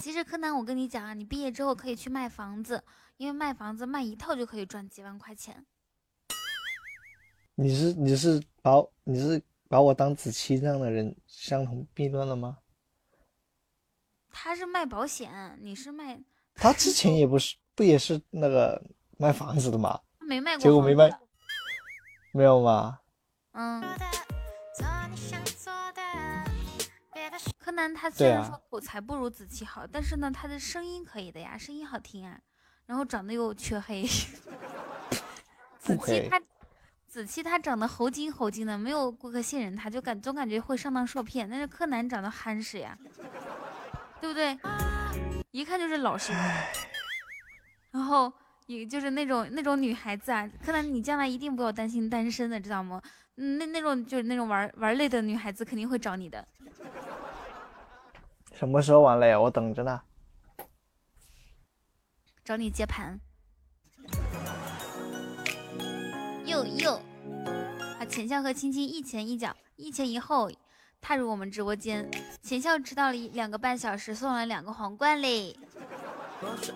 其实柯南，我跟你讲啊，你毕业之后可以去卖房子，因为卖房子卖一套就可以赚几万块钱。你是你是把你是把我当子期这样的人相同弊端了吗？他是卖保险，你是卖 <laughs> 他之前也不是不也是那个卖房子的吗？没卖过，结果没卖，没有吗？嗯，别的事柯南他虽然说口才不如子期好，但是呢，他的声音可以的呀，声音好听啊，然后长得又黢黑。<laughs> 子期他，子期他长得猴精猴精的，没有顾客信任他，就感总感觉会上当受骗。但是柯南长得憨实呀，对不对？一看就是老实人。然后也就是那种那种女孩子啊，柯南你将来一定不要担心单身的，知道吗？嗯，那那种就是那种玩玩累的女孩子肯定会找你的。什么时候完了呀？我等着呢。找你接盘。又又，啊，浅笑和青青一前一脚，一前一后踏入我们直播间。浅笑迟到了两个半小时，送了两个皇冠嘞。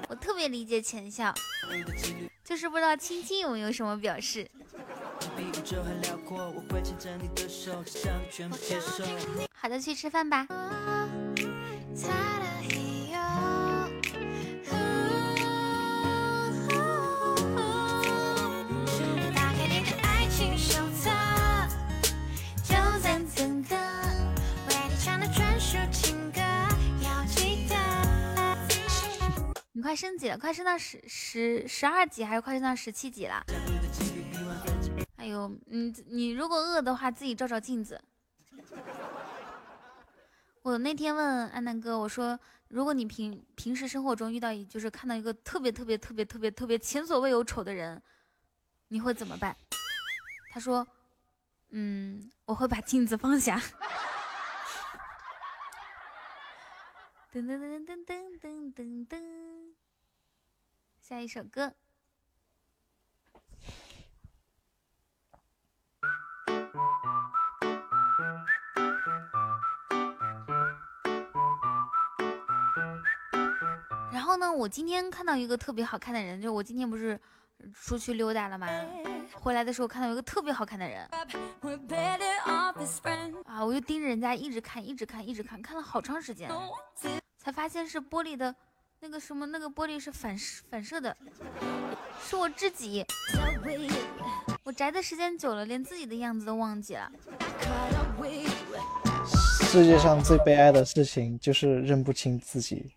我特别理解浅笑，就是不知道青青有没有什么表示。好的，去吃饭吧。快升级了，快升到十十十二级，还是快升到十七级了？哎呦，你你如果饿的话，自己照照镜子。我那天问安南哥，我说，如果你平平时生活中遇到一就是看到一个特别特别特别特别特别前所未有丑的人，你会怎么办？他说，嗯，我会把镜子放下。噔噔噔噔噔噔噔噔，下一首歌。后呢，我今天看到一个特别好看的人，就我今天不是出去溜达了吗？回来的时候看到一个特别好看的人，啊，我就盯着人家一直看，一直看，一直看，看了好长时间，才发现是玻璃的，那个什么，那个玻璃是反射反射的，是我自己。我宅的时间久了，连自己的样子都忘记了。世界上最悲哀的事情就是认不清自己。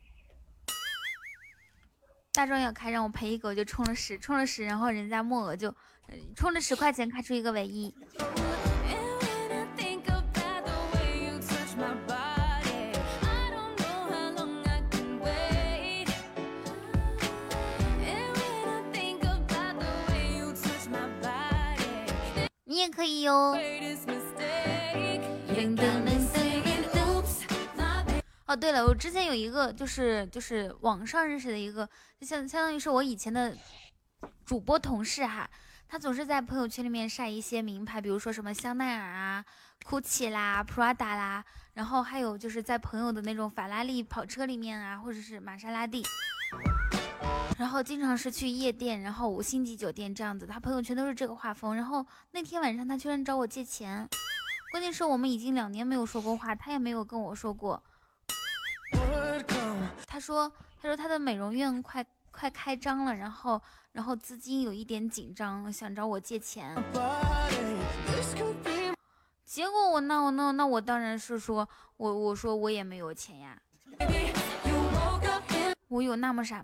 大壮要开，让我赔一个，我就充了十，充了十，然后人家莫额就充了十块钱，开出一个唯一。你也可以哟。对了，我之前有一个就是就是网上认识的一个，就相相当于是我以前的主播同事哈，他总是在朋友圈里面晒一些名牌，比如说什么香奈儿啊、GUCCI 啦、Prada 啦，然后还有就是在朋友的那种法拉利跑车里面啊，或者是玛莎拉蒂，然后经常是去夜店，然后五星级酒店这样子，他朋友圈都是这个画风。然后那天晚上他居然找我借钱，关键是我们已经两年没有说过话，他也没有跟我说过。他说：“他说他的美容院快快开张了，然后然后资金有一点紧张，想找我借钱。结果我那我那那我当然是说我我说我也没有钱呀，我有那么傻吗？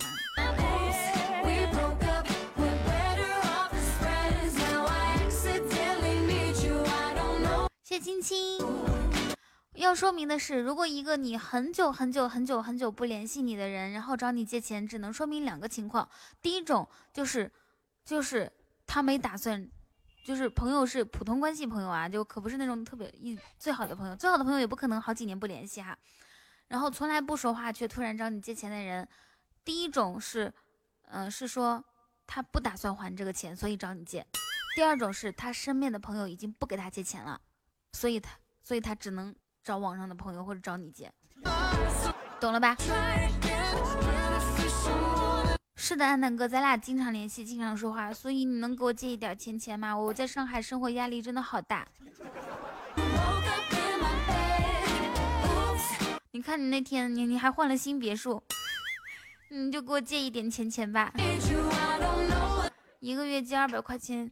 谢青青。”要说明的是，如果一个你很久很久很久很久不联系你的人，然后找你借钱，只能说明两个情况。第一种就是，就是他没打算，就是朋友是普通关系朋友啊，就可不是那种特别一最好的朋友，最好的朋友也不可能好几年不联系哈。然后从来不说话却突然找你借钱的人，第一种是，嗯，是说他不打算还这个钱，所以找你借；第二种是他身边的朋友已经不给他借钱了，所以他，所以他只能。找网上的朋友或者找你借，懂了吧？是的，安南哥，咱俩经常联系，经常说话，所以你能给我借一点钱钱吗？我在上海生活压力真的好大。你看你那天，你你还换了新别墅，你就给我借一点钱钱吧，一个月借二百块钱，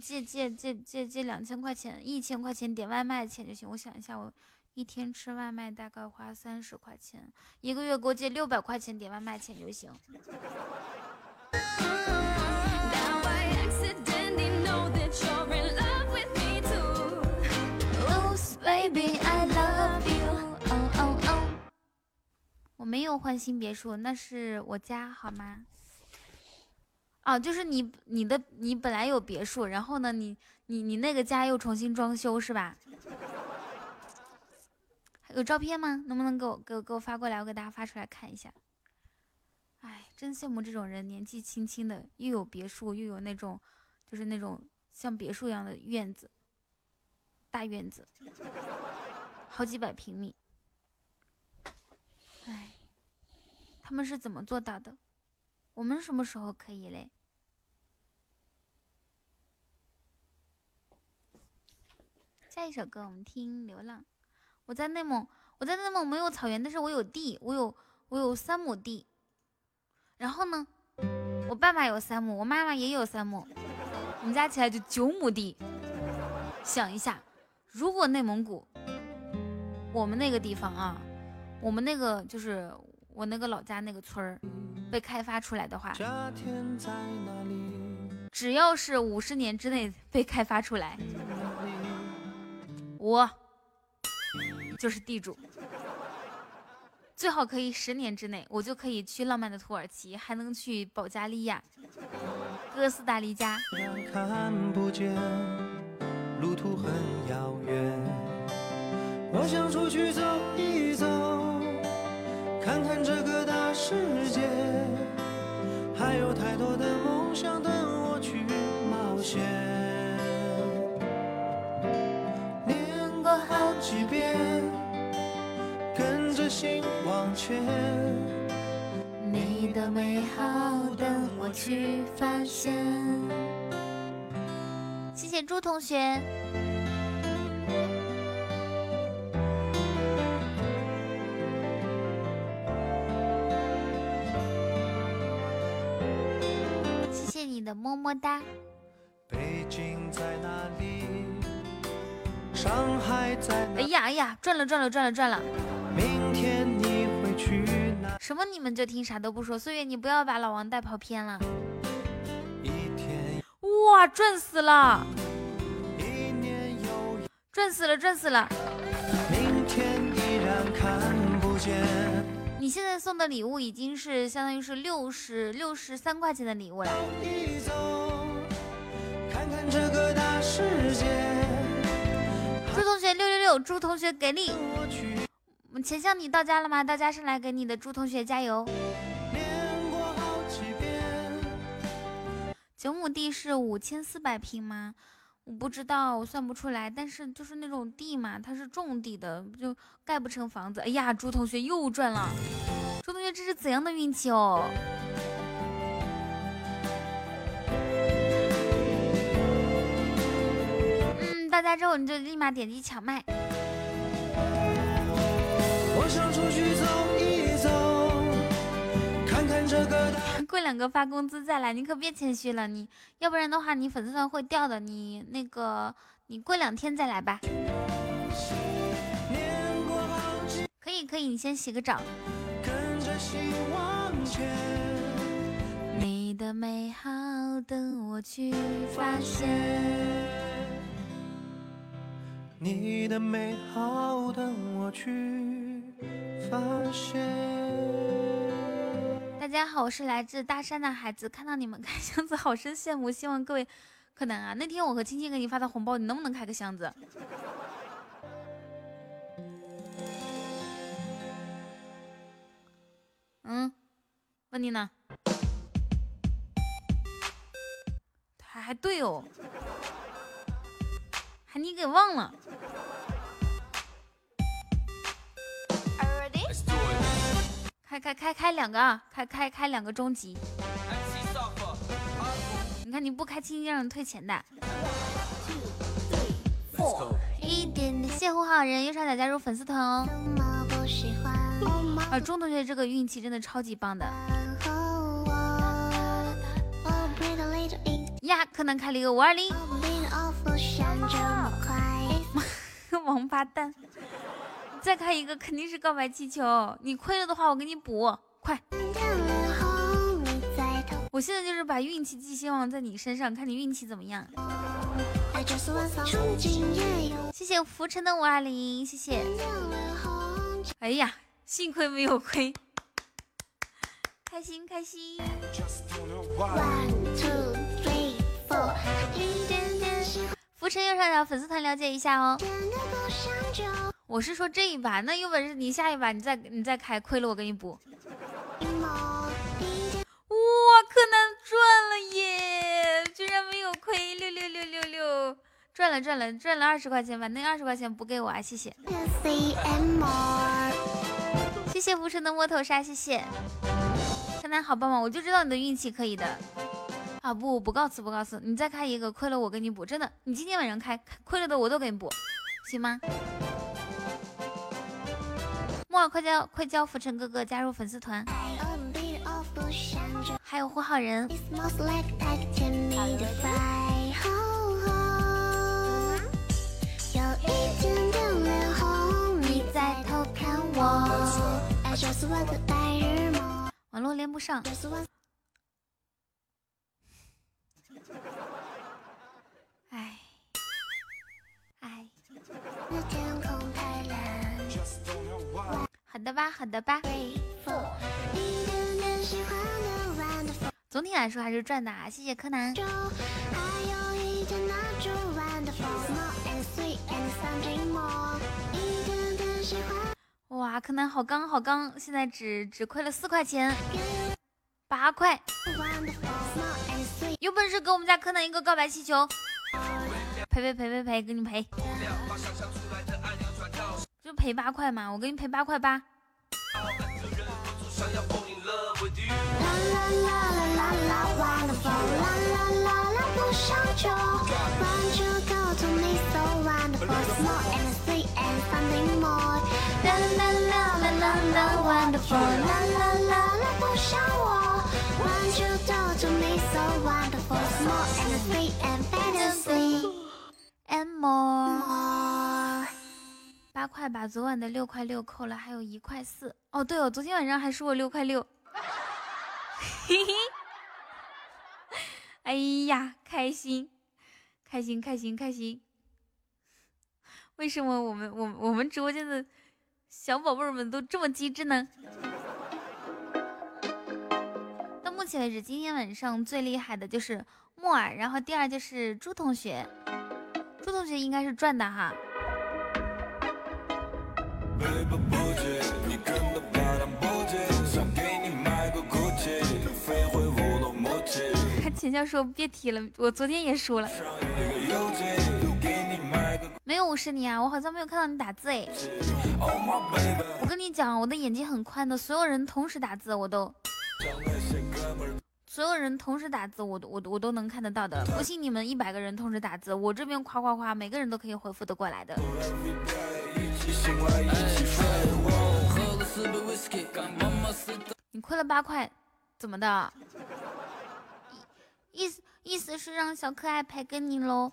借借借借借两千块钱，一千块钱点外卖钱就行。我想一下，我。一天吃外卖大概花三十块钱，一个月给我借六百块钱点外卖钱就行。我没有换新别墅，那是我家好吗？哦，就是你你的你本来有别墅，然后呢，你你你那个家又重新装修是吧？有照片吗？能不能给我给我给我发过来？我给大家发出来看一下。哎，真羡慕这种人，年纪轻轻的又有别墅，又有那种就是那种像别墅一样的院子，大院子，好几百平米。哎，他们是怎么做到的？我们什么时候可以嘞？下一首歌我们听《流浪》。我在内蒙，我在内蒙没有草原，但是我有地，我有我有三亩地。然后呢，我爸爸有三亩，我妈妈也有三亩，我们加起来就九亩地。想一下，如果内蒙古，我们那个地方啊，我们那个就是我那个老家那个村儿被开发出来的话，只要是五十年之内被开发出来，我。就是地主，最好可以十年之内，我就可以去浪漫的土耳其，还能去保加利亚、哥斯达黎加。看不见，路途很遥远。我想出去走一走，看看这个大世界，还有太多的梦想等我去冒险。好几遍。跟着心往前，你的美好等我去发现。谢谢朱同学。谢谢你的么么哒。北京在哪里？在哎呀哎呀，赚了赚了赚了赚了！明天你会去哪？什么你们就听啥都不说，岁月你不要把老王带跑偏了。一天哇，赚死了！一年赚死了赚死了！明天依然看不见。你现在送的礼物已经是相当于是六十六十三块钱的礼物了。一走，看看这个大世界。朱同学六六六，朱同学给力！我钱向你到家了吗？到家是来给你的，朱同学加油！九亩地是五千四百平吗？我不知道，我算不出来。但是就是那种地嘛，它是种地的，就盖不成房子。哎呀，朱同学又赚了！朱同学这是怎样的运气哦？家之后你就立马点击抢麦。我想出去走一走，看看这个大。<laughs> 过两个发工资再来，你可别谦虚了，你要不然的话你粉丝团会掉的。你那个，你过两天再来吧。可以可以，你先洗个澡。跟着希望前。你的美好等我去发现。你的美好等我去发现。大家好，我是来自大山的孩子，看到你们开箱子，好生羡慕。希望各位柯南啊，那天我和青青给你发的红包，你能不能开个箱子？嗯，问你呢？还还对哦，还你给忘了。开开开开两个啊！开开开两个终极。你看你不开青青让人退钱的。一点点，谢胡好人右上角加入粉丝团哦。啊，钟同学这个运气真的超级棒的呀！柯南开了一个五二零，王八蛋！<laughs> 再开一个肯定是告白气球，你亏了的话我给你补，快！我现在就是把运气寄希望在你身上，看你运气怎么样。谢谢浮沉的五二零，谢谢。哎呀，幸亏没有亏，开心开心。浮沉右上角粉丝团了解一下哦。我是说这一把，那有本事你下一把你再你再开，亏了我给你补。哇，柯南赚了耶！居然没有亏，六六六六六，赚了赚了赚了二十块钱，把那二十块钱补给我啊，谢谢。谢谢浮尘的摸头杀，谢谢。柯南好棒棒，我就知道你的运气可以的。啊不，不告辞不告辞，你再开一个，亏了我给你补，真的，你今天晚上开，亏了的我都给你补，行吗？木耳快叫快叫浮尘哥哥加入粉丝团，还有胡好人。有一点点脸红，你在偷看我。网络连不上。好的吧，好的吧。总体来说还是赚的啊，谢谢柯南。哇，柯南好刚好刚，现在只只亏了四块钱，八块。有本事给我们家柯南一个告白气球，赔赔赔赔赔，给你赔。就赔八块嘛，我给你赔八块八。And more。快把昨晚的六块六扣了，还有一块四。哦，对哦，昨天晚上还输我六块六。嘿嘿，哎呀，开心，开心，开心，开心。为什么我们我我们直播间的小宝贝们都这么机智呢？到目前为止，今天晚上最厉害的就是木耳，然后第二就是朱同学，朱同学应该是赚的哈。看钱教说别提了，我昨天也输了。没有无视你啊，我好像没有看到你打字哎。我跟你讲，我的眼睛很宽的，所有人同时打字我都，所有人同时打字我都我我都能看得到的。不信你们一百个人同时打字，我这边夸夸夸，每个人都可以回复得过来的。你亏了八块，怎么的？意思意思是让小可爱赔给你喽。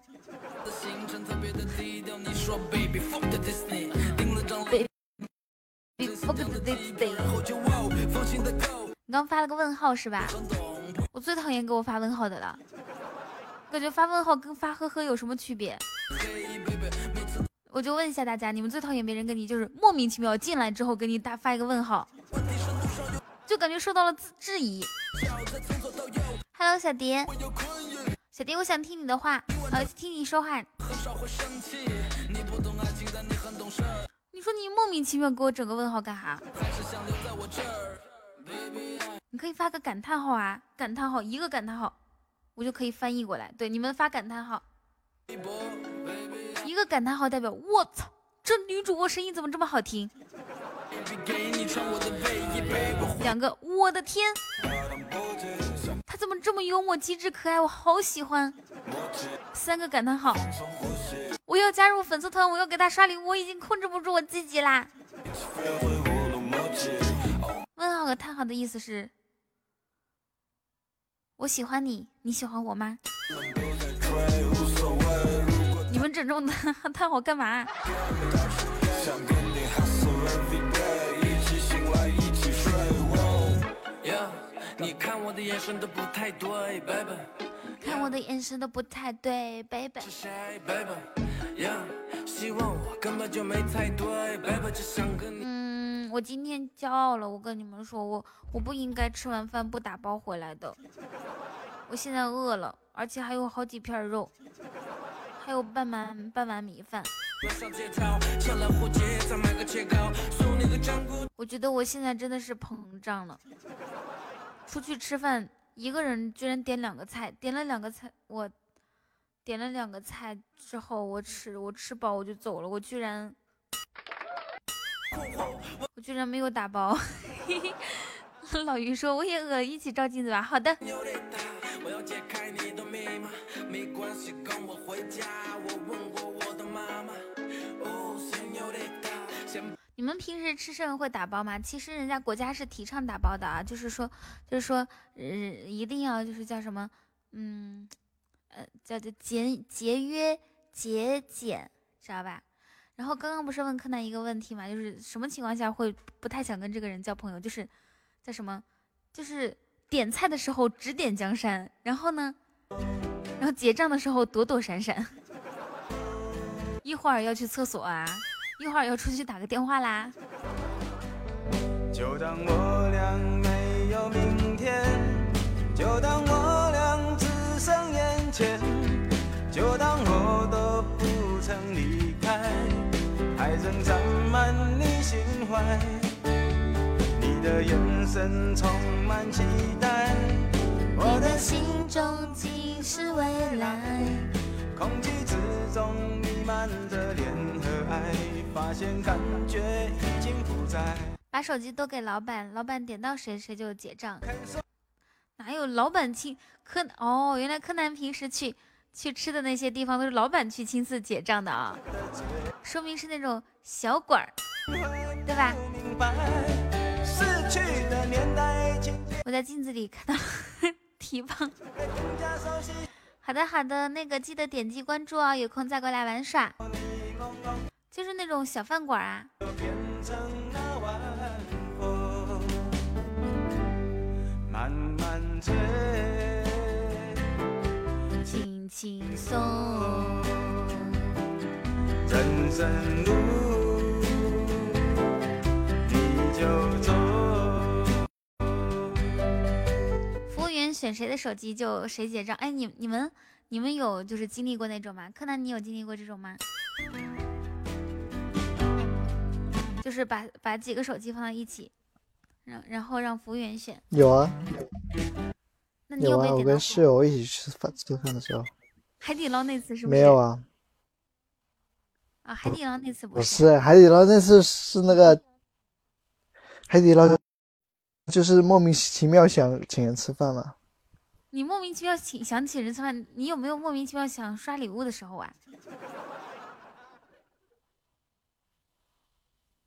你刚发了个问号是吧？我最讨厌给我发问号的了，感觉发问号跟发呵呵有什么区别？我就问一下大家，你们最讨厌别人跟你就是莫名其妙进来之后给你打发一个问号，就感觉受到了质质疑。Hello，小蝶，小蝶，我想听你的话，呃，听你说话。你说你莫名其妙给我整个问号干哈？你可以发个感叹号啊，感叹号一个感叹号，我就可以翻译过来。对，你们发感叹号，一个感叹号代表我操，这女主播声音怎么这么好听？两个，我的天，她怎么这么幽默、机智、可爱？我好喜欢。三个感叹号，我要加入粉丝团，我要给她刷礼物，我已经控制不住我自己啦。问号和叹号的意思是，我喜欢你，你喜欢我吗？整这种叹号干嘛？你看我的眼神都不太对，baby。看我的眼神都不太对，baby。是谁，baby？呀，希望我根本就没猜对，baby。只想跟你。嗯，我今天骄傲了，我跟你们说，我我不应该吃完饭不打包回来的。我现在饿了，而且还有好几片肉，还有半碗半碗米饭。我觉得我现在真的是膨胀了。出去吃饭，一个人居然点两个菜，点了两个菜，我点了两个菜之后，我吃我吃饱我就走了，我居然我居然没有打包。<laughs> 老于说我也饿，一起照镜子吧。好的。我要解开你的密码，没关系，跟我回家。我问过我的妈妈。你们平时吃剩会打包吗？其实人家国家是提倡打包的啊，就是说，就是说，呃，一定要就是叫什么，嗯，呃，叫做节节约节俭，知道吧？然后刚刚不是问柯南一个问题嘛，就是什么情况下会不太想跟这个人交朋友？就是叫什么，就是点菜的时候指点江山，然后呢，然后结账的时候躲躲闪闪，一会儿要去厕所啊。一会儿要出去打个电话啦。就当我俩没有明天，就当我俩只剩眼前，就当我都不曾离开，还仍占满你心怀。你的眼神充满期待，我的心中尽是未来。空气之中弥漫着恋和爱，发现感觉已经不在。把手机都给老板，老板点到谁谁就结账。哪有老板亲柯哦？原来柯南平时去去吃的那些地方都是老板去亲自结账的啊，说明是那种小馆儿，对吧？我在镜子里看到 <laughs> 提棒。<laughs> 好的好的，那个记得点击关注哦，有空再过来玩耍。就是那种小饭馆啊。慢慢吹，轻轻松，人生路选谁的手机就谁结账。哎，你你们你们有就是经历过那种吗？柯南，你有经历过这种吗？就是把把几个手机放到一起，然然后让服务员选。有啊，那你有有啊，我跟室友一起吃饭吃饭的时候，海底捞那次是？没有啊，啊，海底捞那次不不是海底捞那次是那个海底捞，就是莫名其妙想请人吃饭嘛。你莫名其妙请想请人吃饭，你有没有莫名其妙想刷礼物的时候啊？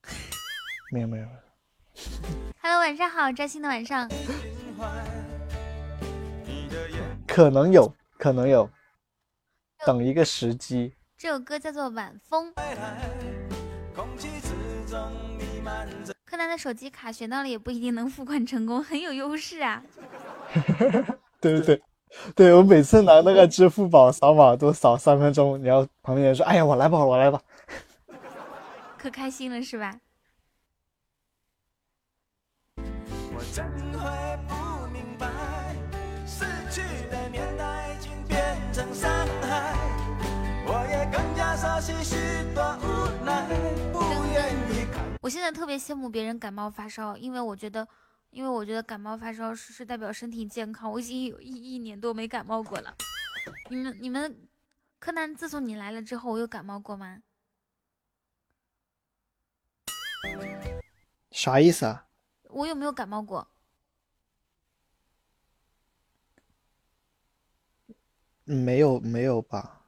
<laughs> 没有没有，Hello，晚上好，摘星的晚上。可能有，可能有，等一个时机。这首歌叫做《晚风》。柯南的手机卡选到了也不一定能付款成功，很有优势啊。<laughs> 对对对，对我每次拿那个支付宝扫码都扫三分钟，然后旁边人说：“哎呀，我来吧，我来吧。可开心了是吧？我怎会不明白，逝去的年代已经变成伤害，我也更加熟悉许多无奈，不愿意看。我现在特别羡慕别人感冒发烧，因为我觉得，因为我觉得感冒发烧是是代表身体健康。我已经有一一年多没感冒过了。你们你们，柯南，自从你来了之后，我有感冒过吗？”啥意思啊？我有没有感冒过？嗯没有没有吧？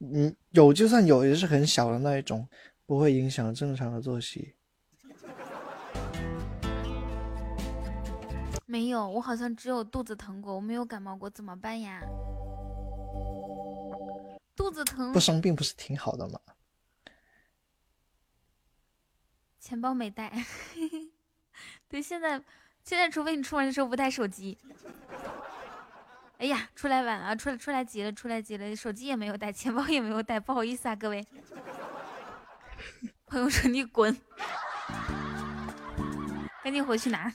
嗯，有就算有，也是很小的那一种，不会影响正常的作息。没有，我好像只有肚子疼过，我没有感冒过，怎么办呀？肚子疼不，生病不是挺好的吗？钱包没带。<laughs> 对，现在现在除非你出门的时候不带手机。哎呀，出来晚了，出来出来急了，出来急了，手机也没有带，钱包也没有带，不好意思啊，各位。<laughs> 朋友说你滚，<laughs> 赶紧回去拿。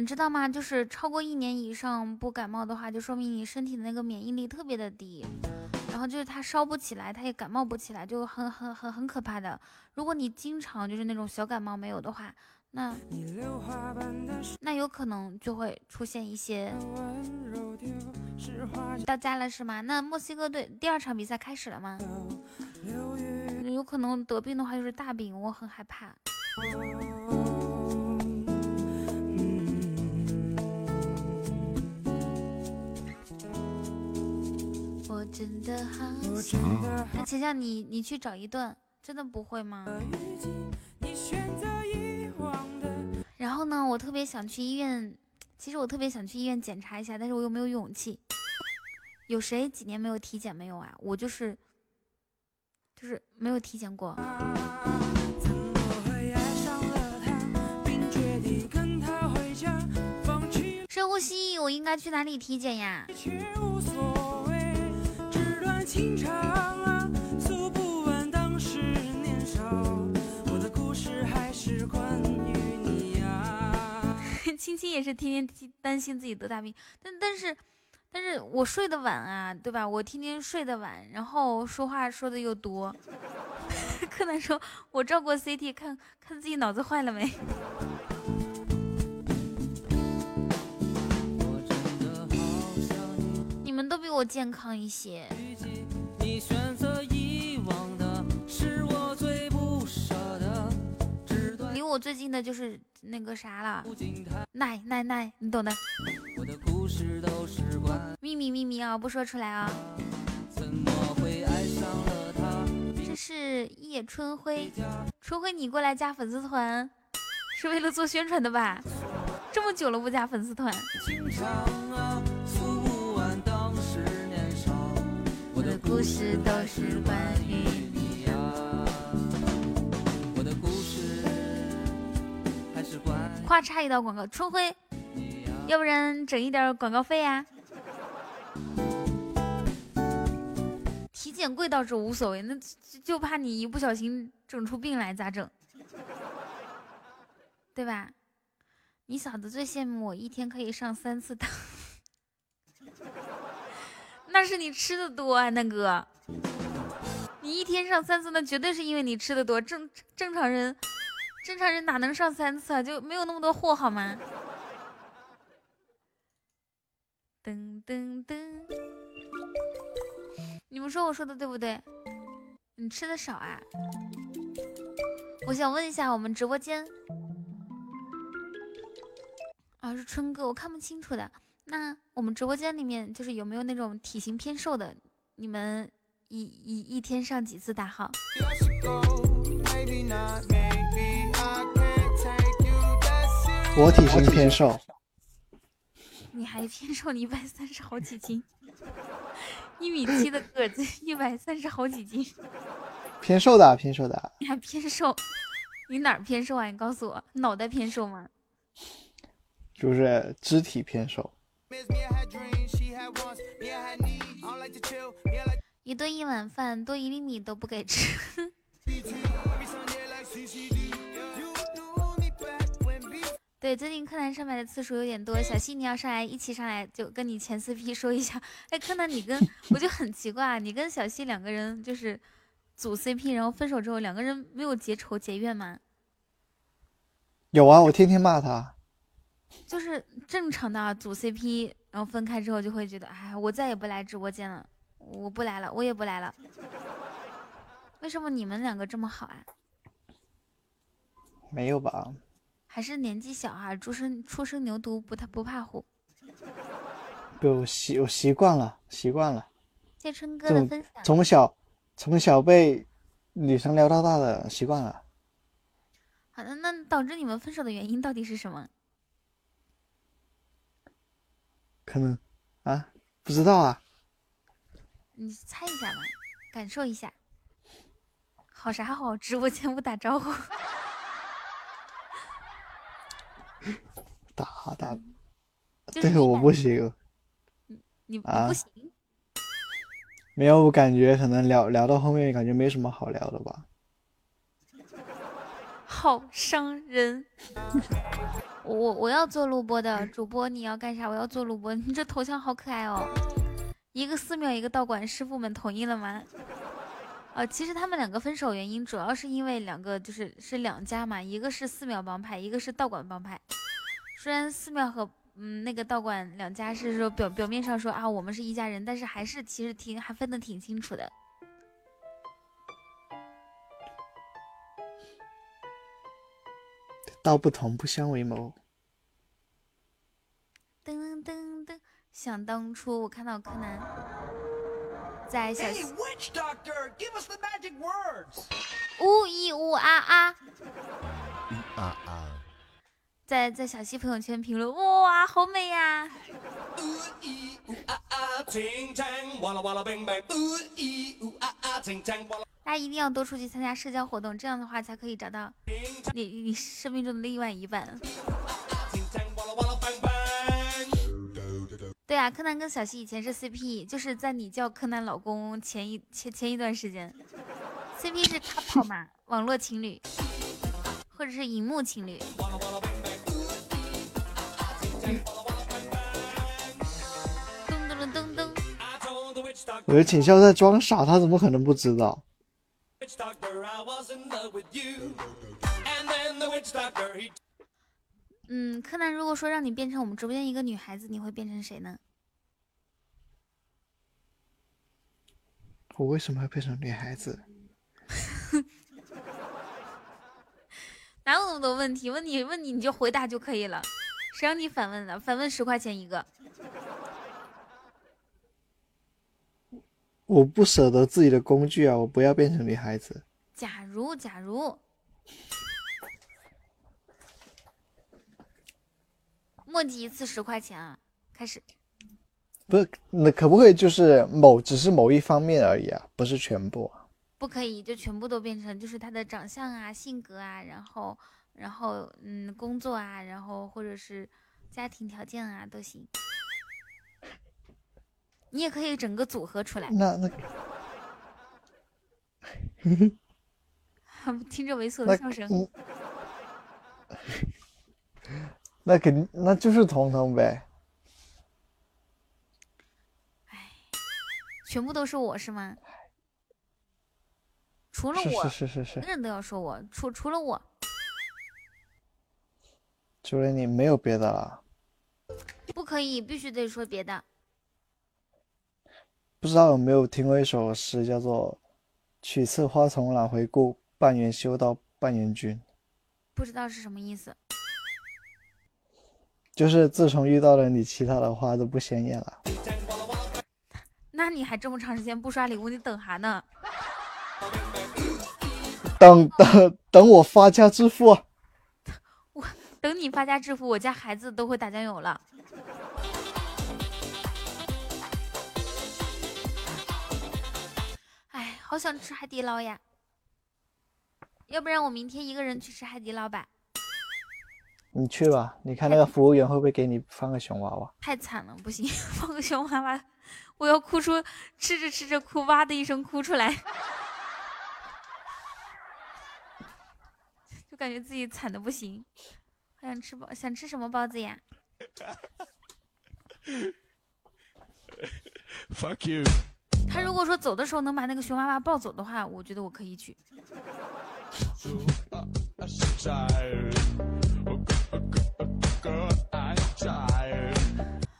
们知道吗？就是超过一年以上不感冒的话，就说明你身体的那个免疫力特别的低，然后就是它烧不起来，它也感冒不起来，就很很很很可怕的。如果你经常就是那种小感冒没有的话，那那有可能就会出现一些。到家了是吗？那墨西哥队第二场比赛开始了吗？有可能得病的话就是大病，我很害怕。真的好想。那钱想你，你去找一顿，真的不会吗？然后呢，我特别想去医院，其实我特别想去医院检查一下，但是我又没有勇气。有谁几年没有体检没有啊？我就是，就是没有体检过。深呼吸，我应该去哪里体检呀？情长啊，诉不完当时年少，我的故事还是关于你呀。<laughs> 青青也是天天担担心自己得大病，但但是，但是我睡得晚啊，对吧？我天天睡得晚，然后说话说的又多。<laughs> 柯南说：“我照过 CT，看看自己脑子坏了没。”你们都比我健康一些。你选择遗忘的是我最不舍的。离我我最近的就是那个啥了，奶奶奶，你懂的。我的故事都是关秘密秘密啊，不说出来啊。怎么会爱上了他？这是叶春辉，春辉，你过来加粉丝团，是为了做宣传的吧？这么久了不加粉丝团，经常啊，故事都是关于你呀，我的故事还是关于夸插一道广告，春辉，要不然整一点广告费呀、体检贵倒是无所谓，那就就怕你一不小心整出病来咋整？对吧？你嫂子最羡慕我一天可以上三次当，那是你吃的多啊，那哥。你一天上三次，那绝对是因为你吃的多。正正常人，正常人哪能上三次啊？就没有那么多货好吗？噔噔噔，你们说我说的对不对？你吃的少啊？我想问一下我们直播间，啊是春哥，我看不清楚的。那我们直播间里面就是有没有那种体型偏瘦的？你们一一一天上几次大号？我体型偏瘦，<laughs> 你还偏瘦，你一百三十好几斤，一米七的个子，一百三十好几斤，<laughs> 偏瘦的，偏瘦的。你还偏瘦？你哪儿偏瘦啊？你告诉我，脑袋偏瘦吗？就是肢体偏瘦。一顿一碗饭多一粒米都不给吃。<laughs> 对，最近柯南上麦的次数有点多，小西你要上来一起上来就跟你前 CP 说一下。哎，柯南你跟我就很奇怪，你跟小西两个人就是组 CP，然后分手之后两个人没有结仇结怨吗？有啊，我天天骂他。就是正常的啊组 CP，然后分开之后就会觉得，哎，我再也不来直播间了，我不来了，我也不来了。为什么你们两个这么好啊？没有吧？还是年纪小啊，初生初生牛犊不太不怕虎。不习我习惯了，习惯了。谢春哥的分享。从小从小被女生撩到大的，习惯了。好的，那导致你们分手的原因到底是什么？可能啊，不知道啊。你猜一下吧，感受一下。好啥好？直播间不打招呼。打打，<laughs> 就是对我不行。你不行，没有，我感觉可能聊聊到后面，感觉没什么好聊的吧。好伤人。我我要做录播的主播，你要干啥？我要做录播。你这头像好可爱哦，一个寺庙，一个道馆，师傅们同意了吗？呃，其实他们两个分手原因主要是因为两个就是是两家嘛，一个是寺庙帮派，一个是道馆帮派。虽然寺庙和嗯那个道馆两家是说表表面上说啊我们是一家人，但是还是其实挺还分得挺清楚的。道不同不相为谋。噔噔噔噔，想当初我看到柯南在小 Hey, witch doctor, give us the magic words. 呜一呜啊啊，啊啊！在在小西朋友圈评论，哇，好美呀！ah ah. 大家一定要多出去参加社交活动，这样的话才可以找到你你生命中的另外一半。对啊，柯南跟小西以前是 CP，就是在你叫柯南老公前一前前一段时间，CP 是 couple 嘛，网络情侣，或者是荧幕情侣。我觉得锦绣在装傻，他怎么可能不知道嗯，柯南，如果说让你变成我们直播间一个女孩子，你会变成谁呢？我为什么要变成女孩子？<laughs> 哪有那么多问题？问你问你你就回答就可以了，谁让你反问的？反问十块钱一个。我不舍得自己的工具啊，我不要变成女孩子。假如假如，墨迹一次十块钱啊！开始，不是，那可不可以就是某只是某一方面而已啊，不是全部啊？不可以就全部都变成就是他的长相啊、性格啊，然后然后嗯工作啊，然后或者是家庭条件啊都行。你也可以整个组合出来。那那 <laughs> 听着猥琐的笑声，嗯那肯定那就是彤彤呗。全部都是我是吗？除了是我，是是是是人人都要说我，除除了我，除了你没有别的了。不可以，必须得说别的。不知道有没有听过一首诗，叫做“取次花丛懒回顾，半缘修道半缘君不知道是什么意思。”。就是自从遇到了你，其他的花都不鲜艳了。那你还这么长时间不刷礼物，你等啥呢？等等等我发家致富啊！我等你发家致富，我家孩子都会打酱油了。好想吃海底捞呀！要不然我明天一个人去吃海底捞吧。你去吧，你看那个服务员会不会给你放个熊娃娃？太惨了，不行，<laughs> 放个熊娃娃，我要哭出，吃着吃着哭，哇的一声哭出来，<laughs> 就感觉自己惨的不行。好想吃包，想吃什么包子呀？<laughs> Fuck you！他如果说走的时候能把那个熊娃娃抱走的话，我觉得我可以去。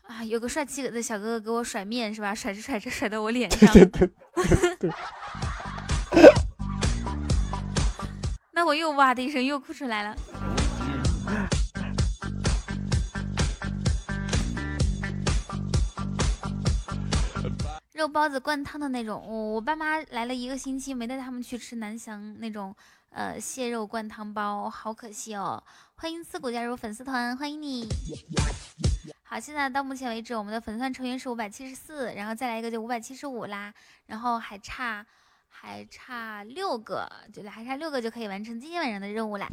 啊，有个帅气的小哥哥给我甩面是吧？甩着甩着甩到我脸上。<laughs> 那我又哇的一声又哭出来了。肉包子灌汤的那种，我我爸妈来了一个星期没带他们去吃南翔那种呃蟹肉灌汤包，好可惜哦。欢迎刺骨加入粉丝团，欢迎你。好，现在到目前为止，我们的粉丝团成员是五百七十四，然后再来一个就五百七十五啦，然后还差还差六个，就还差六个就可以完成今天晚上的任务啦。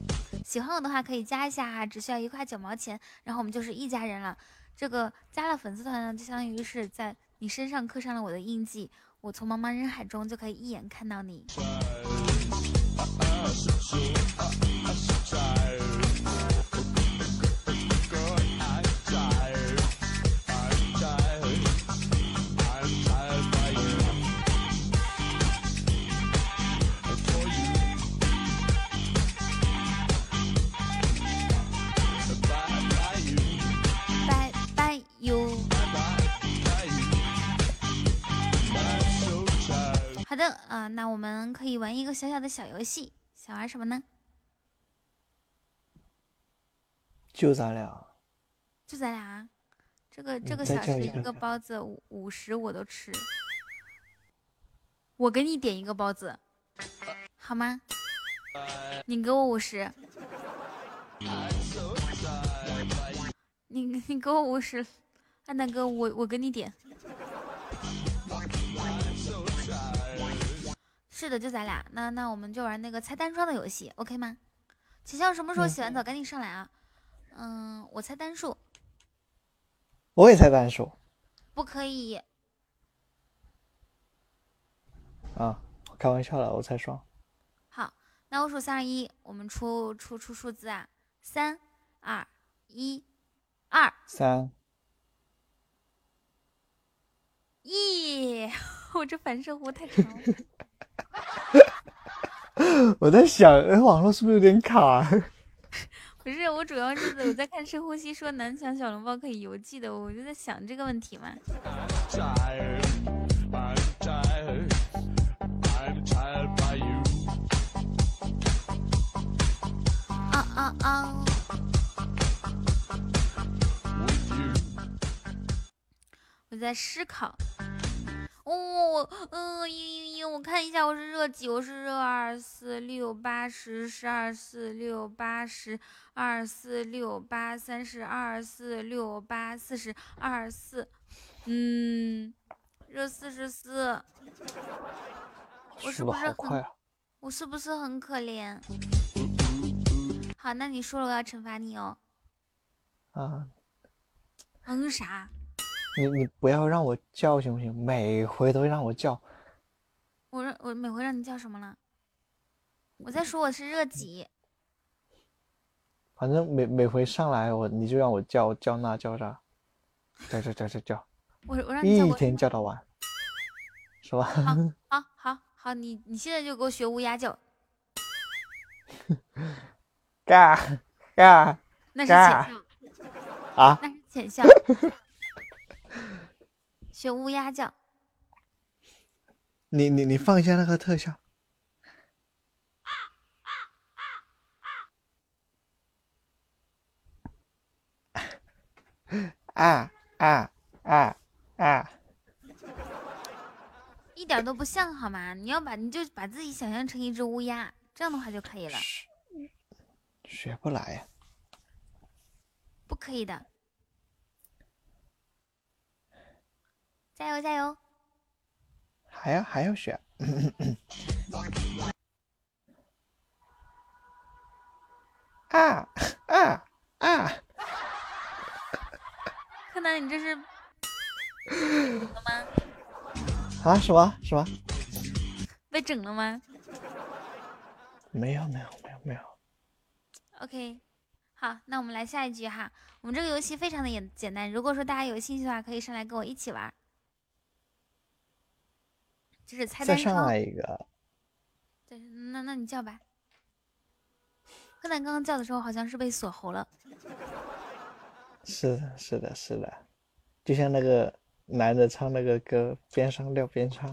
喜欢我的话可以加一下哈，只需要一块九毛钱，然后我们就是一家人了。这个加了粉丝团呢，就相当于是在你身上刻上了我的印记，我从茫茫人海中就可以一眼看到你。的，啊、那我们可以玩一个小小的小游戏，想玩什么呢？就咱俩，就咱俩啊，这个这个小时一个包子五五十我都吃，我给你点一个包子，好吗？你给我五十，你你给我五十，安南哥，我我给你点。是的，就咱俩，那那我们就玩那个猜单双的游戏，OK 吗？琪琪什么时候洗完澡赶紧上来啊？嗯，我猜单数，我也猜单数不可以。啊，我开玩笑了，我猜双。好，那我数三二一，我们出出出数字啊，三二一，二，三，咦，<laughs> 我这反射弧太长了。<laughs> 我在想，哎，网络是不是有点卡？<laughs> 不是，我主要是我在看深呼吸说南翔小笼包可以邮寄的，我就在想这个问题嘛。啊啊啊。我在思考。哦，我嗯，一一我看一下，我是热几？我是热二四六八十十二四六八十二四六八三十二四六八四十二四，嗯，热四十四。我是不是很！我是不是很可怜？好，那你说了，我要惩罚你哦。啊，嗯啥？你你不要让我叫行不行？每回都让我叫，我让我每回让你叫什么了？我在说我是热几，反正每每回上来我你就让我叫叫那叫啥，叫叫叫叫叫，我我让你叫一过天叫到晚，是吧？好 <laughs> 好好，你你现在就给我学乌鸦叫，<laughs> 嘎嘎那是浅笑，啊！那是浅笑，<laughs> 学乌鸦叫。你你你放一下那个特效，啊啊啊啊！一点都不像好吗？你要把你就把自己想象成一只乌鸦，这样的话就可以了。学不来呀、不可以的，加油加油！还要还要学。<laughs> 啊啊啊！<laughs> 柯南，你这是整了吗？啊什么什么？被整了吗没有没有没有没有。？OK，好，那我们来下一局哈。我们这个游戏非常的简简单，如果说大家有兴趣的话，可以上来跟我一起玩儿。就是猜单双再上来，一个，对，那那你叫吧。柯南刚刚叫的时候好像是被锁喉了，是的是的是的，就像那个男的唱那个歌，边上撂边唱。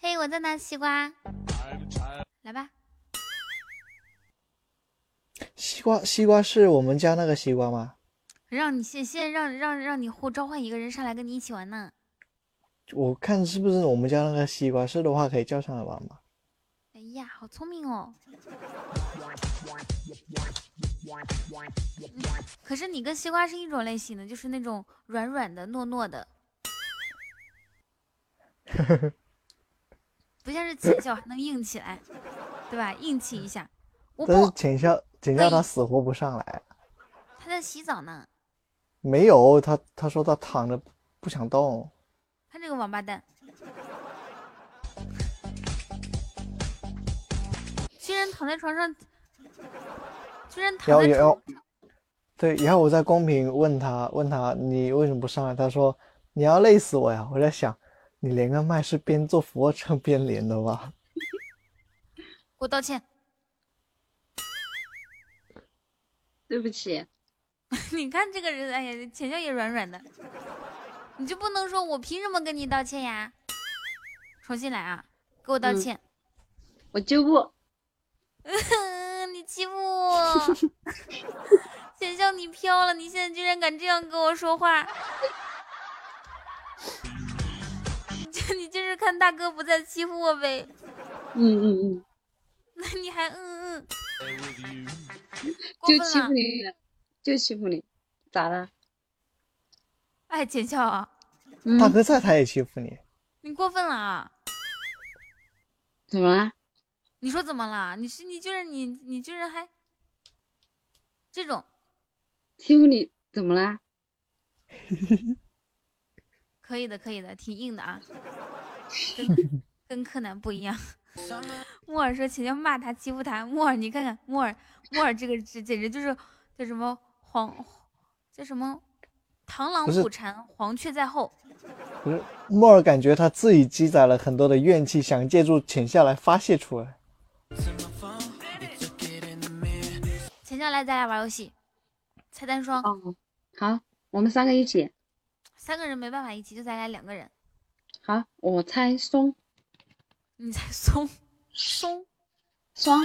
嘿，我在拿西瓜，来吧。西瓜西瓜是我们家那个西瓜吗？让你现现在让让让你互召唤一个人上来跟你一起玩呢。我看是不是我们家那个西瓜？是的话可以叫上来玩吗？哎呀，好聪明哦！可是你跟西瓜是一种类型的，就是那种软软的、糯糯的，<laughs> 不像是浅笑还能硬起来，对吧？硬气一下。我但是不，浅笑浅笑他死活不上来，他在洗澡呢，没有他他说他躺着不想动。他这个王八蛋，居然躺在床上，居然躺在床然后然后，对，然后我在公屏问他问他你为什么不上来？他说你要累死我呀！我在想你连个麦是边做俯卧撑边连的吧？<laughs> 给我道歉。对不起，<laughs> 你看这个人，哎呀，前脚也软软的，你就不能说我凭什么跟你道歉呀？重新来啊，给我道嗯歉。我就不。你欺负我，<laughs> 浅笑你飘了，你现在居然敢这样跟我说话，<laughs> 你你就是看大哥不在欺负我呗？嗯嗯嗯，<laughs> 那你还嗯嗯，就欺负你，就欺负你，咋了？哎，浅笑啊，嗯大哥在他也欺负你，你过分了啊！怎么了？你说怎么了？你是你就是你你居然还这种欺负你怎么了？<laughs> 可以的，可以的，挺硬的啊，<laughs> 跟跟柯南不一样。<laughs> 木耳说请要骂他欺负他，木耳你看看木耳木耳这个这简直就是叫什么黄叫什么螳螂捕蝉，黄雀在后。不是莫尔感觉他自己积攒了很多的怨气，想借助潜下来发泄出来。潜下来咱俩玩游戏，猜单双，哦，好，我们三个一起。三个人没办法一起，就咱俩两个人。好，我猜松你猜松 <laughs> 松双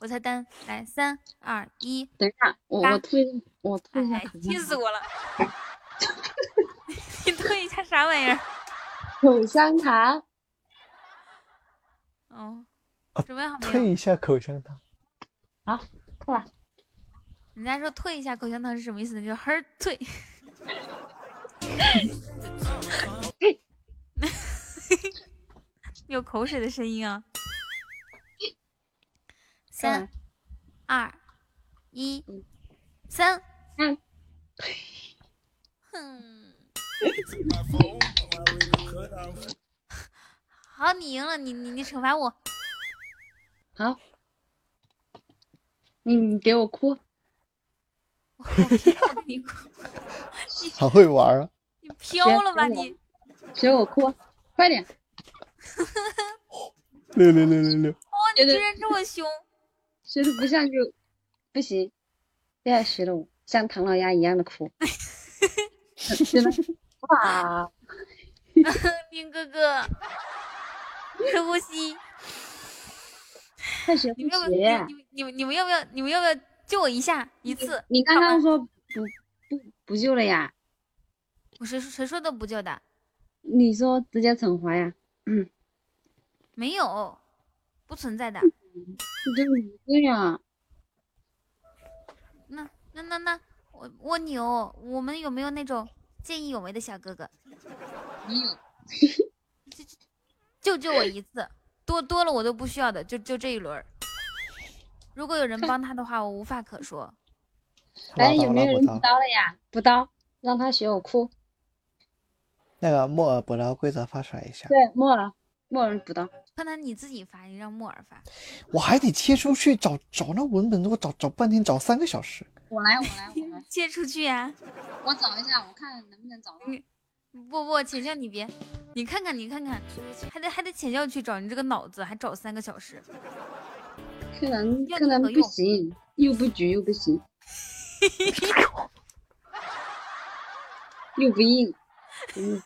我猜单，来三二一，等一下，我我吐一下，我吐一下哎口，气死我了！<laughs> 你退一下啥玩意儿？口香糖。哦，准备好没有？推一下口香糖。好，吐了。人家说退一下口香糖是什么意思呢？就是嘿儿退。<laughs> 有口水的声音啊！三、二、一，三。嗯。哼。好，你赢了，你你你惩罚我。好，你你给我哭。我给你哭，<laughs> 好会玩啊！你飘了吧你？学我哭，快点！六六六六六，哦，你居然这么凶！学的不像就不行，不要学了我像唐老鸭一样的哭。<laughs> 真的哇！丁哥哥，深呼吸。快学你们要不要？你你们你们要不要？你们要不要救我一下一次？你刚刚说不不不救了呀？我谁说谁说的不救的？你说直接惩罚呀？嗯，没有，不存在的。你就一个呀？那那那那，我蜗牛，我们有没有那种见义勇为的小哥哥？没有。<laughs> 就救我一次，多多了我都不需要的，就就这一轮。如果有人帮他的话，我无话可说。<laughs> 哎，有没有人补补刀？了呀？补刀，让他学我哭。那个木耳补刀规则发出来一下，对，莫尔，莫尔补刀。柯南你自己发，你让木耳发。我还得切出去找找那文本，我找找半天，找三个小时。我来，我来，我来。<laughs> 借出去呀、<laughs> 我找一下，我看能不能找到。不不，浅笑你别，你看看你看看，还得还得浅笑去找，你这个脑子还找三个小时。柯南，要柯南不行，又不举又不行，<laughs> 又不硬。嗯，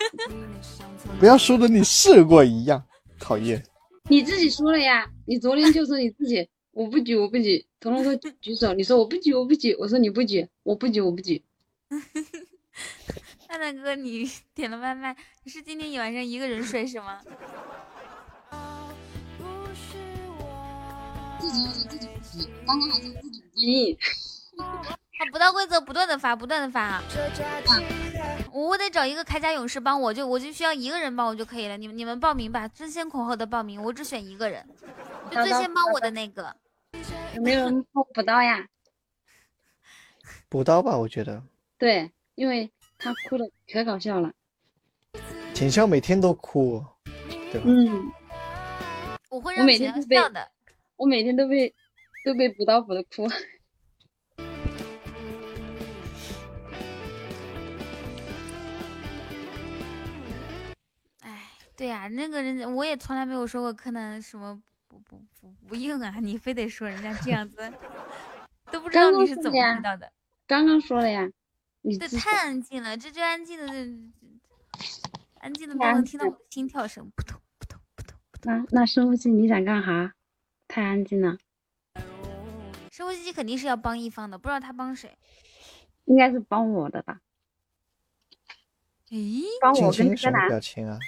不要说的你试过一样，讨厌。你自己说了呀，你昨天就说你自己，我不举，我不举。彤彤哥举手，你说我不举，我不举。我说你不举，我不举，我不举。蛋蛋哥，你 <laughs> 点了外卖，你是今天一晚上一个人睡是吗？<laughs> 自己又说自己，刚刚还是自己。<laughs> 好，不到规则不断的发，不断的发啊！我得找一个铠甲勇士帮我，就我就需要一个人帮我就可以了。你们你们报名吧，争先恐后的报名，我只选一个人，就最先帮我的那个。有没有人 <laughs> 帮我补刀呀？补刀吧，我觉得对，因为他哭的可搞笑了。浅笑每天都哭，对吧？嗯，我我会让浅每天都被笑笑的。我每天都被都被补刀补的哭。对呀、那个人我也从来没有说过柯南什么不不不不硬啊，你非得说人家这样子，<laughs> 都不知道你是怎么知道的。刚刚说了呀，你这太安静了，这这安静的，这安静的都太安能听到我的心跳声，扑通扑通扑通。那那深呼吸，你想干哈？太安静了，深呼吸机肯定是要帮一方的，不知道他帮谁。应该是帮我的吧？咦，帮我跟柯南。表情啊？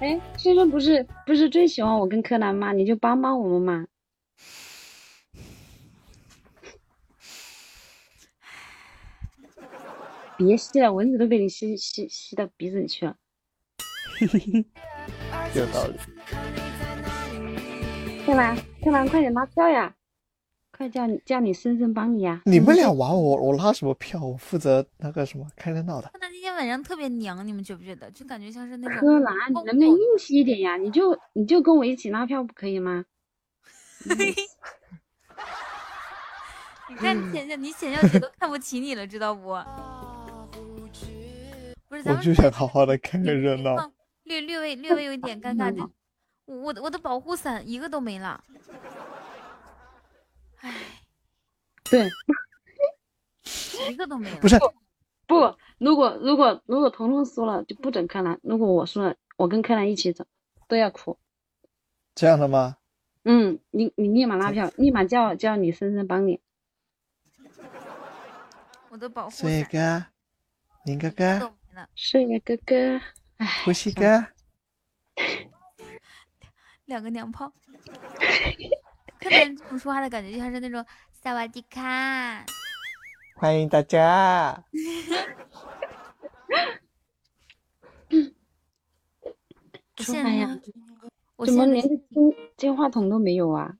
哎，先生不是不是最喜欢我跟柯南吗？你就帮帮我们嘛。别吸了，蚊子都被你吸吸吸到鼻子里去了。<laughs> 有道理。柯南，柯南，快点拉票呀！快叫你叫你森森帮你呀！你们俩玩我，我拉什么票？我负责那个什么开热闹的。柯南特别娘，你们觉不觉得？就感觉像是那种柯南，你能不能硬气一点呀？你就你就跟我一起拉票不可以吗？<laughs> 你看你浅笑，你浅笑姐都看不起你了，知道不？不是，咱们我就想好好的看个热闹。嗯略略微略微有一点尴尬，就 <laughs> 我的我的保护伞一个都没了。唉，对，一个都没了。不是不，如果如果如果彤彤输了就不准柯南，如果我输了，我跟柯南一起走，都要哭。这样的吗？嗯，你你立马拉票，立马叫叫你深深帮你。我的保护岁哥，林哥哥，睡了哥哥，呼吸哥，<laughs> 两个娘炮。<laughs> 看到人这种说话的感觉，就像是那种萨瓦迪卡。欢迎大家。我现在说话呀，我现在怎么连个金金话筒都没有啊？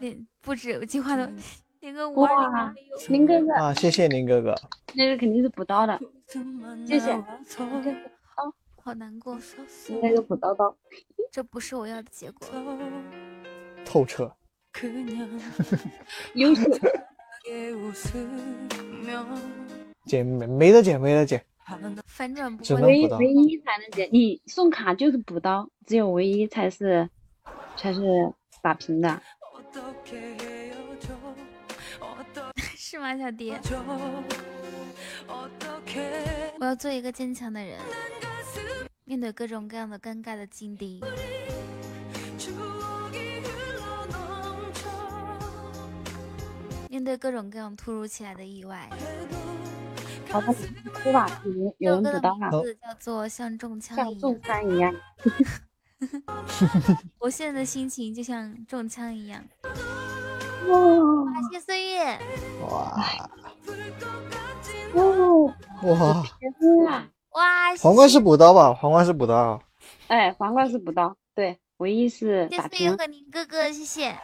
连不止金话筒，连个五二零都没有。，林哥哥，啊，谢谢林哥哥。那个肯定是补刀的，谢谢。好难过，那个补刀刀，这不是我要的结果。透彻。优秀。减没没得减，没得减。反转不唯唯一才能解，你送卡就是补刀，只有唯一才是才是打平的。<laughs> 是吗，小迪？我要做一个坚强的人，面对各种各样的尴尬的境地。面对各种各样突如其来的意外，好吧，哭吧，有人有人这首歌的补刀了，名字叫做像中枪一像中样。枪一样。<laughs> 我现在的心情就像中枪一样。哇花谢岁月，哇哦，哇！天啊！哇！皇冠是补刀吧？皇冠是补刀。哎，皇冠是补刀，对，唯一是谢打平。岁月和宁哥哥，谢谢。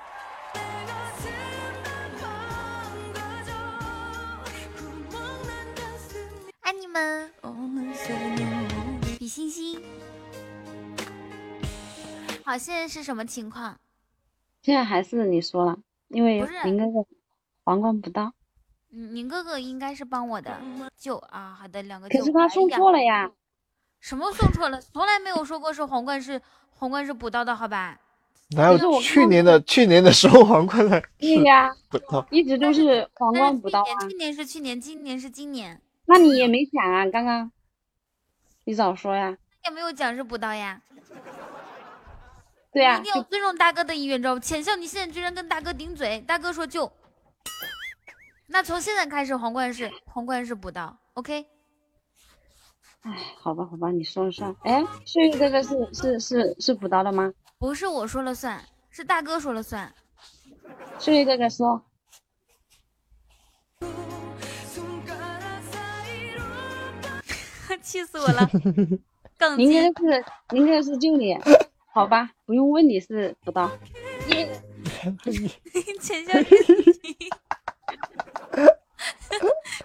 们，比心心。好，现在是什么情况？现在还是你说了，因为不是林哥哥皇冠不到，嗯，宁哥哥应该是帮我的救啊。好的，两个可救。是他送错了哎呀。什么送错了？从来没有说过是皇冠是皇冠是补刀的，好吧？哪有去年的去年的时候皇冠的对呀？一直都是皇冠补刀啊。去年去年是去年，今年是今年，那你也没讲啊，刚刚你早说呀。也没有讲是补刀呀。对呀、一定要尊重大哥的意愿，知道不？浅笑，你现在居然跟大哥顶嘴，大哥说就。那从现在开始，皇冠是皇冠是补刀，OK？哎，好吧，好吧，你说了算。哎，岁月哥哥是是是是补刀的吗？不是我说了算，是大哥说了算。岁月哥哥说，气死我了！<laughs> 杠林精，哥是应该是救你，好吧，不用问你是补刀。浅笑，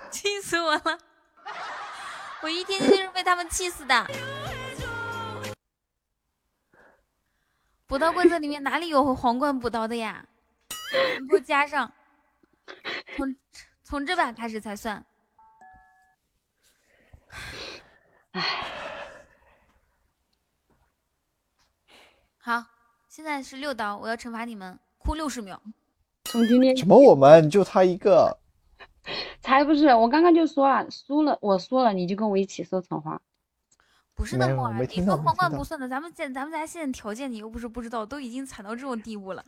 气死我了！我一天天就是被他们气死的。补刀规则里面哪里有皇冠补刀的呀？你给我加上，从从这把开始才算。好，现在是六刀，我要惩罚你们，哭六十秒。从今天什么？我们就他一个，<laughs> 才不是，我刚刚就说了，输了，我输了，你就跟我一起说惩罚。不是的莫儿，没听到没你说皇冠不算的，咱们现咱们家现在条件你又不是不知道，都已经惨到这种地步了，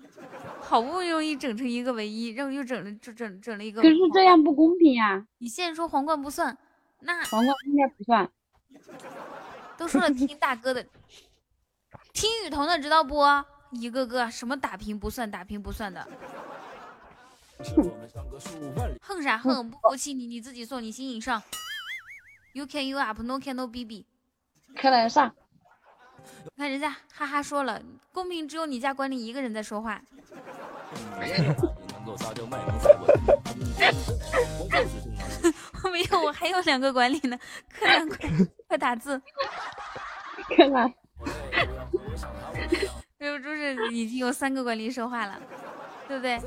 好不容易整成一个唯一，然后又整了整整整了一个。可是这样不公平呀、你现在说皇冠不算，那皇冠应该不算。都说了听大哥的，听雨桐的知道不？一个个什么打平不算，打平不算的，横啥横？不服气你你自己送，你心瘾上。You can you up, no can no BB。柯南上，你看人家哈哈说了，公屏只有你家管理一个人在说话。我 <laughs> <laughs> 没有，我还有两个管理呢。柯南，快快打字！柯南，<laughs> 就就是已经有三个管理说话了，对不对？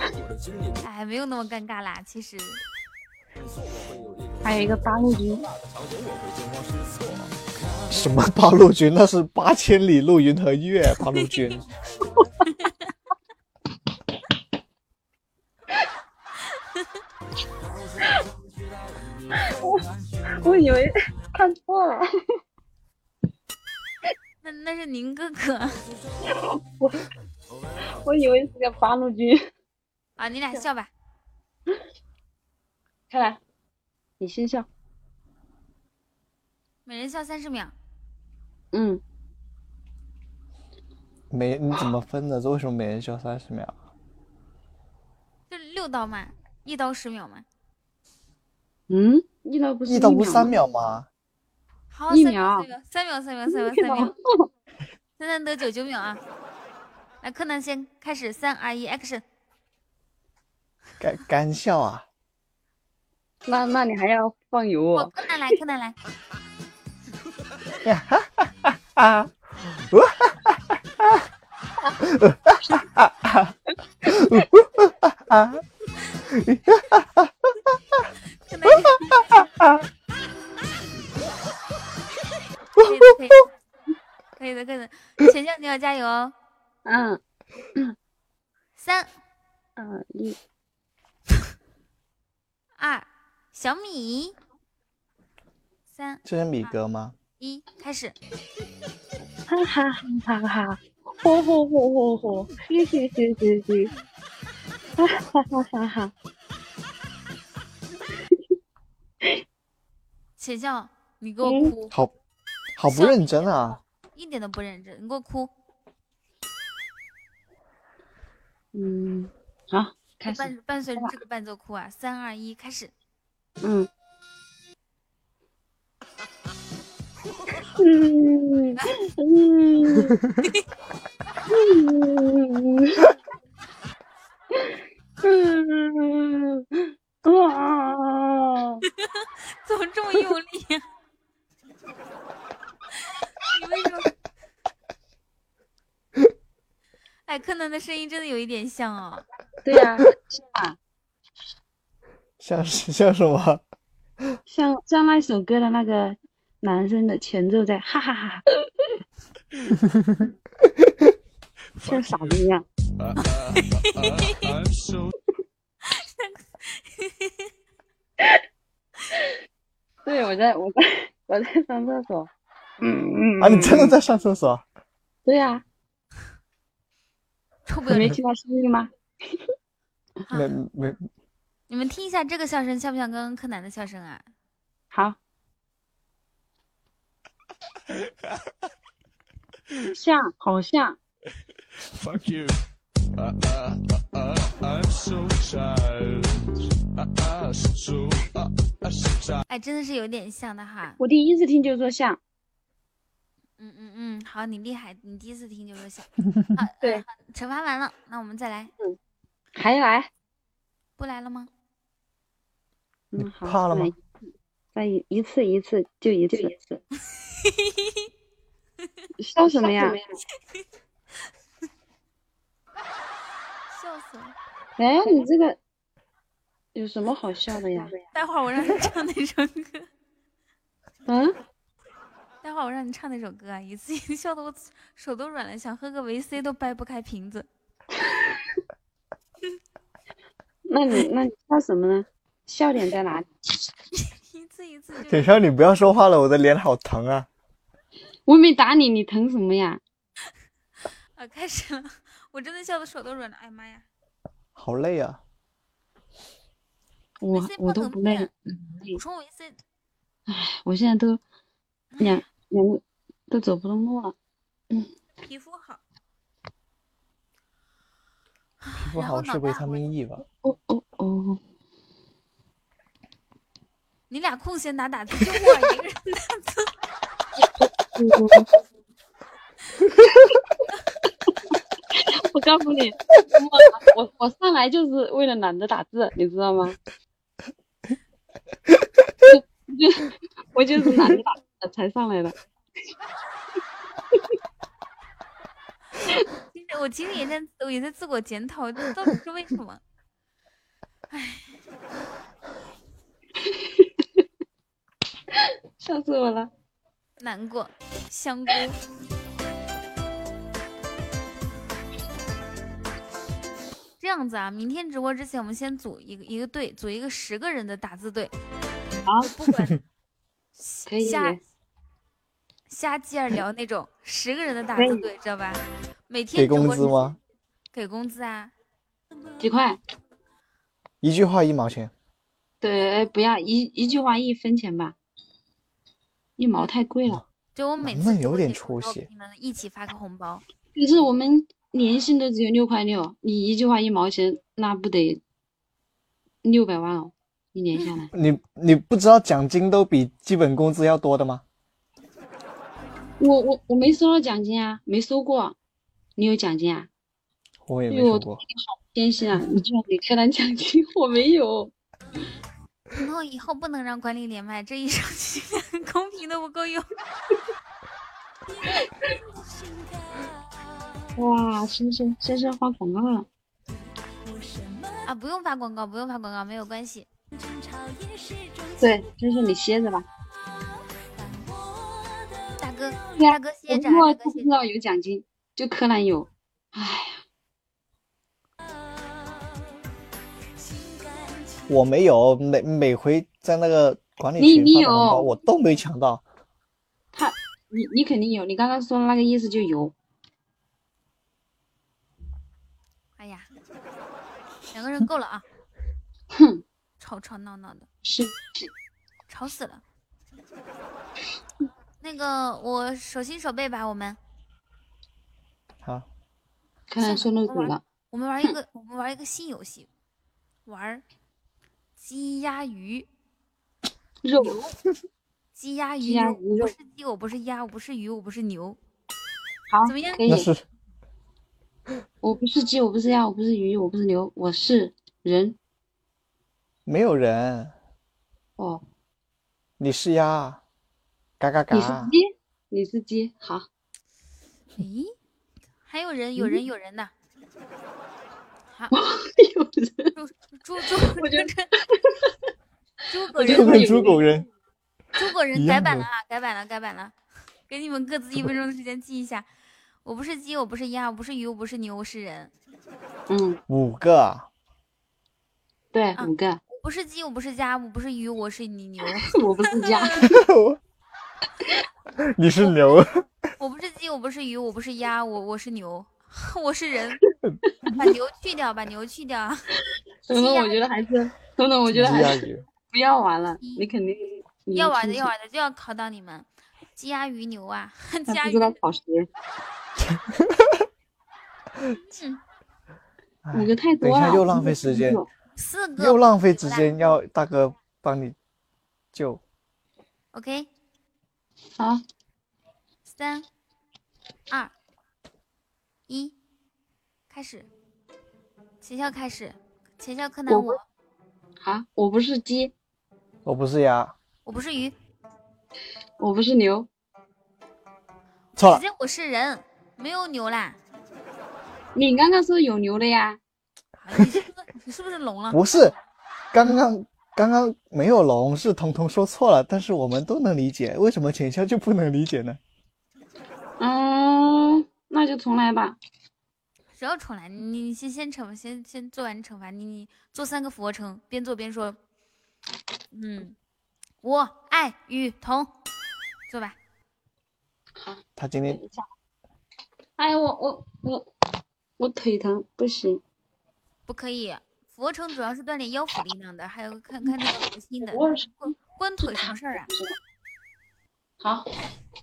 哎，没有那么尴尬啦，其实。还有一个八路军，什么八路军？那是八千里路云和月八路军。<laughs> 我 <laughs> 我以为看错了。<laughs> 那那是宁哥哥，<laughs> 我我以为是个八路军。啊，你俩笑吧。开来，你先笑。每人笑三十秒。嗯，每你怎么分的？这为什么每人笑三十秒？就六刀嘛，一刀十秒嘛。嗯，一刀不是一刀不是三秒吗？好，一三秒，三秒，三秒，三秒，三秒，三秒。三三得九九秒。啊！来，柯南先开始，三二一，action！干干笑啊！那那你还要放油我哦。柯南来，柯南来。啊！啊！柯南，可以的，可以的，可以的，可以的。钱酱，你要加油哦！嗯，三二一，二，小米。三这是米哥吗？一，开始。哈哈哈哈哈！嚯嚯嚯嚯嚯！嘿嘿嘿嘿嘿！哈哈哈哈哈！钱酱，你给我嗯哭，好，好不认真啊！一点都不认真，你给我哭。嗯，好，开始。伴伴随着这个伴奏哭啊！三二一，开始。嗯嗯。嗯嗯嗯嗯 <laughs> 啊！怎么这么用力呀、你为什么？<laughs> 哎，柯南的声音真的有一点像哦。对呀、啊，像是像什么？像像那首歌的那个男生的前奏在哈哈哈哈，<laughs> 像傻子一样。<laughs> 对，我在我在我在上厕所。嗯嗯啊，你真的在上厕所？对呀、臭不要脸！没听到声音吗？<laughs> 没没，你们听一下这个笑声，像不像刚刚柯南的笑声啊？好，<laughs> 像，好像。Fuck you. 哎，真的是有点像的哈。我第一次听就说像。嗯嗯嗯，好，你厉害，你第一次听就说像。好，对惩罚完了，那我们再来。还来？不来了吗？嗯，好。怕了吗？再一一次一次就一次。笑什么呀？<laughs> 笑死了！哎，你这个有什么好笑的呀？<laughs> 待会儿我让你唱那首歌。<laughs> 嗯？待会儿我让你唱那首歌啊！一次性笑的我手都软了，想喝个维 C 都掰不开瓶子。那你那你笑什么呢？笑点在哪里？一次一次就铁锹，你不要说话了，我的脸好疼啊！我没打你，你疼什么呀？啊，开始了！我真的笑的手都软了。哎呀妈呀！好累啊！我我都不累补充维 C。我现在都两两个都走不动路了。嗯皮肤好。皮肤好是维他命 E 吧？哦哦哦！你俩空闲打打字，就我一个人打字。<laughs> 我告诉你，我我我上来就是为了懒得打字，你知道吗？就我就是懒得打字才上来的。其实我今天也在我也在自我检讨，到底是为什么？唉，<laughs> 笑死我了。难过，香菇。这样子啊，明天直播之前，我们先组一个一个队，组一个十个人的打字队。好，不管 <laughs> 可以瞎瞎鸡儿聊那种十个人的打字队，知道吧？每天给工资吗？给工资啊？几块？一句话一毛钱，对，哎不要一一句话一分钱吧，一毛太贵了。就我每次有点出息你们一起发个红包。可是我们年薪都只有六块六，你一句话一毛钱，那不得六百万哦？一年下来，你你不知道奖金都比基本工资要多的吗？我我我没收到奖金啊，没收过。你有奖金啊？我也对我没说过。偏心啊！你居然给柯南奖金，我没有。然后以后不能让管理连麦，这一上去 <laughs> 公屏都不够用。哇，深深深深发广告了。啊，不用发广告，不用发广告，没有关系。对，深深你歇着吧。大哥，大哥歇着，我大哥歇不知道有奖金，就柯南有。我没有，每每回在那个管理你你群发的红包，有我都没抢到。他，你你肯定有，你刚刚说的那个意思就有。哎呀，两个人够了啊！哼，吵吵闹闹的，是。吵死了。那个，我手心手背吧，我们。好，柯南说漏嘴了。我们玩一个，我们玩一个新游戏，玩鸡鸭鱼。肉，鸡鸭鱼肉我不是鸡，我不是鸭，我不是鱼，我不是牛。好，怎么样？可以 <laughs> 我不是鸡，我不是鸭，我不是鱼，我不是牛，我是人。没有人，哦，你是鸭，嘎嘎嘎你是。鸡，你是鸡。好，咦，还有人，有人，有人呢。好，有人。猪猪猪，我觉得 <laughs> 猪狗人，猪狗人猪狗人改版了啊，改版了，改版了。给你们各自一分钟的时间记一下。我不是鸡，我不是鸭，我不是鱼，我不是牛，我是人。嗯，<laughs> 五个啊，对，五个。我不是鸡，我不是鸭，我不是鱼，我是你牛。<laughs> 我不是鸭。<laughs> 你是牛，我不是鸡，我不是鱼，我不是鸭，我我是牛，我是人。把牛去掉，把牛去掉。等等，我觉得还是，等等，我觉得还是。不要玩了。你肯定要玩的，要玩的，就要考到你们。鸡鸭鱼牛啊，<laughs> 鸡他鸭鱼不知道考试。<laughs> 嗯五个太多了，等一下又浪费时间，四个又浪费时间，要大哥帮你救。OK，好，三二一，开始。前校开始，前校柯南我我，好，我不是鸡，我不是鸭，我不是鱼，我不是牛，错了直，接我是人，没有牛啦。你刚刚说有牛的呀？你是不是你是不是聋了？不是，刚刚刚刚没有聋，是彤彤说错了，但是我们都能理解，为什么浅笑就不能理解呢？嗯，那就重来吧。谁要重来？你你先先惩，先先做完惩罚。你你做三个俯卧撑，边做边说。嗯，我爱雨桐，坐吧。好他今天哎呀，我我我我腿疼，不行。不可以，俯卧撑主要是锻炼腰腹力量的，还有看看那个核心的。我关关腿什么事儿啊？好，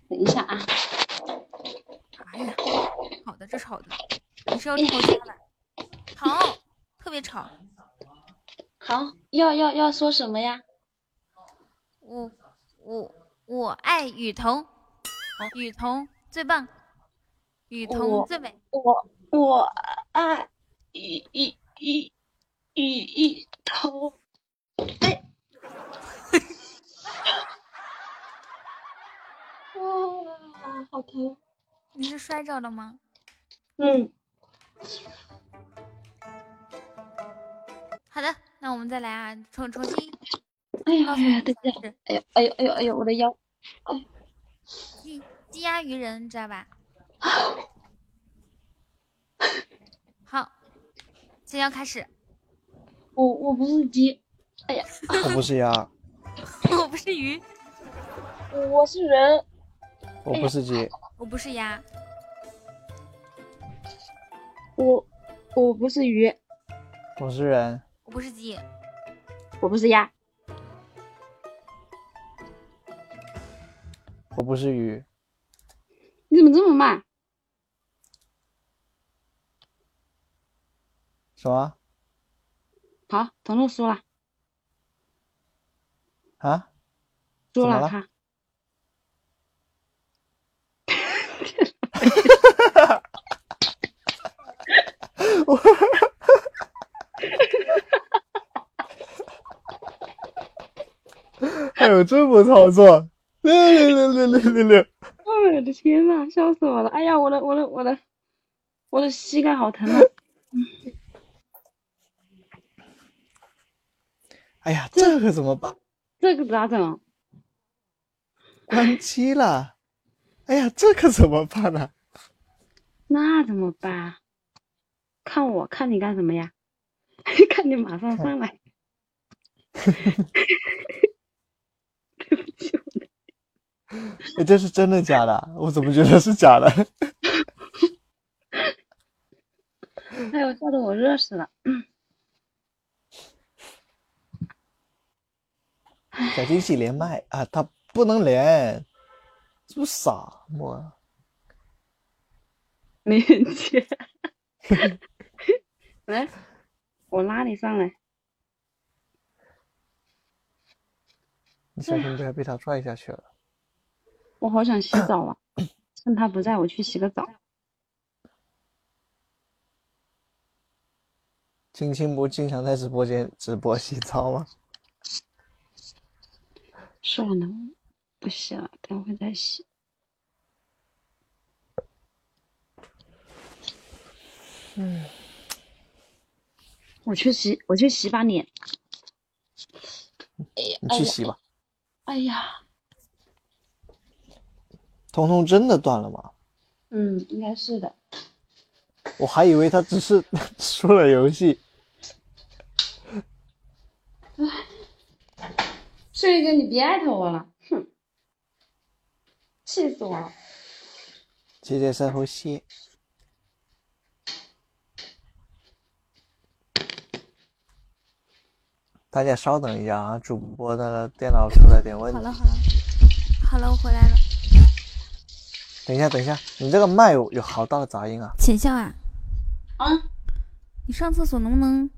等一下啊。哎呀，好的，这是好的，你是要吵架吧？<laughs> 吵，特别吵。好，要要要说什么呀？我我我爱雨桐，雨桐最棒，雨桐最美。我我爱雨雨雨雨雨桐。哎，哇，好疼。你是摔着了吗？嗯，好的，那我们再来啊，重重新哎呀哎呀，等一下，哎呀哎呦哎呦哎呦，我的腰。鸡鸡鸭鱼人，知道吧？好，现在要开始。我我不是鸡，哎呀，我不是鸭，我不是鱼，我是人，我不是鸡，我不是鸭，我我不是鱼，我是人，我不是鸡，我不是鸭，我不是鱼，你怎么这么慢？什么好，彤彤输了，啊？输了他。<laughs> 还有这么操作？六六六六六六六！哎我的天呐，笑死我了！哎呀，我的我的我的我的膝盖好疼啊！<laughs> 哎呀，这可怎么办？这个咋整？关机了！哎呀，这可怎么办呢、那怎么办？看我看你干什么呀？<laughs> 看你马上上来！<laughs> <laughs> 哎，这是真的假的？我怎么觉得是假的？哎呦，笑得我热死了！<laughs> 小惊喜连麦啊，他不能连，是不是傻我？<laughs> 连接，来，我拉你上来。你小心不要被他拽下去了。我好想洗澡啊！趁他不在，我去洗个澡。青青不经常在直播间直播洗澡吗？算了，不洗了，等会再洗。嗯，我去洗，我去洗把脸。你去洗吧。哎呀，彤彤真的断了吗？嗯，应该是的。我还以为他只是 <laughs> 输了游戏。睡哥，你别艾特我了，哼，气死我了！姐姐在呼吸。大家稍等一下啊，主播的电脑出了点问题。好了好了，好了，我回来了。等一下，等一下，你这个麦有有好大的杂音啊！浅笑啊，啊，你上厕所能不能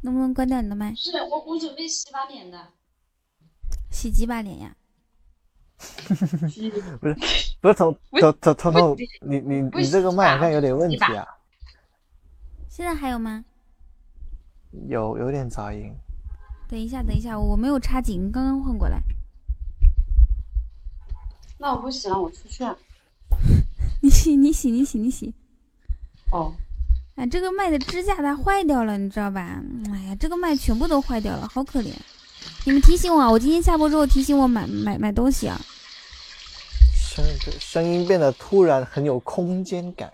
能不能关掉你的麦？是我，我准备洗把脸的。洗几把脸呀？<laughs> 不是不是，彤彤彤彤彤，你你你这个麦好像有点问题啊，现在还有吗？有有点杂音。等一下，等一下，我没有插紧，刚刚换过来。那我不洗了，我出去啊。<laughs> 你洗，你洗，你洗，你洗。哦。哎，这个麦的支架它坏掉了，你知道吧？哎呀，这个麦全部都坏掉了，好可怜。你们提醒我啊，我今天下播之后提醒我买买买东西啊。声声音变得突然很有空间感。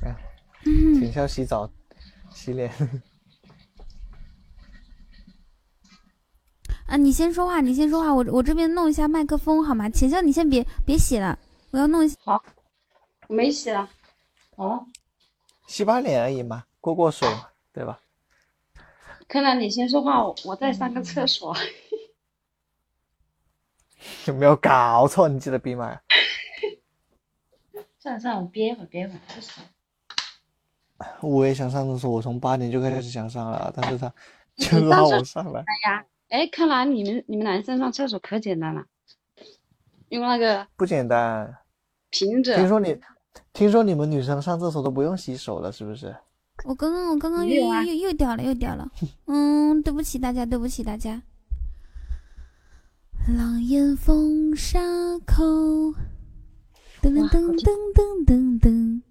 啊，浅笑洗澡、洗脸。啊，你先说话，你先说话，我我这边弄一下麦克风好吗？浅笑，你先别别洗了，我要弄一下。好，我没洗了。哦，洗把脸而已嘛，过过水嘛，对吧？柯南，你先说话，我我再上个厕所。<laughs> 有没有搞错？你记得闭麦。<laughs> 算了算了，我憋一会儿，憋一会儿，不洗了。我也想上厕所，我从八点就开始想上了，但是他就拉我上来。哎呀，哎，看来你们你们男生上厕所可简单了，用那个不简单。瓶子。听说你，听说你们女生上厕所都不用洗手了，是不是？我刚刚我刚刚又又又又掉了又掉了，嗯，对不起大家，对不起大家。狼烟风沙口，噔噔噔噔噔噔噔，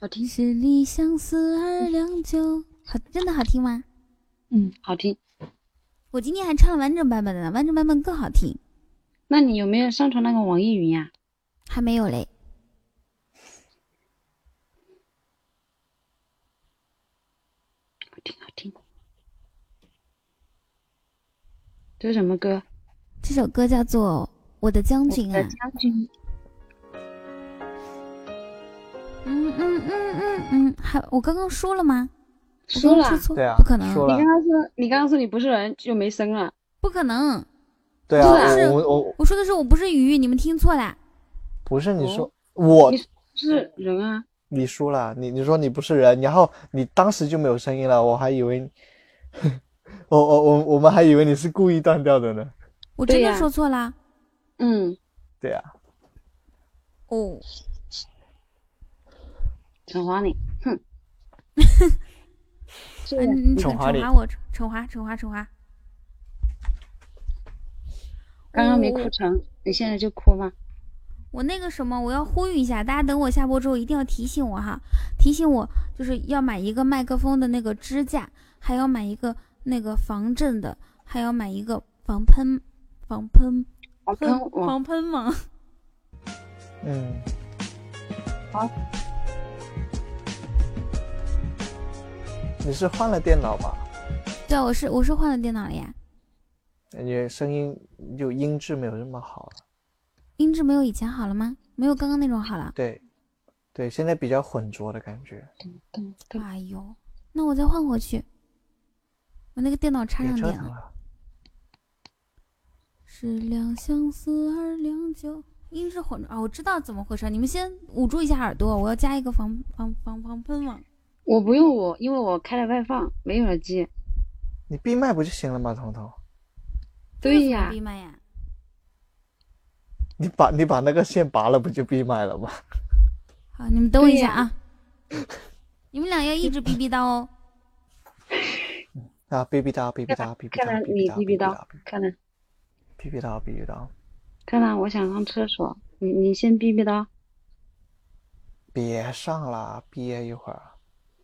好听。十里相思二两酒，好，真的好听吗？嗯，好听。我今天还唱完整版本的呢完整版本更好听。那你有没有上传那个网易云呀？还没有嘞。好听好听。这是什么歌？这首歌叫做我的将军啊。嗯嗯嗯嗯嗯还我刚刚说了吗？我说了不可能，说了你刚刚说你刚刚说你不是人就没声了，不可能。对啊，不是我我我我说的是我不是鱼，你们听错了。不是你说哦我你是人啊？你输了，你你说你不是人，然后你当时就没有声音了，我还以为你，<laughs> 我我我我们还以为你是故意断掉的呢。我真的说错啦。嗯，对啊，哦，惩罚你，哼。<laughs> 你惩惩罚你罚我，惩罚惩罚惩罚。刚刚没我哭成，你现在就哭吧。我那个什么，我要呼吁一下，大家等我下播之后一定要提醒我哈，提醒我就是要买一个麦克风的那个支架，还要买一个那个防震的，还要买一个防喷防喷防喷防喷吗。<laughs> 嗯，好，你是换了电脑吧？对啊，我是我是换了电脑了呀，感觉声音就音质没有那么好了。音质没有以前好了吗？没有刚刚那种好了。对，对，现在比较浑浊的感觉。哎呦，那我再换回去，我那个电脑插上电了。是两相思二两酒，音质混啊！我知道怎么回事，你们先捂住一下耳朵，我要加一个防防防防喷网。我不用我，因为我开了外放，没有耳机。你闭麦不就行了吗？彤彤，对呀，闭麦呀。你把你把那个线拔了，不就闭麦了吗？好，你们等我一下啊！你们俩要一直逼逼叨哦。啊，逼逼叨，逼逼叨，逼逼叨，看来你哔逼逼叨哔叨，，看来哔哔叨，逼逼叨，看来我想上厕所，你你先逼逼叨。别上了，憋一会儿，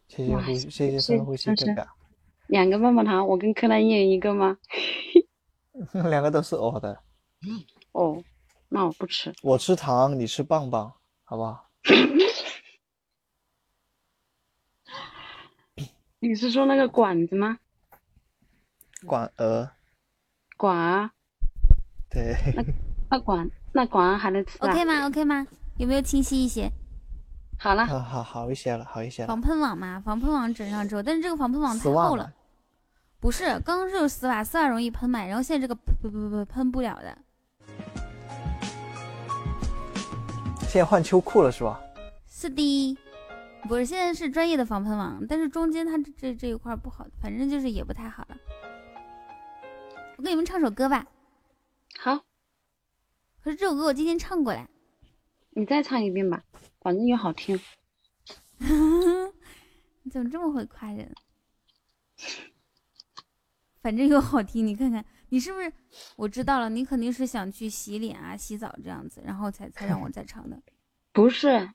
谢谢哇呼吸，谢谢谢深呼吸真是哥哥，两个棒棒糖，我跟柯南一人一个吗？<laughs> 两个都是我的，哦，那我不吃。我吃糖，你吃棒棒，好不好？<laughs> 你是说那个管子吗？管鹅，管儿，对，那管那管儿还能吃啊 OK 吗？OK 吗？有没有清晰一些？好了，好好好一些了，好一些了防，喷网嘛，防喷网整上之后，但是这个防喷网太厚了。不是，刚刚是有丝袜，丝袜容易喷嘛，然后现在这个不不不不喷不了的。现在换秋裤了是吧？是的，不是，现在是专业的防喷网，但是中间它这这这一块不好，反正就是也不太好了。我给你们唱首歌吧。好，可是这首歌我今天唱过了。你再唱一遍吧，反正又好听。<laughs> 你怎么这么会夸人？反正又好听，你看看，你是不是？我知道了，你肯定是想去洗脸啊、洗澡这样子，然后才才让我再唱的。<laughs> 不是，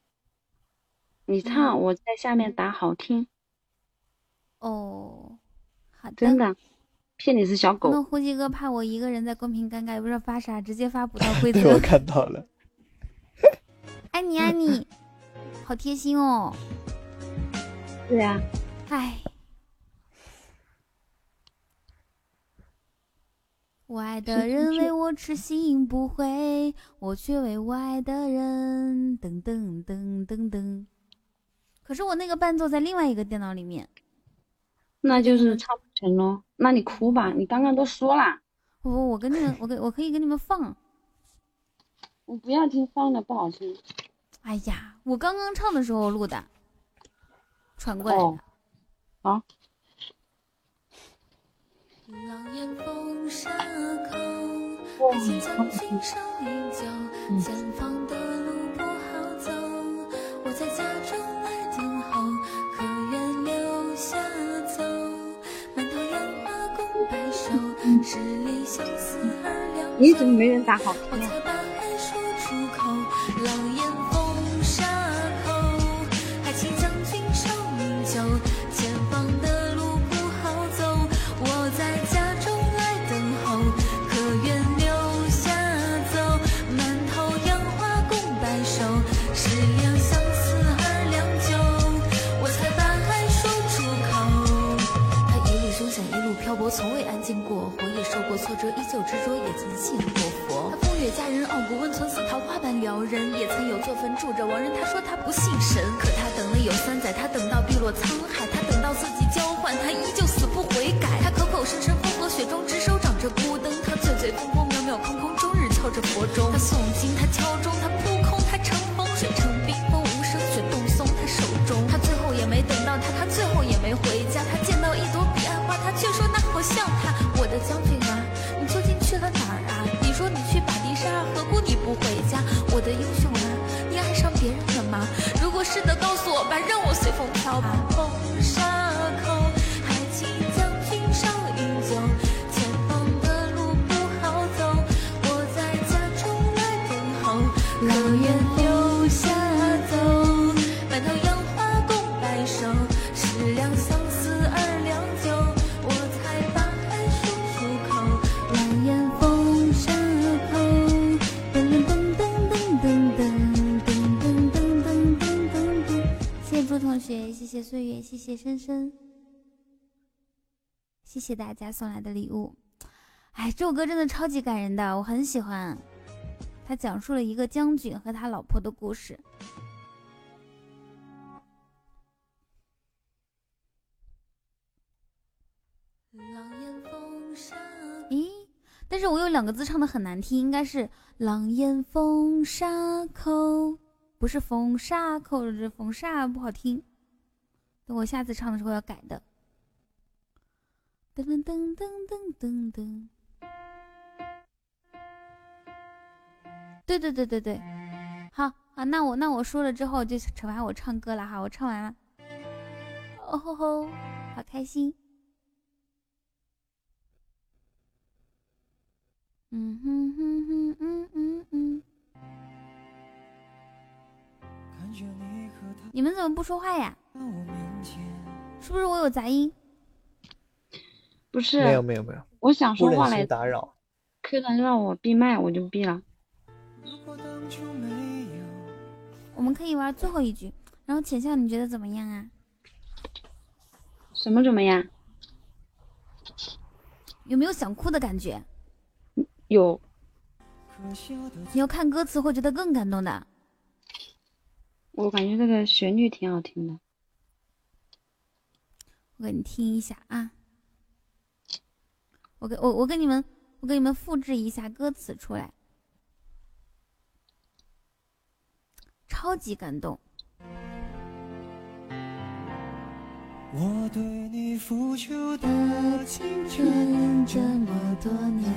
你唱，嗯我在下面打好听，哦，好的。真的，骗你是小狗那狗。呼吸哥怕我一个人在公屏尴尬，也不知道发啥，直接发补刀规 <laughs> 则，我。看到了，爱你爱你，好贴心哦。对呀、唉，我爱的人为我痴心不悔，我却为我爱的人噔噔噔噔噔。可是我那个伴奏在另外一个电脑里面，那就是唱不成喽。那你哭吧，你刚刚都说了，我我跟你们，我给我可以给你们放。我不要听放的不好听。哎呀，我刚刚唱的时候录的，传过来的。哦，好，狼烟风沙口，哇爱情将军手饮酒，前方的路不好走，我在家中来等候，可愿留下走？满头杨花共白首，十里相思二两你怎么没人打好听啊？挫折，依旧执着，也曾信过佛。他风月佳人，傲骨温存，似桃花般撩人，也曾有座坟住着亡人。他说他不信神，可他等了有三载，他等到碧落沧海，他等到四季交换，他依旧死不悔改。他口口声声风和雪中只手掌着孤灯，他醉醉风风渺渺空空，终日敲着佛钟。他诵经，他敲钟，他扑空，他乘风，水成 help. 同学，谢谢岁月，谢谢深深，谢谢大家送来的礼物。哎，这首歌真的超级感人的，我很喜欢。他讲述了一个将军和他老婆的故事。狼烟风沙咦，但是我有两个字唱的很难听，应该是“狼烟风沙口”，不是“风沙口”，这“风沙”不好听。等我下次唱的时候要改的。噔噔噔噔噔噔噔。对对对对对，好啊，那我那我说了之后就惩罚我唱歌了哈，我唱完了。哦吼吼，好开心。嗯哼哼哼嗯嗯嗯。你们怎么不说话呀？是不是我有杂音？不是，没有没有没有，我想说话来心打扰。客人让我闭麦，我就闭了。我们可以玩最后一局，然后浅笑你觉得怎么样啊？什么怎么样？有没有想哭的感觉？有。你要看歌词会觉得更感动的。我感觉这个旋律挺好听的。我给你听一下啊。我给我我给你们我给你们复制一下歌词出来，超级感动。我对你付出的青春这么多年，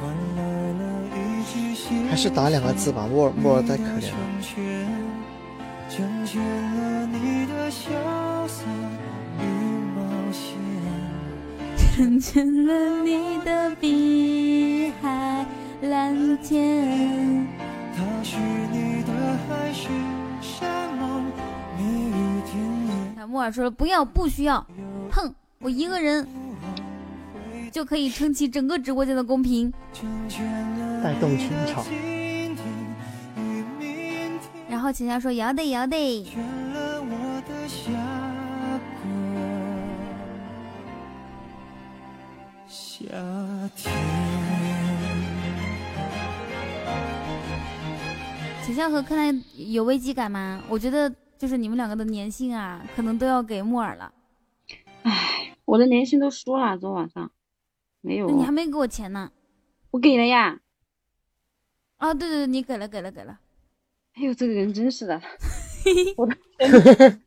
换来了一句还是打两个字吧，莫尔莫尔太可怜了。成全，了你的潇洒与冒险。成全了你的碧海蓝天。他是你的海誓山盟，蜜语甜言。啊，木耳说了不要，不需要。哼，我一个人就可以撑起整个直播间的公屏。带动全场。然后秦霄说摇得摇得。夏天。秦霄和柯南有危机感吗？我觉得就是你们两个的粘性啊，可能都要给木耳了。哎我的年薪都输了，昨晚上没有。你还没给我钱呢？我给了呀。啊，对对对，你给了给了给了。哎呦，这个人真是的，<laughs> 我的 <laughs>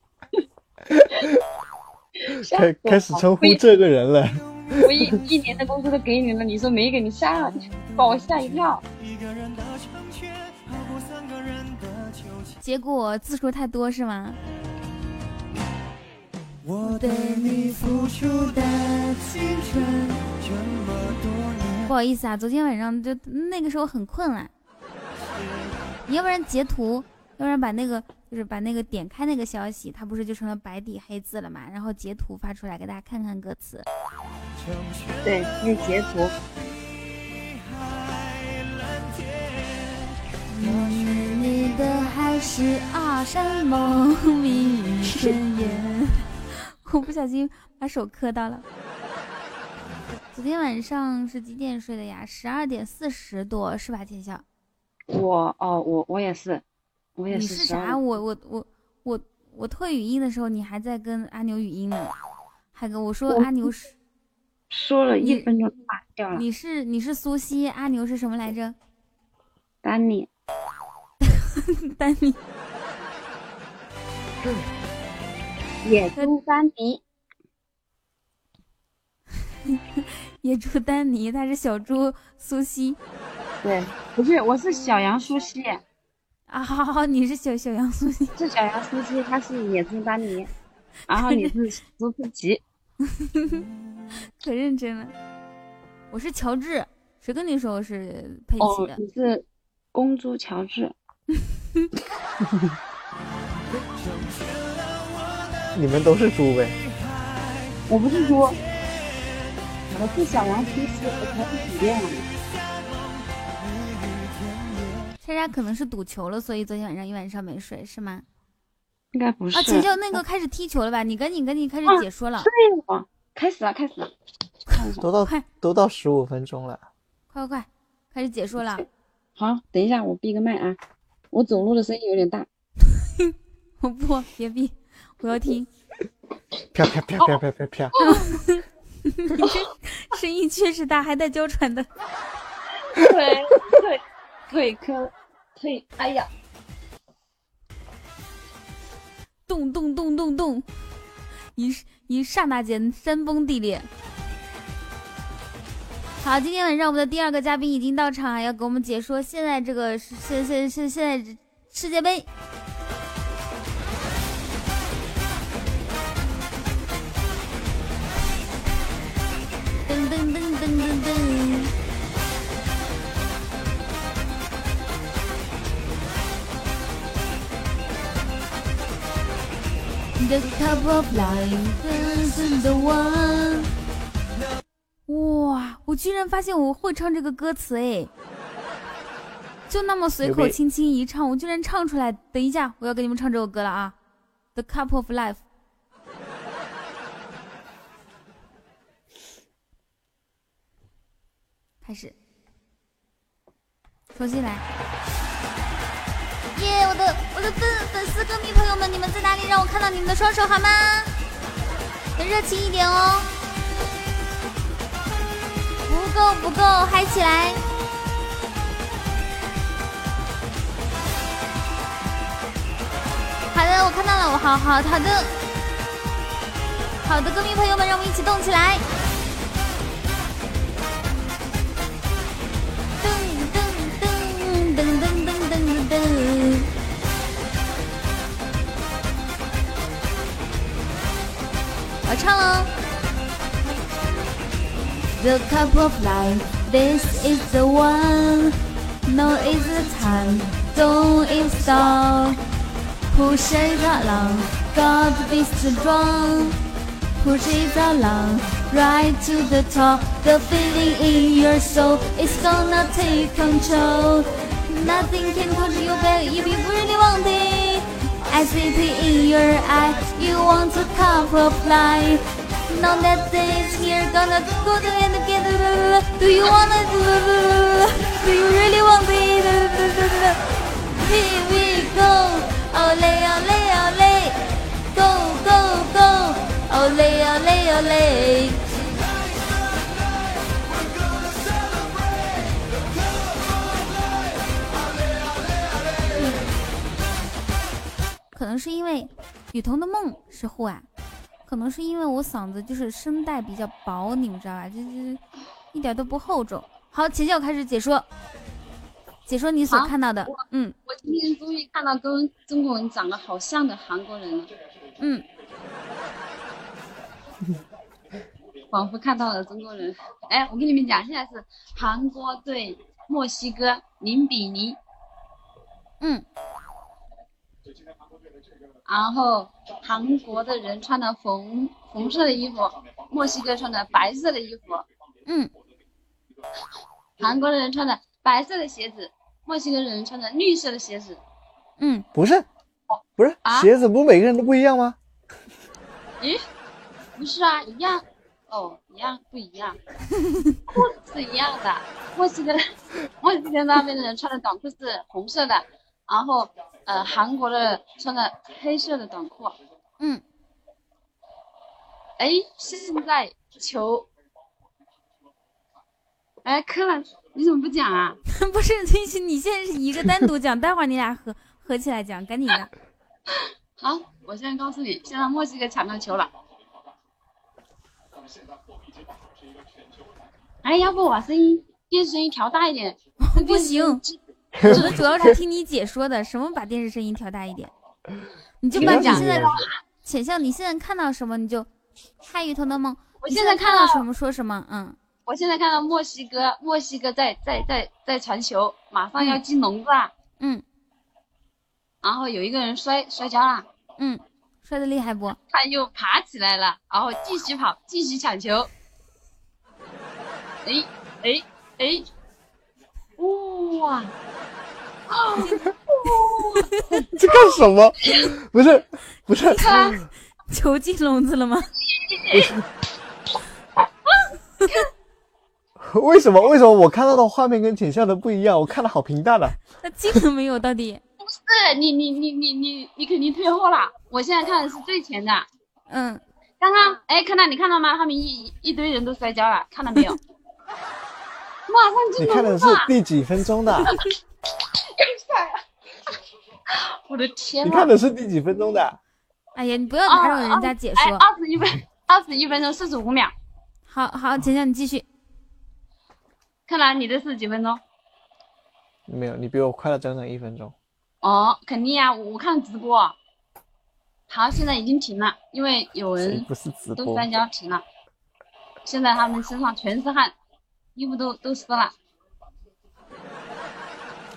开开始称呼这个人了。我一一年的工资都给你了，你说没给你吓了，把我吓一跳。结果字数太多是吗？我对你付出的青春这么多年。不好意思啊，昨天晚上就那个时候很困了。你要不然截图，要不然把那个就是把那个点开那个消息，它不是就成了白底黑字了嘛？然后截图发出来给大家看看歌词。对，那截图。你的海誓啊山盟蜜语甜言，我不小心把手磕到了。昨天晚上是几点睡的呀？十二点四十多是吧？天笑。我哦，我我也是，我也是12是啥？我我我我我退语音的时候，你还在跟阿牛语音呢，还跟我说阿牛是 <laughs> 说了一分钟打掉了。你是你是苏西，阿牛是什么来着？丹尼，<laughs> 丹尼，野猪丹尼，<laughs> 野猪丹尼，他是小猪苏西对，不是，我是小羊苏西，啊，好好好，你是小小羊苏西，是小羊苏西，他是野猪丹尼，<laughs> 然后你是苏佩奇，<laughs> 可认真了。我是乔治，谁跟你说我是佩奇哦的？，你是公猪乔治，<laughs> 你们都是猪呗？我不是猪，我是小羊苏西，我才是主恋。莎莎可能是赌球了，所以昨天晚上一晚上没睡，是吗？应该不是。啊，晨秀那个开始踢球了吧？你赶紧赶紧开始啊解说了，对哦，开始了，开始了，都到都到十五分钟了，快快快，开始解说了。好，等一下我闭个麦啊，我走路的声音有点大。<laughs> 我不别闭，我要听。啪啪啪啪啪啪啪。<laughs> <laughs> 你这声音确实大，还带娇喘的。腿腿腿科腿，哎呀，咚咚咚咚咚，一一刹那间山崩地裂。好，今天晚上我们的第二个嘉宾已经到场，要给我们解说现在这个现现现现在世界杯。噔噔噔噔噔噔。The cup of life is the one。哇，我居然发现我会唱这个歌词哎！就那么随口轻轻一唱，我居然唱出来。等一下，我要给你们唱这首歌了啊，《The Cup of Life》。开始，重新来。耶！我的我的粉粉丝歌迷朋友们，你们在哪里？让我看到你们的双手好吗？很热情一点哦。不够不够，嗨起来！好的，我看到了，我好好好的，好的，歌迷朋友们，让我们一起动起来！ 噔噔噔噔噔噔噔。我唱喽。The cup of life, this is the one. No is the time, don't it stop. Push it along, God be strong. Push it along, right to the top. The feeling in your soul is gonna take control. Nothing can touch you back if you really want it. I see it in your eye, you want a cup of life. Know that days here gonna go to and get Do you wanna do? Do you really want it? Here we go, ole ole ole, go go go, ole ole ole. 可能是因为雨桐的梦是护腕，可能是因为我嗓子就是声带比较薄，你们知道吧？就是一点都不厚重。好，前脚开始解说，解说你所看到的我。嗯我今天终于看到跟中国人长得好像的韩国人了，嗯，<laughs> 仿佛看到了中国人。哎，我跟你们讲，现在是韩国对墨西哥零比零。嗯。然后韩国的人穿的红红色的衣服，墨西哥穿的白色的衣服。嗯。韩国的人穿的白色的鞋子，墨西哥人穿的绿色的鞋子。嗯，不是，不是啊鞋子不每个人都不一样吗？咦，不是啊，一样。哦，一样不一样？<laughs> 裤子是一样的，墨西哥墨西哥那边的人穿的短裤是红色的，然后呃韩国的穿的黑色的短裤。嗯。哎，现在球，哎，柯南，你怎么不讲啊？<laughs> 不是，你你现在是一个单独讲，待会儿你俩合合起来讲，赶紧的。<laughs> 好，我现在告诉你，现在墨西哥抢到球了。哎，要不我把声音电视声音调大一点？<laughs> 不行，<laughs> 我们主要是听你姐说的，什么把电视声音调大一点？你就把你现在浅笑，你现在看到什么你就嗨鱼头的梦。我现在看到什么说什么，嗯。我现在看到墨西哥，墨西哥在在在在传球，马上要进笼子了。嗯。然后有一个人摔摔跤了。嗯，摔的厉害不？他又爬起来了，然后继续跑，继续抢球。哎哎哎！哇！啊！<laughs> 这干什么？不是不是，球进笼子了吗？<laughs> 为什么？为什么我看到的画面跟浅笑的不一样？我看的好平淡啊。<laughs> 那进了没有？到底？不是你你你你你你肯定退后了。我现在看的是最前的。嗯。刚刚哎，看到你看到吗？他们一一堆人都摔跤了，看到没有？马上进你看的是第几分钟的？<laughs> 我的天！你看的是第几分钟的？哎呀，你不要打扰人家解说。二十一分，二十一分钟四十五秒。好好，姐姐你继续。看来，你的是几分钟？没有，你比我快了整整一分钟。哦，肯定呀，我看直播。好，现在已经停了，因为有人不是直播都摔跤停了。现在他们身上全是汗，衣服都都湿了。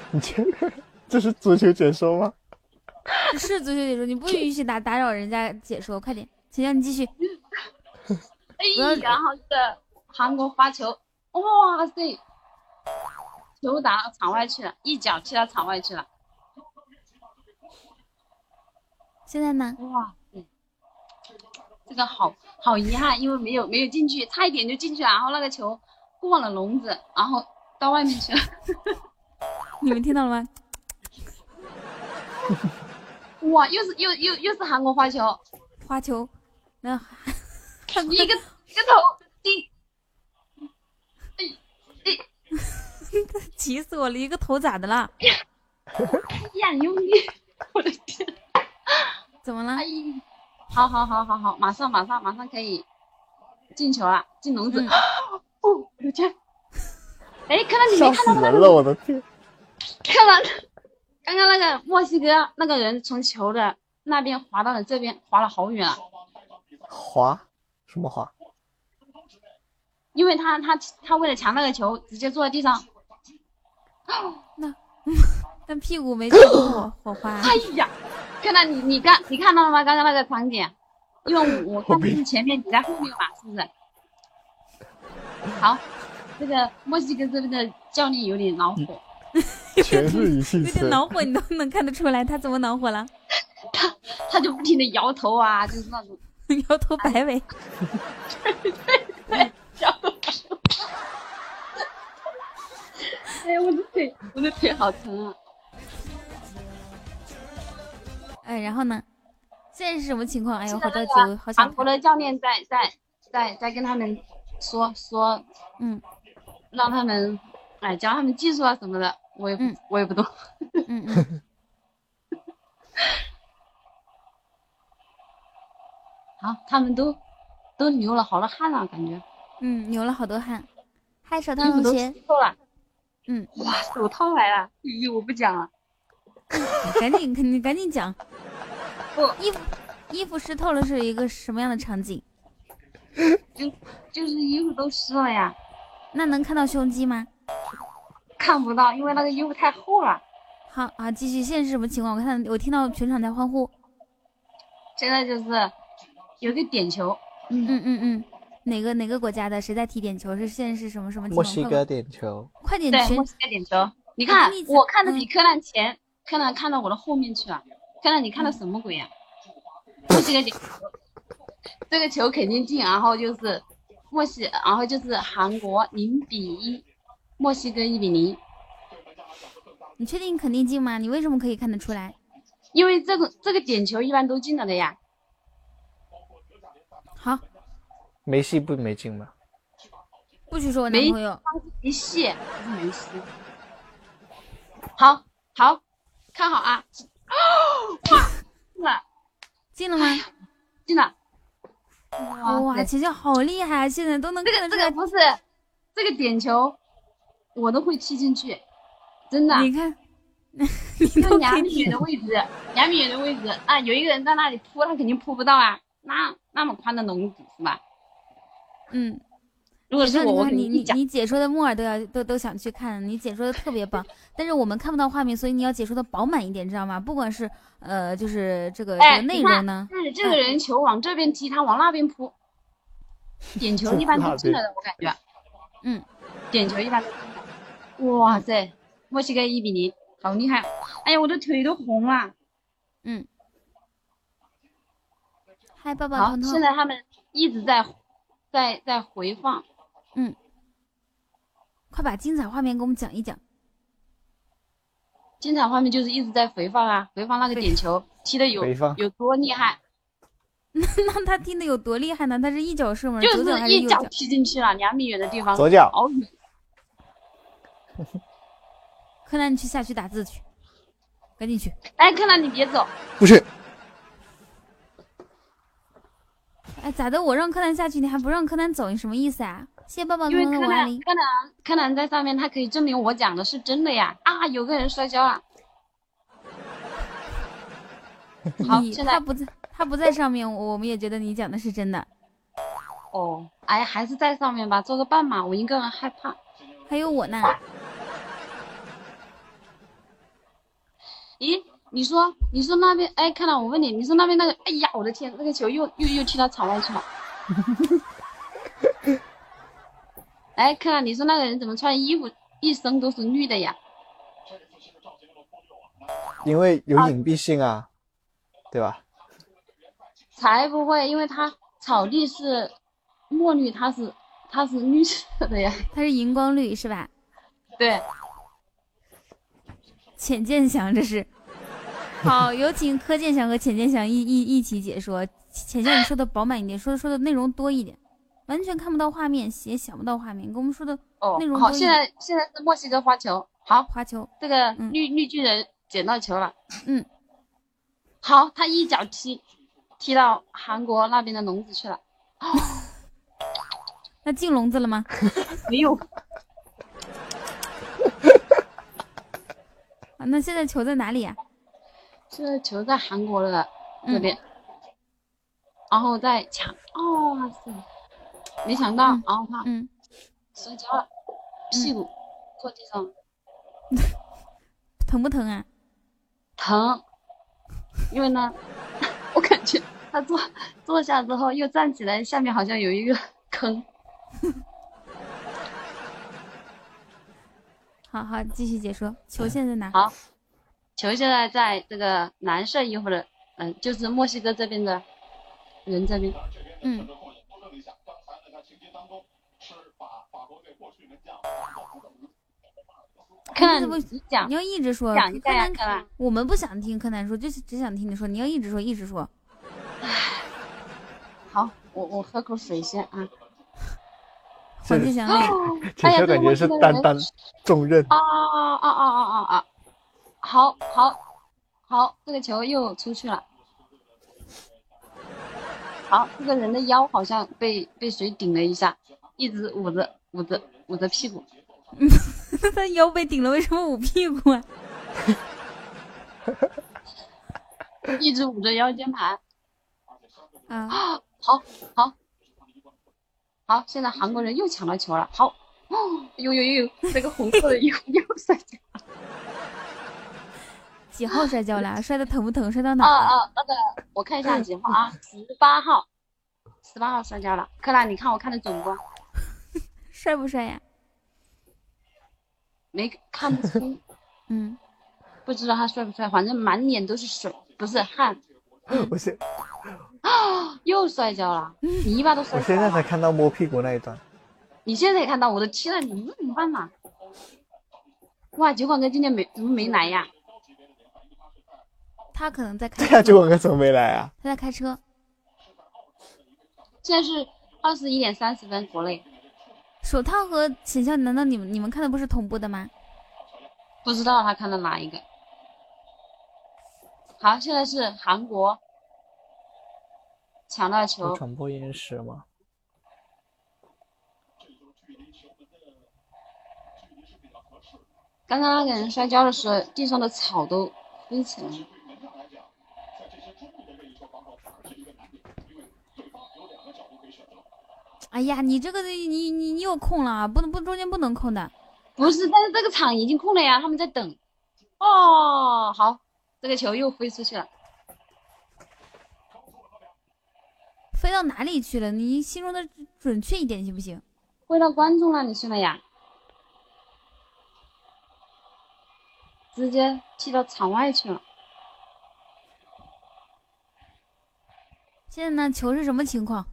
<laughs> 你这这是足球解说吗？<laughs> 是足球解说，你不允许打打扰人家解说，快点，请让你继续。<laughs> 哎，然后这个韩国发球，哇塞，球打到场外去了，一脚踢到场外去了。现在呢？哇塞，这个好好遗憾，因为没有没有进去，差一点就进去了，然后那个球过了笼子，然后到外面去了。<laughs> 你们听到了吗？<laughs> 哇，又是又又又是韩国花球，花球，那 <laughs> 一个一个头进，哎哎，急死我了！一个头咋的了？我的天！怎么了？哎，好好好好好，马上马上马上可以进球了，进笼子。<gasps> 哦，我的天！哎，看到你没看到那个？了，我的天！看到刚刚那个墨西哥那个人从球的那边滑到了这边，滑了好远啊！滑？什么滑？因为他他他为了抢那个球，直接坐在地上。那 <laughs> 那屁股没着火火花。哎呀！看到你，你刚，你看到了吗？刚刚那个场景，因为我看的是前面，你在后面嘛，是不是？好，这个墨西哥这边的教练有点恼火，全是语气有点恼火，你都能看得出来，他怎么恼火了？他他就不停的摇头啊，就是那种 <laughs> 摇头摆尾。<laughs> 对对对，摇头。哎呀，我的腿，我的腿好疼啊！哎，然后呢？现在是什么情况？哎呦，好着急，好想。韩国的教练在在在在跟他们说说，嗯，让他们哎教他们技术啊什么的，我也不、我也不懂。嗯嗯。<laughs> <laughs> 好，他们都都流了好多汗了，感觉。嗯，流了好多汗。嗨，手套同学。透了。嗯。<laughs> 哇，手套来了！咦，我不讲了。赶紧，赶紧，赶紧讲。不，衣服衣服湿透了是一个什么样的场景？就就是衣服都湿了呀。那能看到胸肌吗？看不到，因为那个衣服太厚了。好啊，继续。现在是什么情况？我看我听到全场在欢呼。现在就是有个点球。嗯嗯嗯嗯。哪个哪个国家的？谁在踢点球？是现在是什么什么情况？墨西哥点球。快点！对，墨西哥点球。你看，我看的比柯南前。柯南看到我的后面去了，柯南你看到什么鬼呀？墨西哥点球，这个球肯定进，然后就是墨西，然后就是韩国零比一，墨西哥一比零。你确定肯定进吗？你为什么可以看得出来？因为这个这个点球一般都进了的呀。好，梅西不没进吗？不许说我男梅朋友。梅西梅西。好，好，看好啊！<gasps> 哇，进了，进了吗？进了。哇，对球球好厉害啊！现在都能这个看得出来。这个不是这个点球，我都会踢进去，真的。你看，就两米远的位置，两米远的位置啊，有一个人在那里扑，他肯定扑不到啊，那那么宽的笼子是吧？嗯，如果是我，我肯你定一脚。你你解说的木耳都要都都想去看，你解说的特别棒，但是我们看不到画面，所以你要解说的饱满一点，知道吗？不管是呃，就是这个这哎，个内容呢，但是这个人球往这边踢，他往那边扑，点球一般都进了的，我感觉。嗯，点球一般都进了。哇塞，墨西哥一比零，好厉害！哎呀，我的腿都红了。嗯。嗨，爸爸好。现在他们一直在在在回放。嗯，快把精彩画面给我们讲一讲。精彩画面就是一直在回放啊，回放那个点球 <laughs> 踢的有有多厉害，<laughs> 那他踢的有多厉害呢？他是一脚射门，就是？一脚踢进去了，两米远的地方。左脚。<laughs> 柯南，你去下去打字去，赶紧去。哎，柯南你别走，不去。哎，咋的？我让柯南下去，你还不让柯南走，你什么意思啊？谢谢抱抱因为。柯南柯南柯南在上面，他可以证明我讲的是真的呀！啊，有个人摔跤了。<laughs> 好，现在他不在，他不在上面，我们也觉得你讲的是真的。哦，哎，还是在上面吧，做个伴嘛，我一个人害怕。还有我呢。<laughs> 咦，你说你说那边，哎，看到我问你，你说那边那个，哎呀，我的天，那个球又又又踢到场外去了。<laughs> 哎，看到你说那个人怎么穿衣服一身都是绿的呀？因为有隐蔽性啊，对吧？才不会，因为它草地是墨绿，它是它是绿色的呀。它是荧光绿是吧？对，浅见祥这是。<laughs> 好，有请柯建祥和浅见祥一一一起解说。浅见，你说的饱满一点，说说的内容多一点，完全看不到画面，也想不到画面，跟我们说的内容多一现在。现在是墨西哥花球，好，花球，这个绿、绿巨人捡到球了，嗯，好，他一脚踢踢到韩国那边的笼子去了，<laughs> 那进笼子了吗？<laughs> 没有，啊，那现在球在哪里呀、这个球在韩国的这边，然后再抢，哦哇塞，没想到，然后他嗯摔跤了，屁股坐地上，<laughs> 疼不疼啊？疼，因为呢，我感觉他坐坐下之后又站起来，下面好像有一个坑。<laughs> 好好继续解说，球现在在哪？好，球现在在这个蓝色衣服的，嗯、就是墨西哥这边的人这边。嗯，看你怎么你讲你要一直说，讲一下柯南柯南我们不想听柯南说，就是只想听你说。你要一直说，一直说。好，我我喝口水先啊。黄健翔哦解说感觉是担当重任。啊啊啊啊啊啊！好好好，这个球又出去了。好，这个人的腰好像被被谁顶了一下，一直捂着捂着捂着屁股。<laughs> 他腰被顶了，为什么捂屁股啊？<laughs> 一直捂着腰间盘。啊，好，好，好，现在韩国人又抢到球了。好，哦，呦呦呦，这个红色的衣服又摔跤了。几号摔跤了？<laughs> 摔的疼不疼？摔到哪了？啊，那个我看一下几号啊，十八号，十八号摔跤了。克拉，你看我看的准不？帅不帅呀？没看不出，嗯，<laughs> 不知道他帅不帅，反正满脸都是水，不是汗。<laughs> 不是啊，又摔跤了！你一把都摔我现在。才看到摸屁股那一段。你现在也看到，我的天呐，你这怎么办嘛？哇，酒馆哥今天没怎么没来呀？他可能在开对呀，车，就我哥怎么没来啊？他在开车。现在是二十一点三十分，国内手套和浅笑，难道你们你们看的不是同步的吗？不知道他看的哪一个。好，现在是韩国抢到球，传播延时吗？刚刚那个人摔跤的时候，地上的草都飞起来了。哎呀，你这个你你你有空了啊，不能不中间不能空的。不是，但是这个场已经空了呀，他们在等。哦，好，这个球又飞出去了。飞到哪里去了？你形容的准确一点行不行？飞到观众那里去了呀，直接踢到场外去了。现在呢，球是什么情况？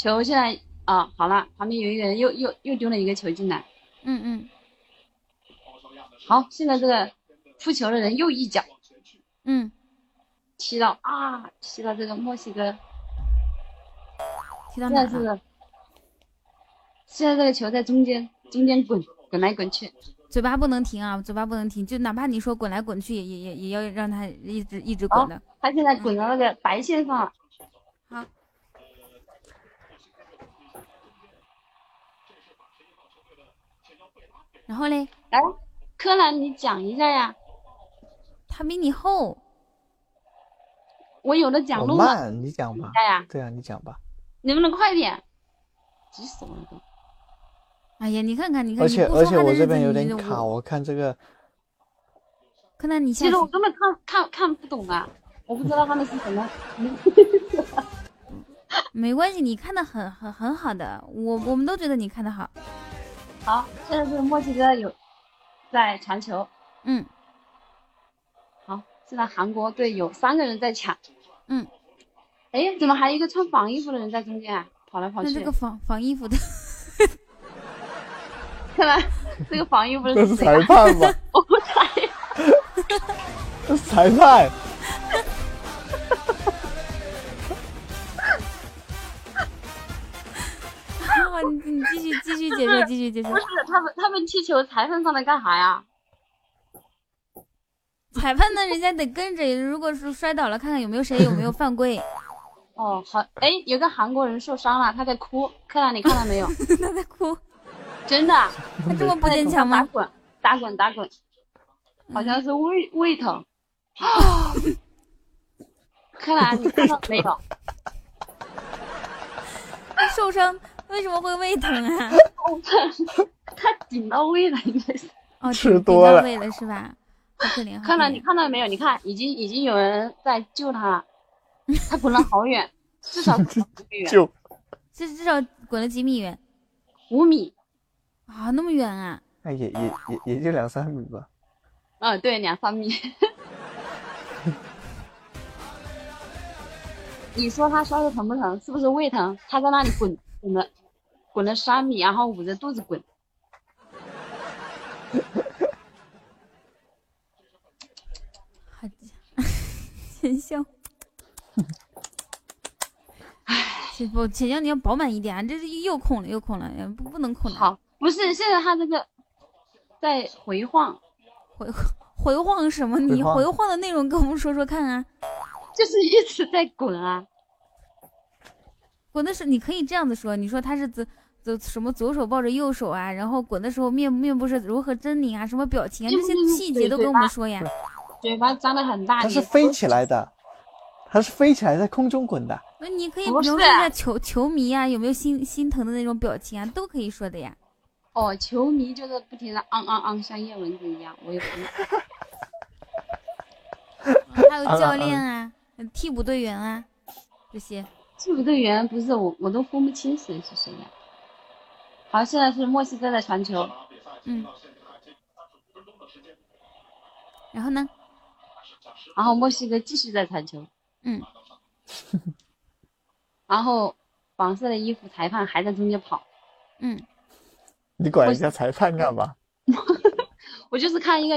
球现在啊，好了，旁边有一个人又又又丢了一个球进来。嗯嗯，好，现在这个扑球的人又一脚嗯，踢到啊，踢到这个墨西哥。踢到？现在是，现在这个球在中间，中间滚滚来滚去。嘴巴不能停啊，嘴巴不能停，就哪怕你说滚来滚去，也也也也要让他一直一直滚的。他现在滚到那个白线上了。好，然后嘞，来，柯南，你讲一下呀。他比你厚，我有的讲我录了，慢，你讲吧。哎呀，对啊，你讲吧。能不能快点？急死我了都。哎呀，你看看，你看，而且而且我这边有点卡，我看这个柯南，你下其实我根本看看看不懂啊，我不知道他们是什么。<laughs> 没关系，你看的很很很好的，我我们都觉得你看的好。好，现在是墨西哥有在传球。嗯，好，现在韩国队有三个人在抢。嗯，哎，怎么还有一个穿防衣服的人在中间啊？跑来跑去。那这个防防衣服的，<laughs> 看来这个防衣服的是谁啊裁判吧？<laughs> 我不猜。这是裁判。你继续继续解释，继续解释不。是他们，他们踢球，裁判上来干啥呀？裁判呢，人家得跟着，如果是摔倒了，看看有没有谁有没有犯规。<laughs> 哦，好，哎，有个韩国人受伤了，他在哭。柯南，你看到没有？<laughs> 他在哭，真的。他这么不坚强吗？打滚，打滚，打滚，好像是胃胃疼。柯南，你看到没有？他 <laughs> 受伤为什么会胃疼啊？<laughs> 他顶到胃了，应该是。哦，吃顶多了到胃了是吧？好可怜，好可柯南，你。看到没有？你看，已经已经有人在救他了。他滚了好远，至少滚了五米远，就这至少滚了几米远五米。啊？那么远啊？哎也也也也就两三米吧。嗯，对，两三米。<laughs> 你说他摔的疼不疼？是不是胃疼？他在那里滚滚了，滚了三米，然后捂着肚子滚。<laughs> 好，浅笑。唉，<laughs> 不，姐姐你要饱满一点啊！这是又空了又空了，不不能空了。好，不是，现在他这个在回晃，回 <laughs> 回晃什么？你回晃的内容跟我们说说看啊！就是一直在滚啊。滚的时候你可以这样子说，你说他是左左什么左手抱着右手啊，然后滚的时候面面部是如何狰狞啊，什么表情啊，这些细节都跟我们说呀。嘴巴张得很大，它是飞起来的，它是飞起来在空中滚的。那你可以描述一下球球迷啊，有没有心心疼的那种表情啊，都可以说的呀。哦，球迷就是不停的昂昂昂，像叶蚊子一样，我也不。<laughs> 还有教练啊，替补队员啊，这些。替补队员不是我，我都分不清谁是谁呀。好，现在是墨西哥的传球，嗯。然后呢？然后墨西哥继续在传球。嗯。<laughs> 然后黄色的衣服裁判还在中间跑，嗯，你管人家裁判干嘛？<laughs> 我就是看一个